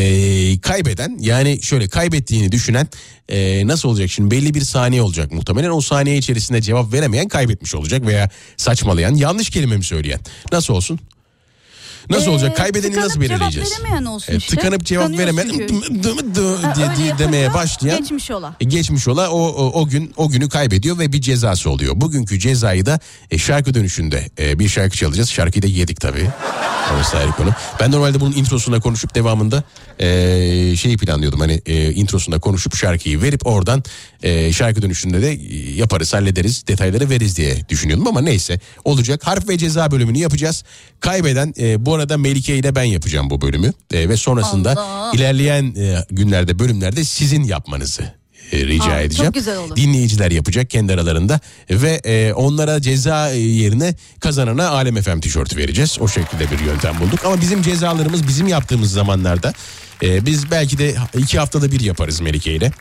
kaybeden yani şöyle kaybettiğini düşünen e, nasıl olacak şimdi belli bir saniye olacak muhtemelen o saniye içerisinde cevap veremeyen kaybetmiş olacak veya saçmalayan yanlış kelime mi söyleyen nasıl olsun? Nasıl Ee, olacak? Kaybedeni nasıl belirleyeceğiz? Cevap veremeyen olsun E, işte. Tıkanıp cevap veremeyen diye, diye demeye başlayan Geçmiş ola. e, geçmiş ola o, o, o gün o günü kaybediyor ve bir cezası oluyor. Bugünkü cezayı da e, şarkı dönüşünde e, bir şarkı çalacağız. Şarkıyı da yedik tabii. Orası ayrı konu. Ben normalde bunun introsunda konuşup devamında e, şeyi planlıyordum. Hani e, introsunda konuşup şarkıyı verip oradan e, şarkı dönüşünde de e, yaparız, hallederiz, detayları veririz diye düşünüyordum ama neyse olacak. Harf ve ceza bölümünü yapacağız. Kaybeden e, bu arada Melike ile ben yapacağım bu bölümü E, ve sonrasında Allah. ilerleyen e, günlerde bölümlerde sizin yapmanızı e, rica Aa, çok edeceğim. güzel olur. Dinleyiciler yapacak kendi aralarında ve e, onlara ceza e, yerine kazanana Alem FM tişörtü vereceğiz. O şekilde bir yöntem bulduk ama bizim cezalarımız bizim yaptığımız zamanlarda e, biz belki de iki haftada bir yaparız Melike ile.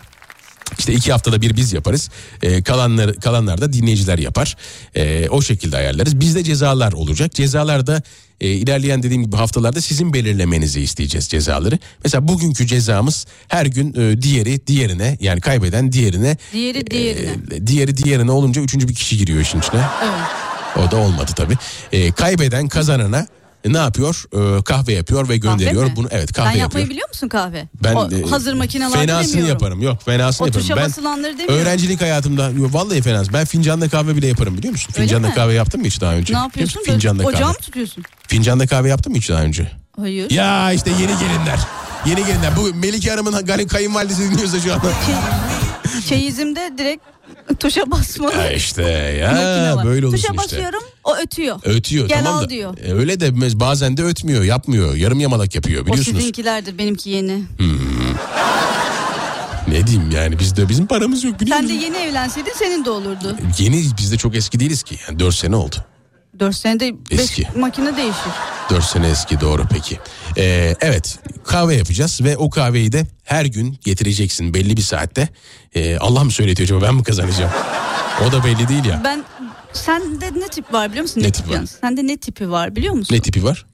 İşte iki haftada bir biz yaparız. Ee, kalanlar kalanlar da dinleyiciler yapar. Ee, o şekilde ayarlarız. Bizde cezalar olacak. Cezalar da e, ilerleyen dediğim gibi haftalarda sizin belirlemenizi isteyeceğiz cezaları. Mesela bugünkü cezamız her gün e, diğeri diğerine yani kaybeden diğerine Diğeri diğerine. e, diğeri diğerine olunca üçüncü bir kişi giriyor işin içine. Evet. O da olmadı tabii. Ee, kaybeden kazanana ne yapıyor? Ee, kahve yapıyor ve gönderiyor. mi? Bunu evet Sen kahve yapmayı yapıyor. biliyor musun kahve? Ben o, e, hazır makinalarda fenasını demiyorum. yaparım. Yok fenasını O yaparım. Ben basılanları demiyorum. öğrencilik hayatımda yok, vallahi fenasın. Ben fincanla kahve bile yaparım biliyor musun? Fincanla kahve yaptın mı hiç daha önce? Ne yapıyorsun? Fincanla Ocağı kahve. mı tutuyorsun? Fincanla kahve yaptın mı hiç daha önce? Hayır. Ya işte yeni gelinler. Yeni gelinler. Bu Melike Hanım'ın galiba kayınvalidesi dinliyorsa şu anda. Çeyizimde direkt tuşa basmalı. <laughs> Ya işte ya var. böyle olursun Tuşa işte. basıyorum o ötüyor. Ötüyor Gel tamam da. diyor. E, Öyle de bazen de ötmüyor, yapmıyor. Yarım yamalak yapıyor O biliyorsunuz. sizinkilerdir benimki yeni. Ne diyeyim yani bizde bizim paramız yok biliyor Sen de yeni evlenseydin senin de olurdu. Yeni biz de çok eski değiliz ki. Yani 4 sene oldu. 4 senede 5 Eski. makine değişir. 4 sene eski doğru peki. Ee, evet kahve yapacağız ve o kahveyi de her gün getireceksin belli bir saatte. Ee, Allah mı söyletiyor acaba ben mi kazanacağım? O da belli değil ya. Ben sende ne tip var biliyor musun? Ne Ne, tip tip var? Sende ne tipi var biliyor musun? Ne tipi var?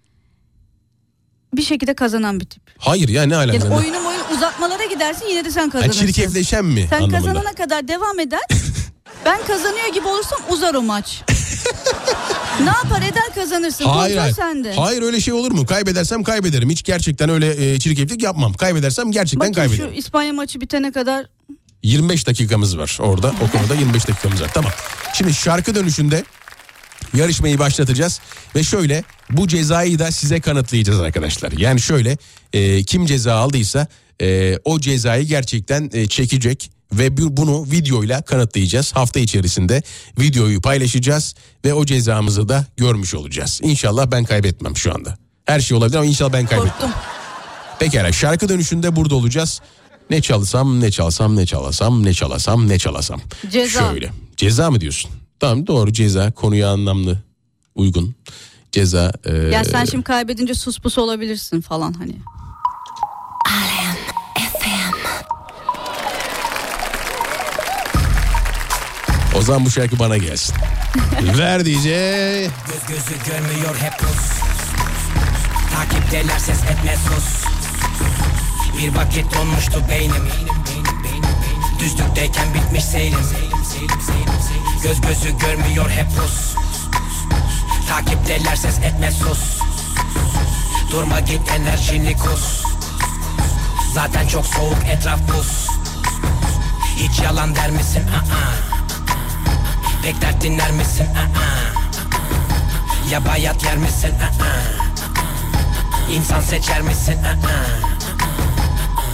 Bir şekilde kazanan bir tip. Hayır ya ne Yani alakası? oyunu oyunu uzatmalara gidersin yine de sen kazanırsın. çirkefleşen mi Sen anlamında? kazanana kadar devam eder. <laughs> ben kazanıyor gibi olursam uzar o maç. Ne yapar eder kazanırsın. Hayır, hayır. sende. hayır öyle şey olur mu? Kaybedersem kaybederim. Hiç gerçekten öyle e, çirkeflik yapmam. Kaybedersem gerçekten Bakayım kaybederim. şu İspanya maçı bitene kadar 25 dakikamız var orada. O konuda 25 dakikamız var. Tamam. Şimdi şarkı dönüşünde yarışmayı başlatacağız. Ve şöyle bu cezayı da size kanıtlayacağız arkadaşlar. Yani şöyle e, kim ceza aldıysa e, o cezayı gerçekten e, çekecek. Ve bu- bunu videoyla kanıtlayacağız. Hafta içerisinde videoyu paylaşacağız. Ve o cezamızı da görmüş olacağız. İnşallah ben kaybetmem şu anda. Her şey olabilir ama inşallah ben kaybetmem. korktum. Pekala şarkı dönüşünde burada olacağız. Ne çalsam ne çalsam ne çalasam ne çalasam ne çalasam. Ceza. Şöyle. Ceza mı diyorsun? Tamam doğru ceza konuya anlamlı uygun. Ceza. e, Ya sen şimdi kaybedince sus pus olabilirsin falan hani. O zaman bu şarkı bana gelsin. <laughs> Ver DJ. Göz gözü görmüyor hep pus Takipteler ses etme sus Bir vakit donmuştu beynim Düzlükteyken bitmiş seyrim Göz gözü görmüyor hep pus Takipteler ses etme sus Durma git enerjini kus Zaten çok soğuk etraf buz Hiç yalan der misin? Aa. Pek dert dinler misin? Aa. Ya bayat yer misin? Aa. İnsan seçer misin? Aa.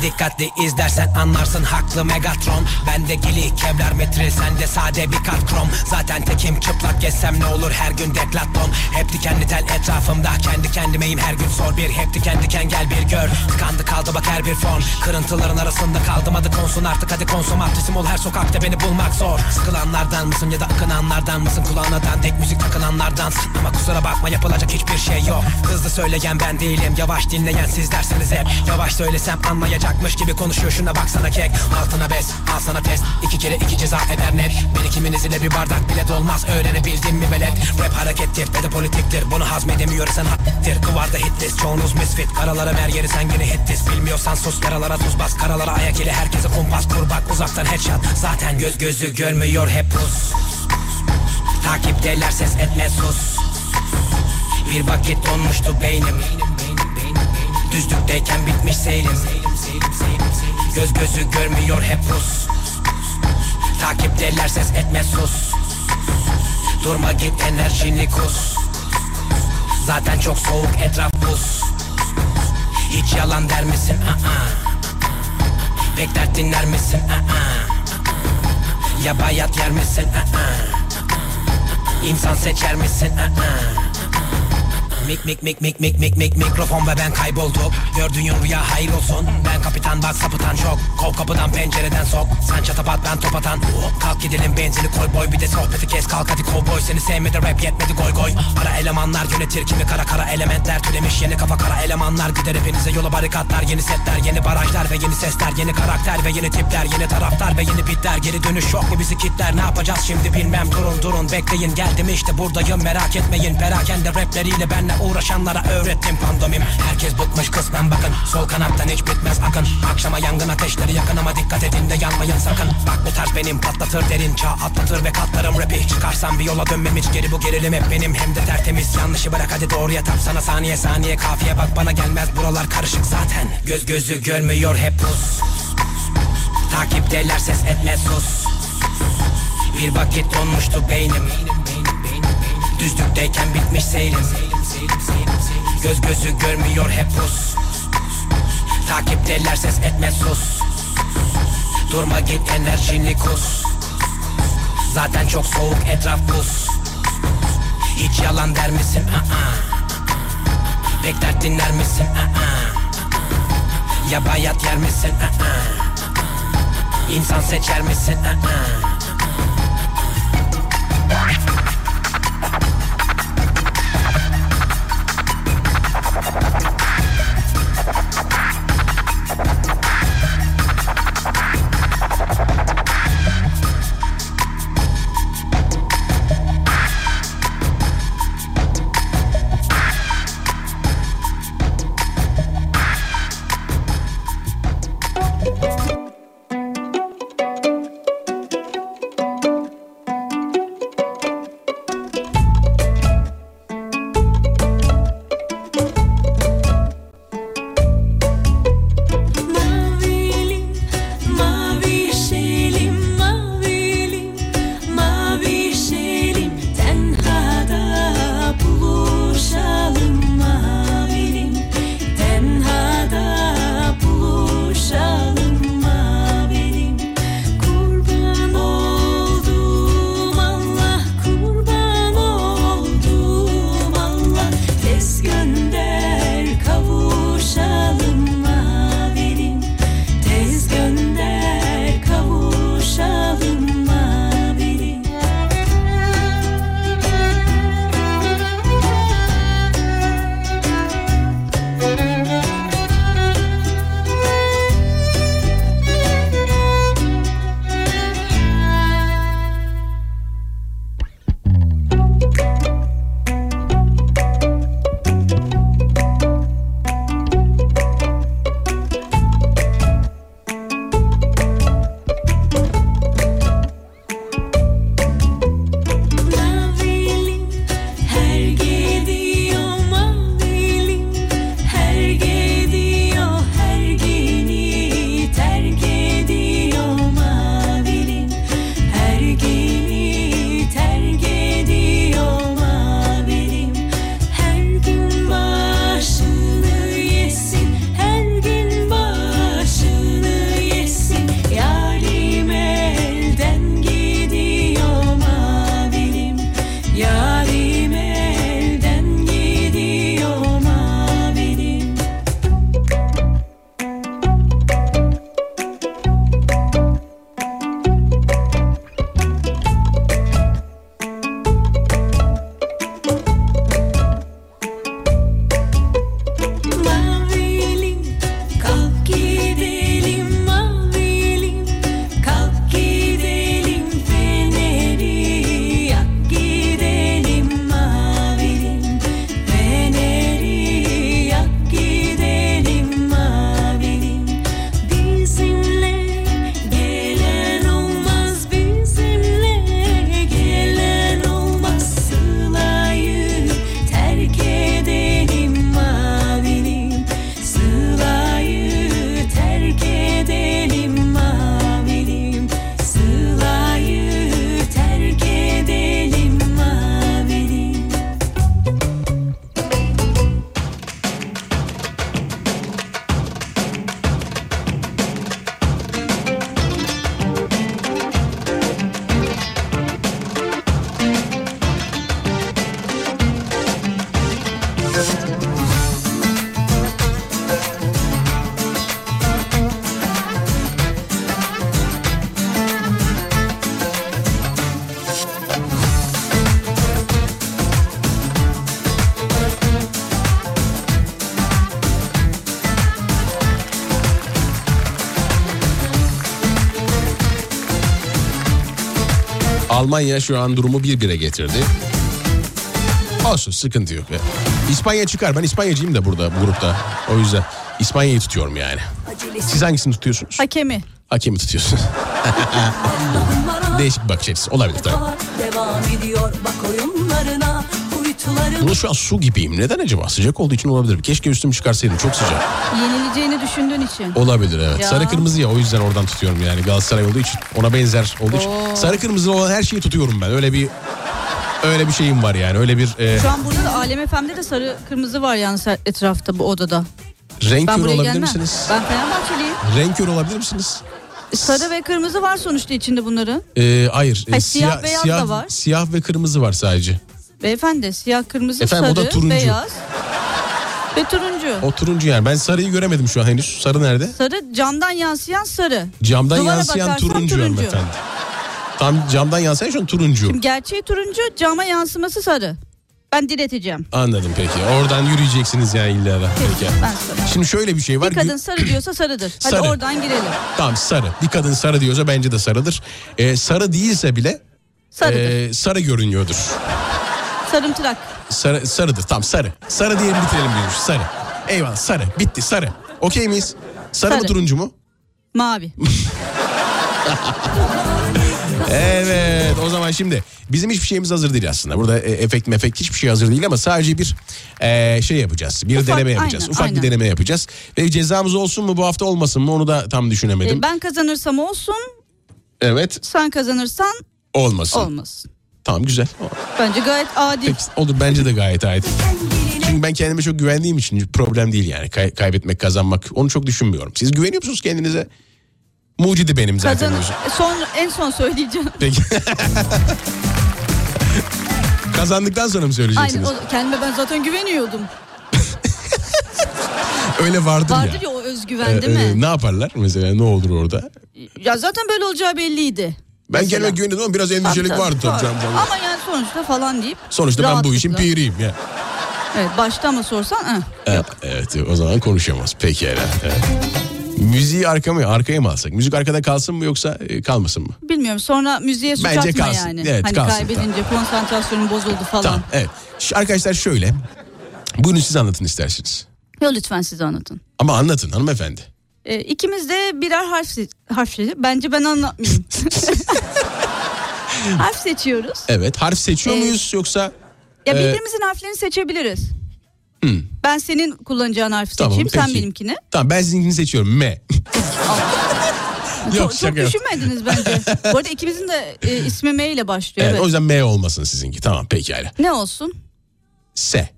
Dikkatli izlersen anlarsın haklı Megatron. Bende gili kevlar metril sende sade bir kat krom. Zaten tekim çıplak gezsem ne olur her gün deklaton. Hep dikenli tel etrafımda kendi kendimeyim her gün sor bir. Hep diken diken gel bir gör. Tıkandı kaldı bak her bir fon Kırıntıların arasında kaldım hadi konsun artık hadi konsomatrisim ol her sokakta beni bulmak zor. Sıkılanlardan mısın ya da akınanlardan mısın? Kulağına dandik müzik takılanlardan. Ama kusura bakma yapılacak hiçbir şey yok. Hızlı söyleyen ben değilim yavaş dinleyen siz derseniz hep. Yavaş söylesem anlayacakmış gibi konuşuyor. Şuna baksana kek. Altına bes al sana test. İki kere iki ceza eder net. Beni kiminiz ile bir bardak bile dolmaz. Öğrenebildin mi velet. Rap harekettir ve de politiktir. Bunu hazmedemiyorsan hattir. Kıvarda hitlist çoğunuz misfit. Karalara mer yeri sen yine hittis Bilmiyorsan sus yaralara tuz bas. Karalara ayak ile herkese kumpas kur bak. Uzaktan headshot. Zaten göz gözü görmüyor hep pus. Takipteler ses etme sus. Bir vakit donmuştu beynim Düzlükteyken bitmiş seyrim Göz gözü görmüyor hep Rus Takipteler ses etme sus Durma git enerjini kus Zaten çok soğuk etraf buz Hiç yalan der misin? Aa. Pek dert dinler misin? Aa. Ya bayat yer misin? Aa. İnsan seçer misin? Aa. Mik mik mik mik mik mik mik mikrofon ve ben kaybolduk Gördüğün rüya hayır olsun. Ben kapitan bak sapıtan çok. Kov kapıdan pencereden sok. Sen çatapat ben top atan. Kalk gidelim benzini koy boy. Bir de sohbeti kes kalk hadi kovboy. Seni sevmedi rap yetmedi goy goy. Ara elemanlar yönetir kimi kara kara elementler Türemiş. Yeni kafa kara elemanlar Gider hepinize yola. Barikatlar Yeni setler yeni barajlar ve yeni sesler Yeni karakter ve yeni tipler Yeni taraftar ve yeni pitler Geri dönüş yok mu bizi kitler? Ne yapacağız şimdi bilmem. Durun durun Bekleyin. Geldim işte buradayım. Merak etmeyin. Perakende rapleriyle benle uğraşanlara öğrettim pandomim. Herkes bıkmış kısmen bakın. Sol kanattan hiç bitmez akın. Akşama yangın ateşleri yakın ama dikkat edin de yanmayın sakın. Bak bu tarz benim patlatır derin çağ atlatır ve katlarım rapi. Çıkarsam bir yola dönmem hiç geri bu gerilim hep benim. Hem de tertemiz yanlışı bırak hadi doğruya tap. Sana saniye saniye Kafiye bak bana gelmez. Buralar karışık zaten. Göz gözü görmüyor hep pus Takipteler ses etme sus. Bir vakit donmuştu beynim Düzlükteyken bitmiş seyrim Göz gözü görmüyor hep Rus Takipteler ses etme sus Durma git enerjini kus Zaten çok soğuk etraf buz Hiç yalan der misin? Aa. Pek dert dinler misin? Aa. Ya bayat yer misin? Aa. İnsan seçer misin? Aa. Almanya şu an durumu bir bire getirdi. Olsun sıkıntı yok. ya. İspanya çıkar. Ben İspanyacıyım da burada bu grupta. O yüzden İspanya'yı tutuyorum yani. Siz hangisini tutuyorsunuz? Hakemi. Hakemi tutuyorsunuz. <laughs> Değişik bir bakış açısı. Olabilir tabii. Devam ediyor bak oyunlarına Bunu şu an su gibiyim. Neden acaba? Sıcak olduğu için olabilir. Keşke üstümü çıkarsaydım. Çok sıcak. Yenileceğini düşündüğün için. Olabilir evet. Ya. Sarı kırmızı ya o yüzden oradan tutuyorum yani Galatasaray olduğu için. Ona benzer olduğu için. Oo. Sarı kırmızı olan her şeyi tutuyorum ben. Öyle bir öyle bir şeyim var yani. Öyle bir e, Şu an burada da Alem FM'de de sarı kırmızı var yalnız etrafta bu odada. renk Ben körü olabilir gelmem. misiniz? Ben Fenerbahçeliyim. Renk körü olabilir misiniz? Sarı ve kırmızı var sonuçta içinde bunların. E, hayır. E, Ha, siyah, beyaz siyah, da var. Siyah ve kırmızı var sadece. Beyefendi siyah, kırmızı, Efendim, o sarı, da turuncu. beyaz ve turuncu. O turuncu yani. Ben sarıyı göremedim şu an henüz. Sarı nerede? Sarı camdan yansıyan sarı. Camdan Duvara yansıyan turuncu, turuncu. hanımefendi. Tam camdan yansıyan şu an turuncu. Şimdi gerçeği turuncu, cama yansıması sarı. Ben direteceğim. Anladım peki. Oradan yürüyeceksiniz yani illa da. Peki. Ben sarı. Şimdi şöyle bir şey var. Bir kadın sarı diyorsa sarıdır. Hadi Sarı. oradan girelim. Tamam sarı. Bir kadın sarı diyorsa bence de sarıdır. Ee, sarı değilse bile Sarıdır. e, sarı görünüyordur. Sarımtırak. Sarı, sarıdır. Tamam sarı. Sarı diyelim bitirelim diyormuş. Sarı. Eyvallah sarı. Bitti sarı. Okey miyiz? Sarı, mı Sarı. turuncu mu? Mavi. <laughs> Evet o zaman şimdi bizim hiçbir şeyimiz hazır değil aslında. Burada e, efekt mefekt hiçbir şey hazır değil ama sadece bir e, şey yapacağız. Bir Ufak, deneme yapacağız. aynen, Ufak aynen. bir deneme yapacağız. Ve cezamız olsun mu bu hafta olmasın mı onu da tam düşünemedim. Ee, ben kazanırsam olsun, Evet sen kazanırsan olmasın. olmasın. Tamam güzel. Bence gayet adil. Peki, olur bence de gayet ait. Çünkü ben kendime çok güvendiğim için problem değil yani. Kay- kaybetmek kazanmak onu çok düşünmüyorum. Siz güveniyor musunuz kendinize? Mucidi benim zaten. Diyorsun. E, Son, en son söyleyeceğim. Peki. <laughs> Kazandıktan sonra mı Aynen söyleyeceksiniz? o, kendime ben zaten güveniyordum. <laughs> Öyle vardır, Vardır ya. ya o özgüven Ee, değil mi? e, ne yaparlar mesela ne olur orada? Ya zaten böyle olacağı belliydi. Ben Mesela. kendime güveniyordum ama biraz endişelik Tabii, vardı tabii canım. Ama yani sonuçta falan deyip. Sonuçta ben bu işin piriyim ya. Evet başta ama sorsan ıh. Evet, evet o zaman konuşamaz. Peki Evet. Müziği arka mı, arkaya mı alsak? Müzik arkada kalsın mı yoksa e, kalmasın mı? bilmiyorum sonra müziğe suç Bence atma kalsın. yani. Evet, hani kalsın, kaybedince konsantrasyonun bozuldu falan. Tamam evet. Arkadaşlar şöyle. Buyurun siz anlatın isterseniz. Yo lütfen siz anlatın. Ama anlatın hanımefendi. Ee, ikimiz de birer harf, se- harf seçiyoruz. Bence ben anlatmayayım. <laughs> <laughs> harf seçiyoruz. Evet harf seçiyor Ee, muyuz yoksa? Ya e, birbirimizin harflerini seçebiliriz. hmm, Ben senin kullanacağın harfi Tamam, seçeyim, sen peki. benimkini. Tamam ben sizinkini seçiyorum. M. çok, <laughs> Yok, çok yok. düşünmediniz bence. Bu arada ikimizin de e, ismi M ile başlıyor. Evet, Evet. O yüzden M olmasın sizinki. Tamam pekala. Ne olsun? S.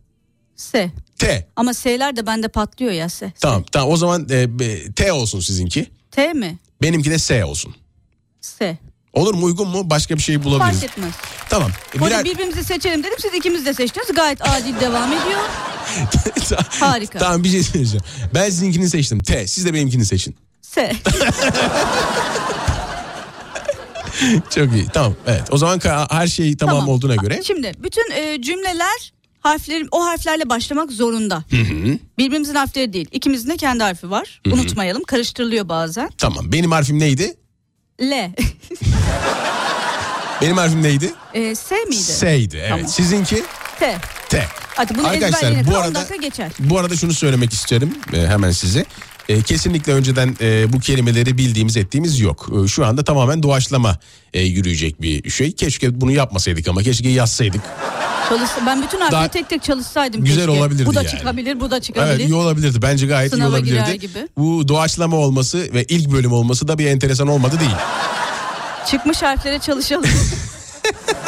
S. T. Ama S'ler de bende patlıyor ya S. Tamam tamam o zaman e, T olsun sizinki. T mi? Benimki de S olsun. S. Olur mu uygun mu? Başka bir şey bulabiliriz. Fark etmez. Tamam. birer- birbirimizi seçelim dedim. Siz ikimiz de seçtiniz. Gayet adil devam ediyor. <laughs> Harika. Tamam bir şey söyleyeceğim. Ben sizinkini seçtim. T. Siz de benimkini seçin. S. <laughs> Çok iyi. Tamam. Evet. O zaman her şey tamam, Tamam. olduğuna göre. Şimdi bütün e, cümleler harflerin o harflerle başlamak zorunda. Hı hı. Birbirimizin harfleri değil. İkimizin de kendi harfi var. Hı hı. Unutmayalım. Karıştırılıyor bazen. Tamam. Benim harfim neydi? L. Benim harfim neydi? E, S miydi? S'ydi. Evet. Tamam. Sizinki T. T. Hadi bunu Arkadaşlar, bu Bu arada- dakika geçer. Bu arada şunu söylemek isterim e, hemen size. E, kesinlikle önceden e, bu kelimeleri bildiğimiz ettiğimiz yok. E, şu anda tamamen doğaçlama e, yürüyecek bir şey. Keşke bunu yapmasaydık ama keşke yazsaydık. Çalışsa, ben bütün harfleri Daha- tek tek çalışsaydım Güzel keşke. olabilirdi Bu da yani. çıkabilir, bu da çıkabilir. Evet iyi olabilirdi. Bence gayet Sınava iyi olabilirdi. gibi. Bu doğaçlama olması ve ilk bölüm olması da bir enteresan olmadı değil. Çıkmış harflere çalışalım. <laughs>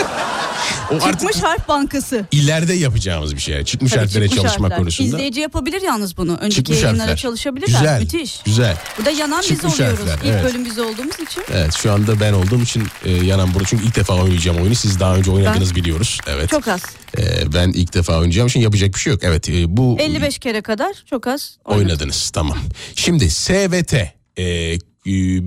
Çıkmış harf bankası. ileride yapacağımız bir şey. Yani çıkmış Tabii harflere çıkmış çalışma harfler. konusunda. İzleyici yapabilir yalnız bunu. Önceki Çıkmış yayınlara harfler. çalışabilirler. Güzel. Müthiş. Güzel. Bu da yanan biz Çıkmış oluyoruz. harfler, İlk evet. bölüm biz olduğumuz için. Evet şu anda ben olduğum için e, yanan bunu. Çünkü ilk defa oynayacağım oyunu. Siz daha önce oynadınız biliyoruz. Evet. Çok az. E, ben ilk defa oynayacağım için yapacak bir şey yok. Evet e, bu 55 kere kadar çok az. oynadım. oynadınız. Tamam. Şimdi S ve T. E, e,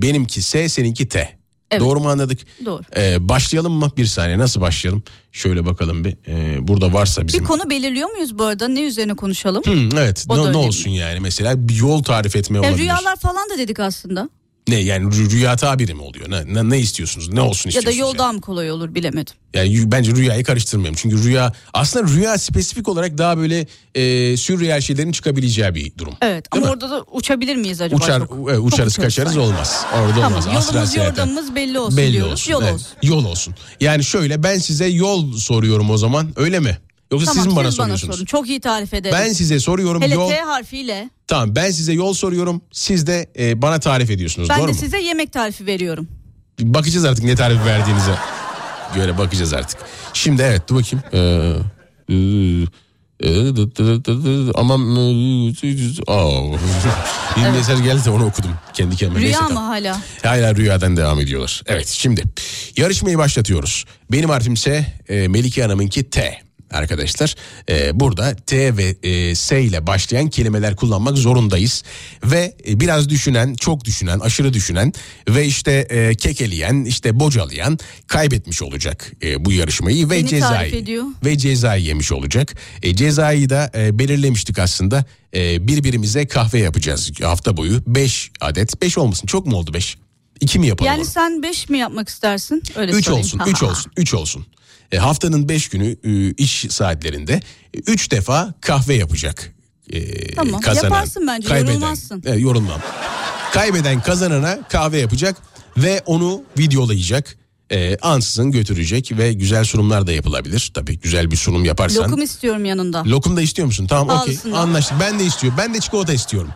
benimki S seninki T. Evet. Doğru mu anladık? Doğru. E, başlayalım mı? Bir saniye nasıl başlayalım? Şöyle bakalım bir. E, burada varsa bizim... Bir konu belirliyor muyuz bu arada? Ne üzerine konuşalım? Hı, evet O ne, ne olsun yani mesela bir yol tarif etme Ya olabilir. rüyalar falan da dedik aslında. Ne yani rü- rüya tabiri mi oluyor? Ne, ne, ne istiyorsunuz? Ne olsun Ya da istiyorsunuz? yol yani? mı kolay olur bilemedim. Yani y- bence rüyayı karıştırmayalım. Çünkü rüya aslında rüya spesifik olarak daha böyle e, sürreel şeylerin çıkabileceği bir durum. Evet Değil ama mi? orada da uçabilir miyiz acaba? Uçar, Çok- e, çok uçarız uçarız kaçarız sanki. olmaz. Orada Tamam, olmaz. Asla yolumuz seyahaten. yordamımız belli olsun belli diyoruz. Olsun, Yol evet. olsun. Yol olsun. Yani şöyle ben size yol soruyorum o zaman öyle mi? Yoksa Tamam, siz mi bana siz bana soruyorsunuz? sorun. Çok iyi tarif ederim. Ben size soruyorum Hele yol. T harfiyle. Tamam ben size yol soruyorum. Siz de e, bana tarif ediyorsunuz Ben doğru de mu? size yemek tarifi veriyorum. Bakacağız artık ne tarif verdiğinize. Göre bakacağız artık. Şimdi evet dur bakayım. Ee, e, Aa. <laughs> bir mesaj geldi de onu okudum kendi kendime. Rüya Neyse, mı hala? Hala rüyadan devam ediyorlar. Evet şimdi yarışmayı başlatıyoruz. Benim harfim ise e, Melike Hanım'ınki T. Arkadaşlar e, burada T ve e, S ile başlayan kelimeler kullanmak zorundayız. Ve e, biraz düşünen, çok düşünen, aşırı düşünen ve işte e, kekeleyen, işte bocalayan kaybetmiş olacak e, bu yarışmayı ve Beni cezayı ve cezayı yemiş olacak. E, cezayı da e, belirlemiştik aslında. E, birbirimize kahve yapacağız hafta boyu. 5 adet. 5 olmasın. Çok mu oldu 5? 2 mi yapalım? Yani onu? sen 5 mi yapmak istersin? Öyle 3 sorayım. olsun, 3 olsun, 3 olsun. E, haftanın 5 günü e, iş saatlerinde 3 defa kahve yapacak. e, Tamam, yaparsın bence, yorulmazsın. E, yorulmam. Kaybeden kazanana kahve yapacak ve onu videolayacak. E, ansızın götürecek ve güzel sunumlar da yapılabilir. Tabii güzel bir sunum yaparsan. Lokum istiyorum yanında. Lokum da istiyor musun? Tamam okey anlaştık. Ben de istiyorum. Ben de çikolata istiyorum.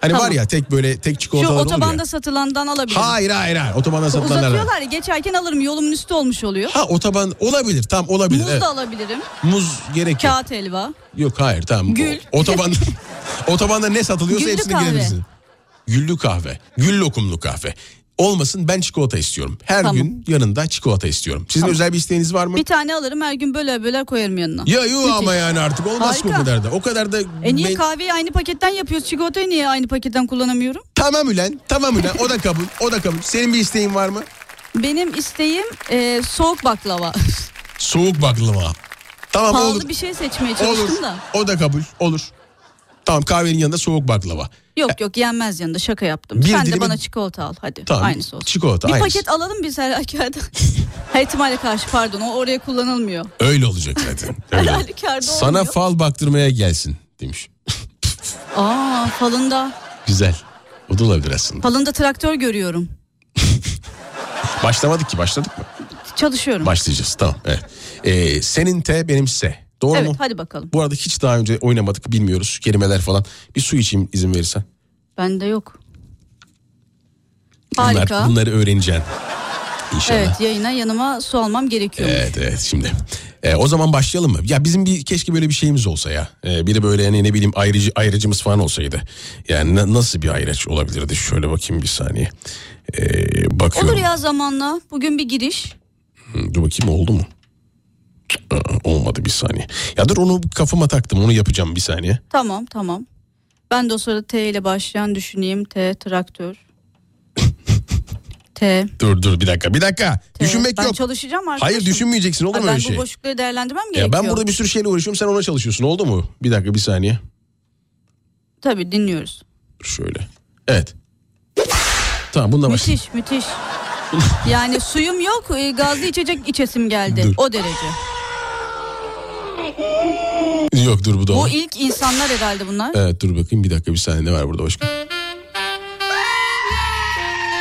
Hani Tamam. var ya tek böyle tek Şu çikolatalar ya. otobanda satılandan alabilirim. Hayır hayır hayır. Otobanda satılanlar. Uzatıyorlar ya geçerken alırım yolumun üstü olmuş oluyor. Ha otoban olabilir tam olabilir. Muz evet. da alabilirim. Muz gerek yok. Kağıt helva. Yok hayır tamam. Gül. Otobanda, <laughs> otobanda ne satılıyorsa Güllü hepsini kahve. girebilirsin. Güllü kahve. Gül lokumlu kahve. Olmasın ben çikolata istiyorum. Her Tamam. gün yanında çikolata istiyorum. Sizin Tamam. özel bir isteğiniz var mı? Bir tane alırım her gün böyle böyle koyarım yanına. Ya yok Müthiş. ama yani artık olmaz ki o Harika. kadar da. O kadar da E niye ben- kahveyi aynı paketten yapıyoruz? Çikolatayı niye aynı paketten kullanamıyorum? Tamam Ülen tamam Ülen o da kabul o da kabul. Senin bir isteğin var mı? Benim isteğim e, soğuk baklava. Soğuk baklava. Tamam Pahalı olur. bir şey seçmeye çalıştım Olur. da. O da kabul olur. Tamam kahvenin yanında soğuk baklava. Yok yok yenmez yanında şaka yaptım. Bir Sen de dilimi- bana çikolata al hadi. Tamam, Aynısı olsun. çikolata, Bir aynısı. paket alalım biz her halükarda. <laughs> her ihtimale karşı pardon o oraya kullanılmıyor. Öyle olacak zaten. <laughs> Her Öyle. halükarda Sana olmuyor. fal baktırmaya gelsin demiş. Aa falında. Güzel. O da olabilir aslında. Falında traktör görüyorum. Başlamadık ki başladık mı? Çalışıyorum. Başlayacağız tamam evet. Ee, senin T benim S. Doğru evet mu? hadi bakalım. Bu arada hiç daha önce oynamadık bilmiyoruz kelimeler falan. Bir su içeyim izin verirsen. Bende yok. Bunlar, Harika. bunları öğreneceksin. İnşallah. Evet yayına yanıma su almam gerekiyor. Evet evet şimdi. Ee, o zaman başlayalım mı? Ya bizim bir keşke böyle bir şeyimiz olsa ya. Ee, biri böyle yani ne bileyim ayrıcı ayrıcımız falan olsaydı. Yani na- nasıl bir ayraç olabilirdi? Şöyle bakayım bir saniye. Ee, bakıyorum. Olur ya zamanla. Bugün bir giriş. Hı, Dur bakayım oldu mu? Olmadı bir saniye. Ya dur onu kafama taktım onu yapacağım bir saniye. Tamam tamam. Ben de o sırada T ile başlayan düşüneyim. T traktör. T. Dur dur bir dakika bir dakika. T. Düşünmek ben yok. çalışacağım arkadaşım. Hayır düşünmeyeceksin olur mu ben öyle bu şey? boşlukları değerlendirmem gerekiyor. Ya ben burada bir sürü şeyle uğraşıyorum sen ona çalışıyorsun oldu mu? Bir dakika bir saniye. Tabii dinliyoruz. Şöyle. Evet. Tamam bununla başla. Müthiş müthiş. yani suyum yok e, gazlı içecek içesim geldi. Dur. O derece. <laughs> Yok dur bu da Bu ilk insanlar herhalde bunlar. Evet dur bakayım bir dakika bir saniye ne var burada başka?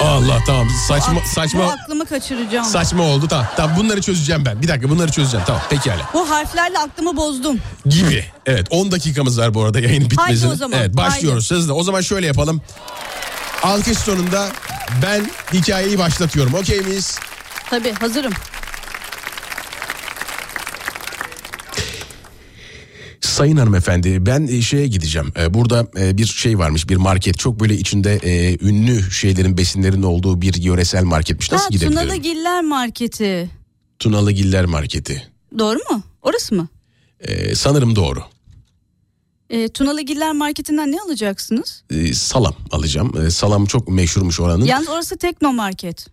Allah tamam saçma Bu saçma aklımı kaçıracağım. saçma oldu tamam. Tamam bunları çözeceğim ben. Bir dakika bunları çözeceğim tamam pekala. Bu harflerle aklımı bozdum. Gibi. Evet 10 dakikamız var bu arada yayının bitmesine. Haydi o zaman, Evet başlıyoruz hızlı. O zaman şöyle yapalım. Alkış sonunda ben hikayeyi başlatıyorum. Okey miyiz? Tabii hazırım. Sayın hanımefendi ben e, şeye gideceğim. E, Burada e, bir şey varmış bir market. Çok böyle içinde ünlü şeylerin besinlerin olduğu bir yöresel marketmiş. Nasıl ha, gidebilirim? Tunalı Giller Marketi. Tunalı Giller Marketi. Doğru mu? Orası mı? E, sanırım doğru. E, Tunalı Giller Marketi'nden ne alacaksınız? E, salam alacağım. E, salam çok meşhurmuş oranın. Yalnız orası Tekno Market.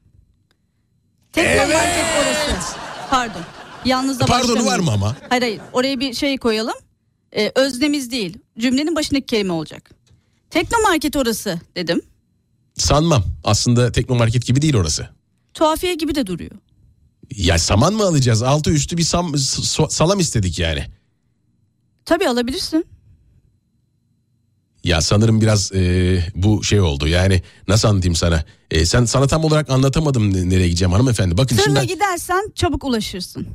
Tekno Market orası. Pardon. Yalnız da başlamayın. var mı ama? Hayır hayır. Oraya bir şey koyalım. Ee, öznemiz değil. Cümlenin başındaki kelime olacak. Tekno Market orası dedim. Sanmam. Aslında teknomarket gibi değil orası. Tuhafiye gibi de duruyor. Ya saman mı alacağız? Altı üstü bir sam, salam istedik yani. Tabii alabilirsin. Ya sanırım biraz e, bu şey oldu. Yani nasıl anlatayım sana? E, sen sana tam olarak anlatamadım ne- nereye gideceğim hanımefendi. Bakın şimdi Tırla ben gidersen çabuk ulaşırsın.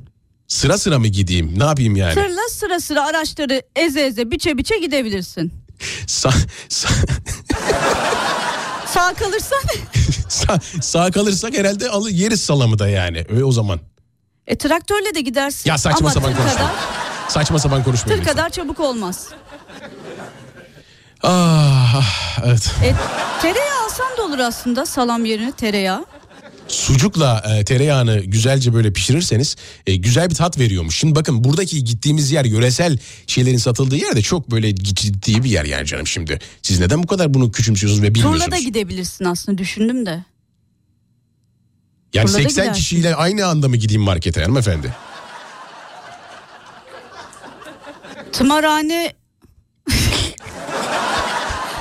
Sıra sıra mı gideyim? Ne yapayım yani? Tırla sıra sıra araçları eze eze biçe biçe gidebilirsin. Sa- sa- Sağ kalırsan <laughs> sa- sağ kalırsak herhalde alır yeriz salamı da yani. Öyle o zaman. e, traktörle de gidersin. Ya saçma Ama sapan tır konuşma. kadar, Saçma sapan tır konuşmayın. lütfen. kadar çabuk olmaz. Ah, ah, evet. E, tereyağı alsan da olur aslında salam yerine tereyağı. Sucukla e, tereyağını güzelce böyle pişirirseniz e, güzel bir tat veriyormuş. Şimdi bakın buradaki gittiğimiz yer yöresel şeylerin satıldığı yer de çok böyle ciddi bir yer yani canım şimdi. Siz neden bu kadar bunu küçümsüyorsunuz ve bilmiyorsunuz? Turla da gidebilirsin aslında düşündüm de. yani turla da 80 gidersin. kişiyle aynı anda mı gideyim markete hanımefendi? Tımarhane...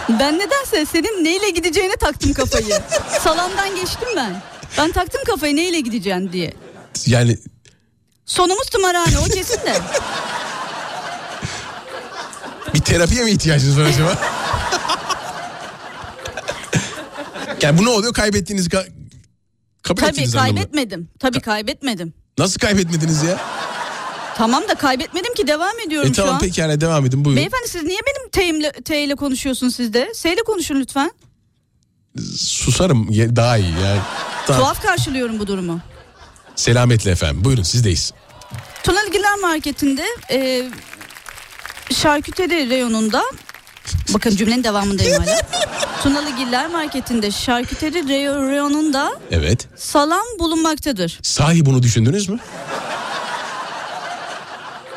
ben nedense senin neyle gideceğine taktım kafayı. <laughs> Salamdan geçtim ben. Ben taktım kafayı neyle gideceksin diye. Yani Sonumuz tımarhane o kesin de. bir terapiye mi ihtiyacınız var acaba? yani bu ne oluyor? Kaybettiğinizi ka- kabul Tabii kaybetmedim. Tabii kaybetmedim. Nasıl kaybetmediniz ya? Tamam da kaybetmedim ki devam ediyorum E şu tamam an. pekala devam edin buyurun. Beyefendi siz niye benim T'imle, T ile konuşuyorsunuz siz de? S ile konuşun lütfen. Susarım daha iyi yani. Tamam. Tuhaf karşılıyorum bu durumu. Selametle efendim buyurun sizdeyiz. Tunaligiller Marketi'nde e, şarküteri reyonunda bakın cümlenin devamındayım <laughs> hala. Tunaligiller Marketi'nde şarküteri reyo- reyonunda Evet. salam bulunmaktadır. Sahi bunu düşündünüz mü?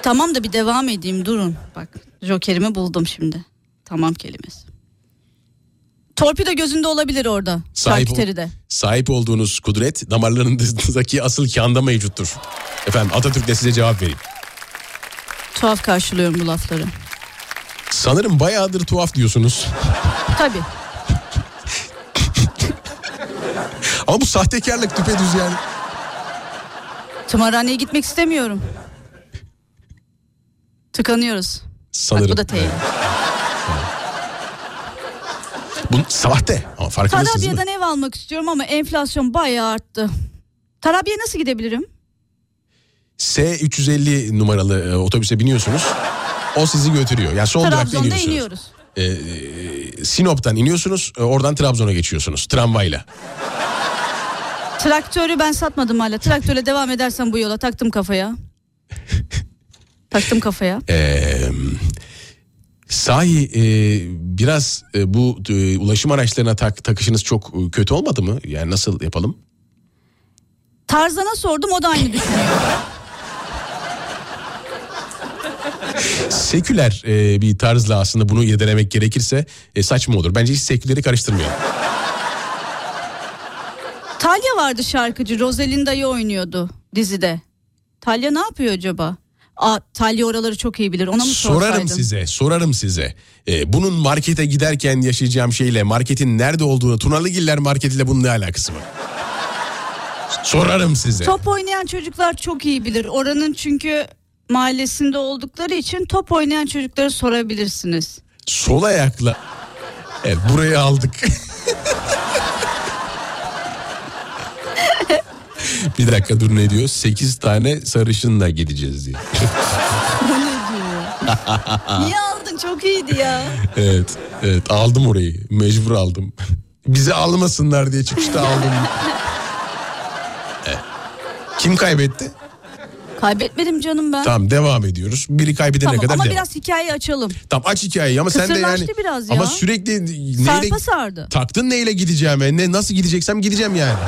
Tamam da bir devam edeyim durun. Bak jokerimi buldum şimdi. Tamam kelimesi. Torpido gözünde olabilir orada. Sahip, Şarküteride. sahip olduğunuz kudret damarlarınızdaki <laughs> asıl kanda mevcuttur. Efendim Atatürk de size cevap vereyim. Tuhaf karşılıyorum bu lafları. Sanırım bayağıdır tuhaf diyorsunuz. Tabii. <laughs> Ama bu sahtekarlık düpedüz yani. Tımarhaneye gitmek istemiyorum. Tıkanıyoruz. Sanırım. Bak bu da T. Bu sahte ama farkındasınız? Tarabya'dan ev almak istiyorum ama enflasyon bayağı arttı. Tarabya'ya nasıl gidebilirim? S350 numaralı e, otobüse biniyorsunuz. O sizi götürüyor. Yani son durakta Trabzon'da iniyorsunuz. iniyoruz. E, e, Sinop'tan iniyorsunuz. e, Oradan Trabzon'a geçiyorsunuz. Tramvayla. Traktörü ben satmadım hala. Traktörle devam edersem bu yola taktım kafaya. <laughs> taktım kafaya. Ee, sahi e, biraz e, bu e, ulaşım araçlarına tak, takışınız çok e, kötü olmadı mı? Yani nasıl yapalım? Tarzan'a sordum o da aynı düşünüyor. Seküler e, bir tarzla aslında bunu irdelemek gerekirse e, saçma olur. Bence hiç seküleri karıştırmayalım. Talya vardı şarkıcı. Rosalinda'yı oynuyordu dizide. Talya ne yapıyor acaba? Aa, Talya oraları çok iyi bilir. Ona mı Sorarım sorsaydın? size, sorarım size. E, bunun markete giderken yaşayacağım şeyle marketin nerede olduğunu Tunalıgiller marketiyle bunun ne alakası var? Sorarım size. Top oynayan çocuklar çok iyi bilir. Oranın çünkü mahallesinde oldukları için top oynayan çocukları sorabilirsiniz. Sol ayakla. Evet burayı aldık. <laughs> <laughs> bir dakika dur ne diyor? 8 tane sarışınla gideceğiz diyor? Niye aldın? Çok iyiydi ya. evet, evet aldım orayı. Mecbur aldım. <laughs> Bizi almasınlar diye çıkışta aldım. Kim kaybetti? Kaybetmedim canım ben. Tamam devam ediyoruz. Biri kaybedene Tamam, kadar ama devam. biraz hikayeyi açalım. Tamam aç hikayeyi ama sen de yani. Biraz ya. Ama sürekli neyle Sarpa sardı. taktın neyle gideceğime ne nasıl gideceksem gideceğim yani.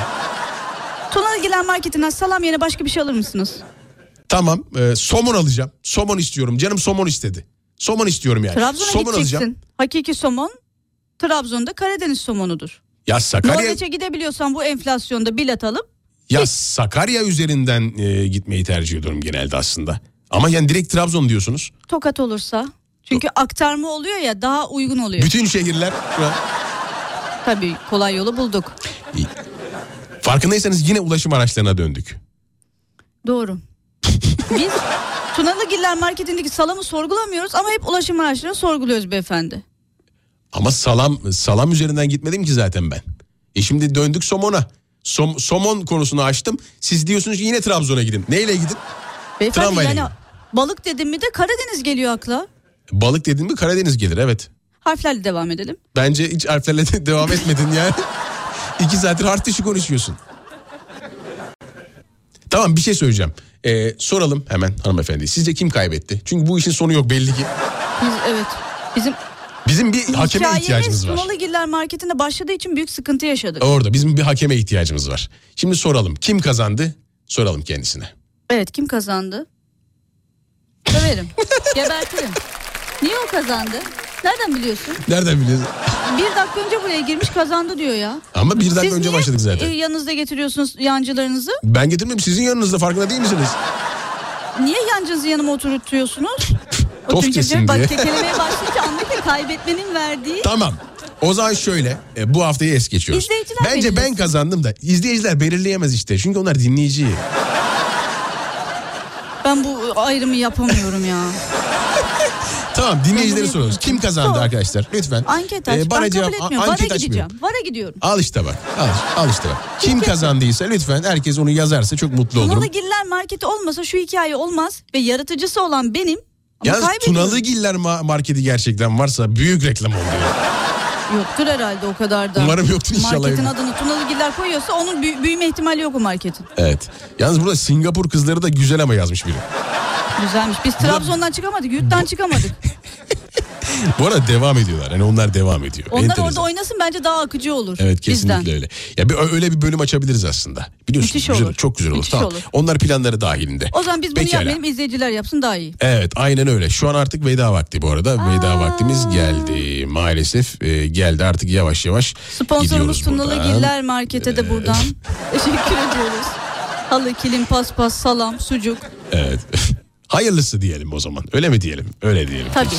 Tuna Gilen Marketi'nden salam yerine başka bir şey alır mısınız? Tamam e, somon alacağım. Somon istiyorum. Canım somon istedi. Somon istiyorum yani. Trabzon'a somon gideceksin. alacağım. Hakiki somon Trabzon'da Karadeniz somonudur. Ya Sakarya Norveç'e gidebiliyorsan bu enflasyonda bilet alıp ya Sakarya üzerinden e, gitmeyi tercih ediyorum genelde aslında. Ama yani direkt Trabzon diyorsunuz. tokat olursa. Çünkü aktarma oluyor ya daha uygun oluyor. Bütün şehirler Tabii kolay yolu bulduk. Farkındaysanız yine ulaşım araçlarına döndük. Doğru. <laughs> Biz Tunalıgiller Marketi'ndeki salamı sorgulamıyoruz ama hep ulaşım araçlarını sorguluyoruz beyefendi. Ama salam salam üzerinden gitmedim ki zaten ben. E şimdi döndük somona. Som- somon konusunu açtım. Siz diyorsunuz ki yine Trabzon'a gidin. Neyle gidin? Beyefendi Tramvayla yani gidin. balık dedim mi de Karadeniz geliyor akla. Balık dedin mi Karadeniz gelir evet. Harflerle devam edelim. Bence hiç harflerle de <laughs> devam etmedin yani. <laughs> İki saattir harf dışı konuşuyorsun. Tamam bir şey söyleyeceğim. Ee, soralım hemen hanımefendi. Sizce kim kaybetti? Çünkü bu işin sonu yok belli ki. Biz evet bizim Bizim bir hakeme hikayemiz ihtiyacımız var. Tunalıgiller Marketi'nde başladığı için büyük sıkıntı yaşadık. Orada bizim bir hakeme ihtiyacımız var. Şimdi soralım. Kim kazandı? Soralım kendisine. Evet kim kazandı? Döverim. <laughs> Gebertirim. Niye o kazandı? Nereden biliyorsun? Nereden biliyorsun? Bir dakika önce buraya girmiş kazandı diyor ya. Ama bir dakika Siz önce niye, başladık zaten. e, yanınızda getiriyorsunuz yancılarınızı? Ben getirmedim sizin yanınızda farkında değil misiniz? Niye yancınızı yanıma oturtuyorsunuz? Tost yesin bak diye. kekelemeye <laughs> başlayınca anlık ki kaybetmenin verdiği. Tamam. O zaman şöyle e, bu haftayı es geçiyoruz. İzleyiciler Bence ben belirlesin. kazandım da izleyiciler belirleyemez işte. Çünkü onlar dinleyici. Ben bu ayrımı yapamıyorum ya. <laughs> Tamam dinleyicilere bunu soruyoruz. Kim kazandı Sor. arkadaşlar? Lütfen. Anket aç. Ee, ben kabul etmiyorum. Vara anket gideceğim. Vara gidiyorum. Al işte bak. Al, al işte bak. Kim kazandıysa lütfen herkes onu yazarsa çok mutlu olurum. Tunalıgiller Marketi olmasa şu hikaye olmaz ve yaratıcısı olan benim. Ama Yalnız. Tunalıgiller ma- marketi gerçekten varsa büyük reklam oldu. ya. Yoktur herhalde o kadar da. Umarım yoktur inşallah. Marketin adını Tunalıgiller koyuyorsa onun büyü- büyüme ihtimali yok o marketin. Evet. Yalnız burada Singapur kızları da güzel ama yazmış biri. Güzelmiş. Biz Trabzon'dan çıkamadık, yurttan çıkamadık. <laughs> Bu arada devam ediyorlar. Yani onlar devam ediyor. Onlar Enteresan. orada oynasın bence daha akıcı olur. Evet kesinlikle bizden. öyle. Ya bir, öyle bir bölüm açabiliriz aslında. Biliyorsun Müthiş güzel, olur. çok güzel olur. Müthiş Tamam. olur. Onlar planları dahilinde. O zaman biz bunu Pekala. yapmayalım izleyiciler yapsın daha iyi. Evet aynen öyle. Şu an artık veda vakti bu arada. Veda vaktimiz geldi. Maalesef e, geldi artık yavaş yavaş Sponsorumuz Tunalı Giller Market'e de buradan <laughs> teşekkür ediyoruz. Halı, kilim, paspas, salam, sucuk. Evet. <laughs> Hayırlısı diyelim o zaman. Öyle mi diyelim? Öyle diyelim. Tabii.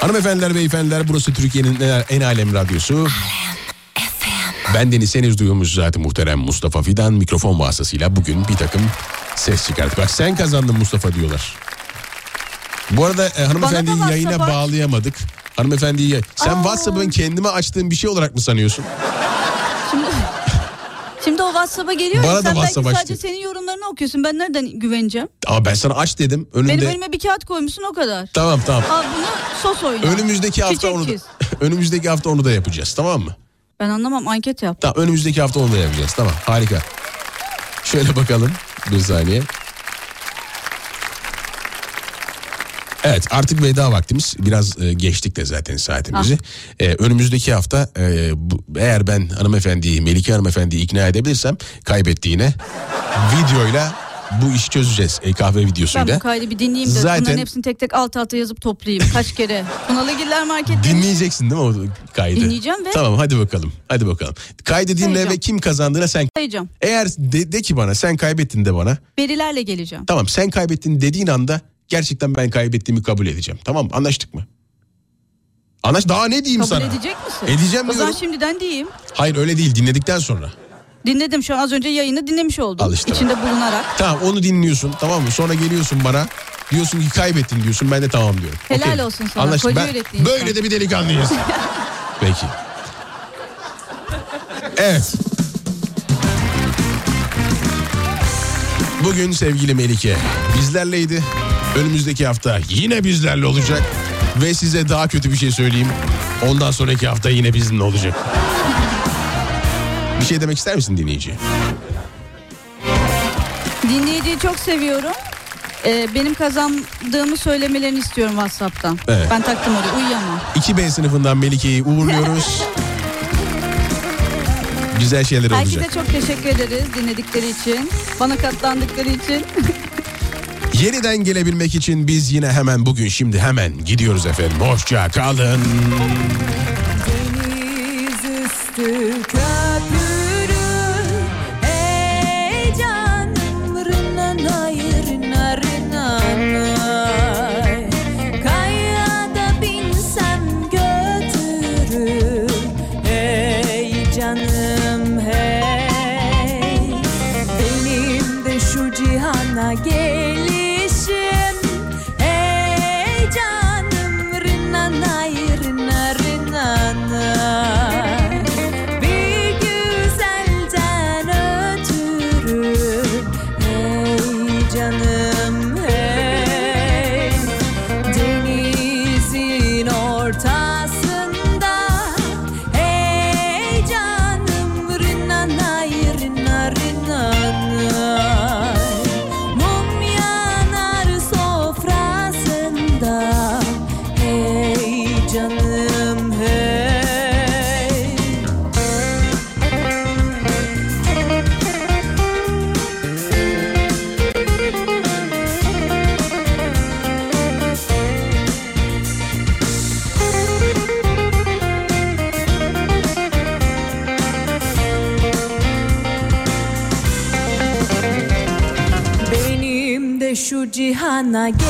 Hanımefendiler, beyefendiler burası Türkiye'nin en, alem radyosu. Ben Deniz henüz duyulmuş zaten muhterem Mustafa Fidan mikrofon vasıtasıyla bugün bir takım ses çıkarttık. Bak sen kazandın Mustafa diyorlar. Bu arada e, hanımefendiyi yayına WhatsApp bağlayamadık. Hanımefendiyi sen Aa. WhatsApp'ın kendime açtığım bir şey olarak mı sanıyorsun? Şimdi, şimdi o WhatsApp'a geliyor Bana ya sen belki sadece açtı. senin yorumlarını okuyorsun. Ben nereden güveneceğim? Ama ben sana aç dedim. Önünde... Benim önüme bir kağıt koymuşsun o kadar. Tamam tamam. Al bunu sos oyna. Önümüzdeki hafta Çiçek onu da, <laughs> önümüzdeki hafta onu da yapacağız tamam mı? Ben anlamam anket yap. Tamam önümüzdeki hafta onu da yapacağız. Tamam harika. Şöyle bakalım bir saniye. Evet artık veda vaktimiz biraz e, geçtik de zaten saatimizi. E, önümüzdeki hafta e, bu, eğer ben hanımefendiyi Melike hanımefendiyi ikna edebilirsem kaybettiğine videoyla bu işi çözeceğiz. E, kahve Ben videosuyla. bu kaydı bir dinleyeyim de Zaten- bunların hepsini tek tek alt alta yazıp toplayayım. Kaç kere. Tunalı Giller Market demiş. Dinleyeceksin değil mi o kaydı? Dinleyeceğim ve- Tamam hadi bakalım. Hadi bakalım. Kaydı dinle Sayacağım. ve kim kazandığına sen Sayacağım. Eğer de, de ki bana sen kaybettin de bana. Verilerle geleceğim. Tamam sen kaybettin dediğin anda gerçekten ben kaybettiğimi kabul edeceğim. Tamam mı? anlaştık mı? Anlaş daha ne diyeyim Kabul sana? edecek misin? Edeceğim O zaman diyorum. şimdiden diyeyim. Hayır öyle değil dinledikten sonra. Dinledim şu an az önce yayını dinlemiş oldum. Al işte İçinde bulunarak. Tamam onu dinliyorsun tamam mı? Sonra geliyorsun bana. Diyorsun ki kaybettin diyorsun ben de tamam diyorum. Helal Okey. olsun sana, Anlaştık. koca Ben- yürekli insan. Böyle de bir delikanlıyız. <laughs> Peki. Evet. Bugün sevgili Melike bizlerleydi. Önümüzdeki hafta yine bizlerle olacak. Ve size daha kötü bir şey söyleyeyim. Ondan sonraki hafta yine bizimle olacak. Bir şey demek ister misin dinleyici? Dinleyiciyi çok seviyorum. Ee, benim kazandığımı söylemelerini istiyorum WhatsApp'tan. Evet. Ben taktım oraya uyuyamam. 2B sınıfından Melike'yi uğurluyoruz. Güzel şeyler Herkese olacak. çok teşekkür ederiz dinledikleri için. Bana katlandıkları için. <laughs> Yeniden gelebilmek için biz yine hemen bugün şimdi hemen gidiyoruz efendim. Hoşça kalın. Deniz üstü şu cihana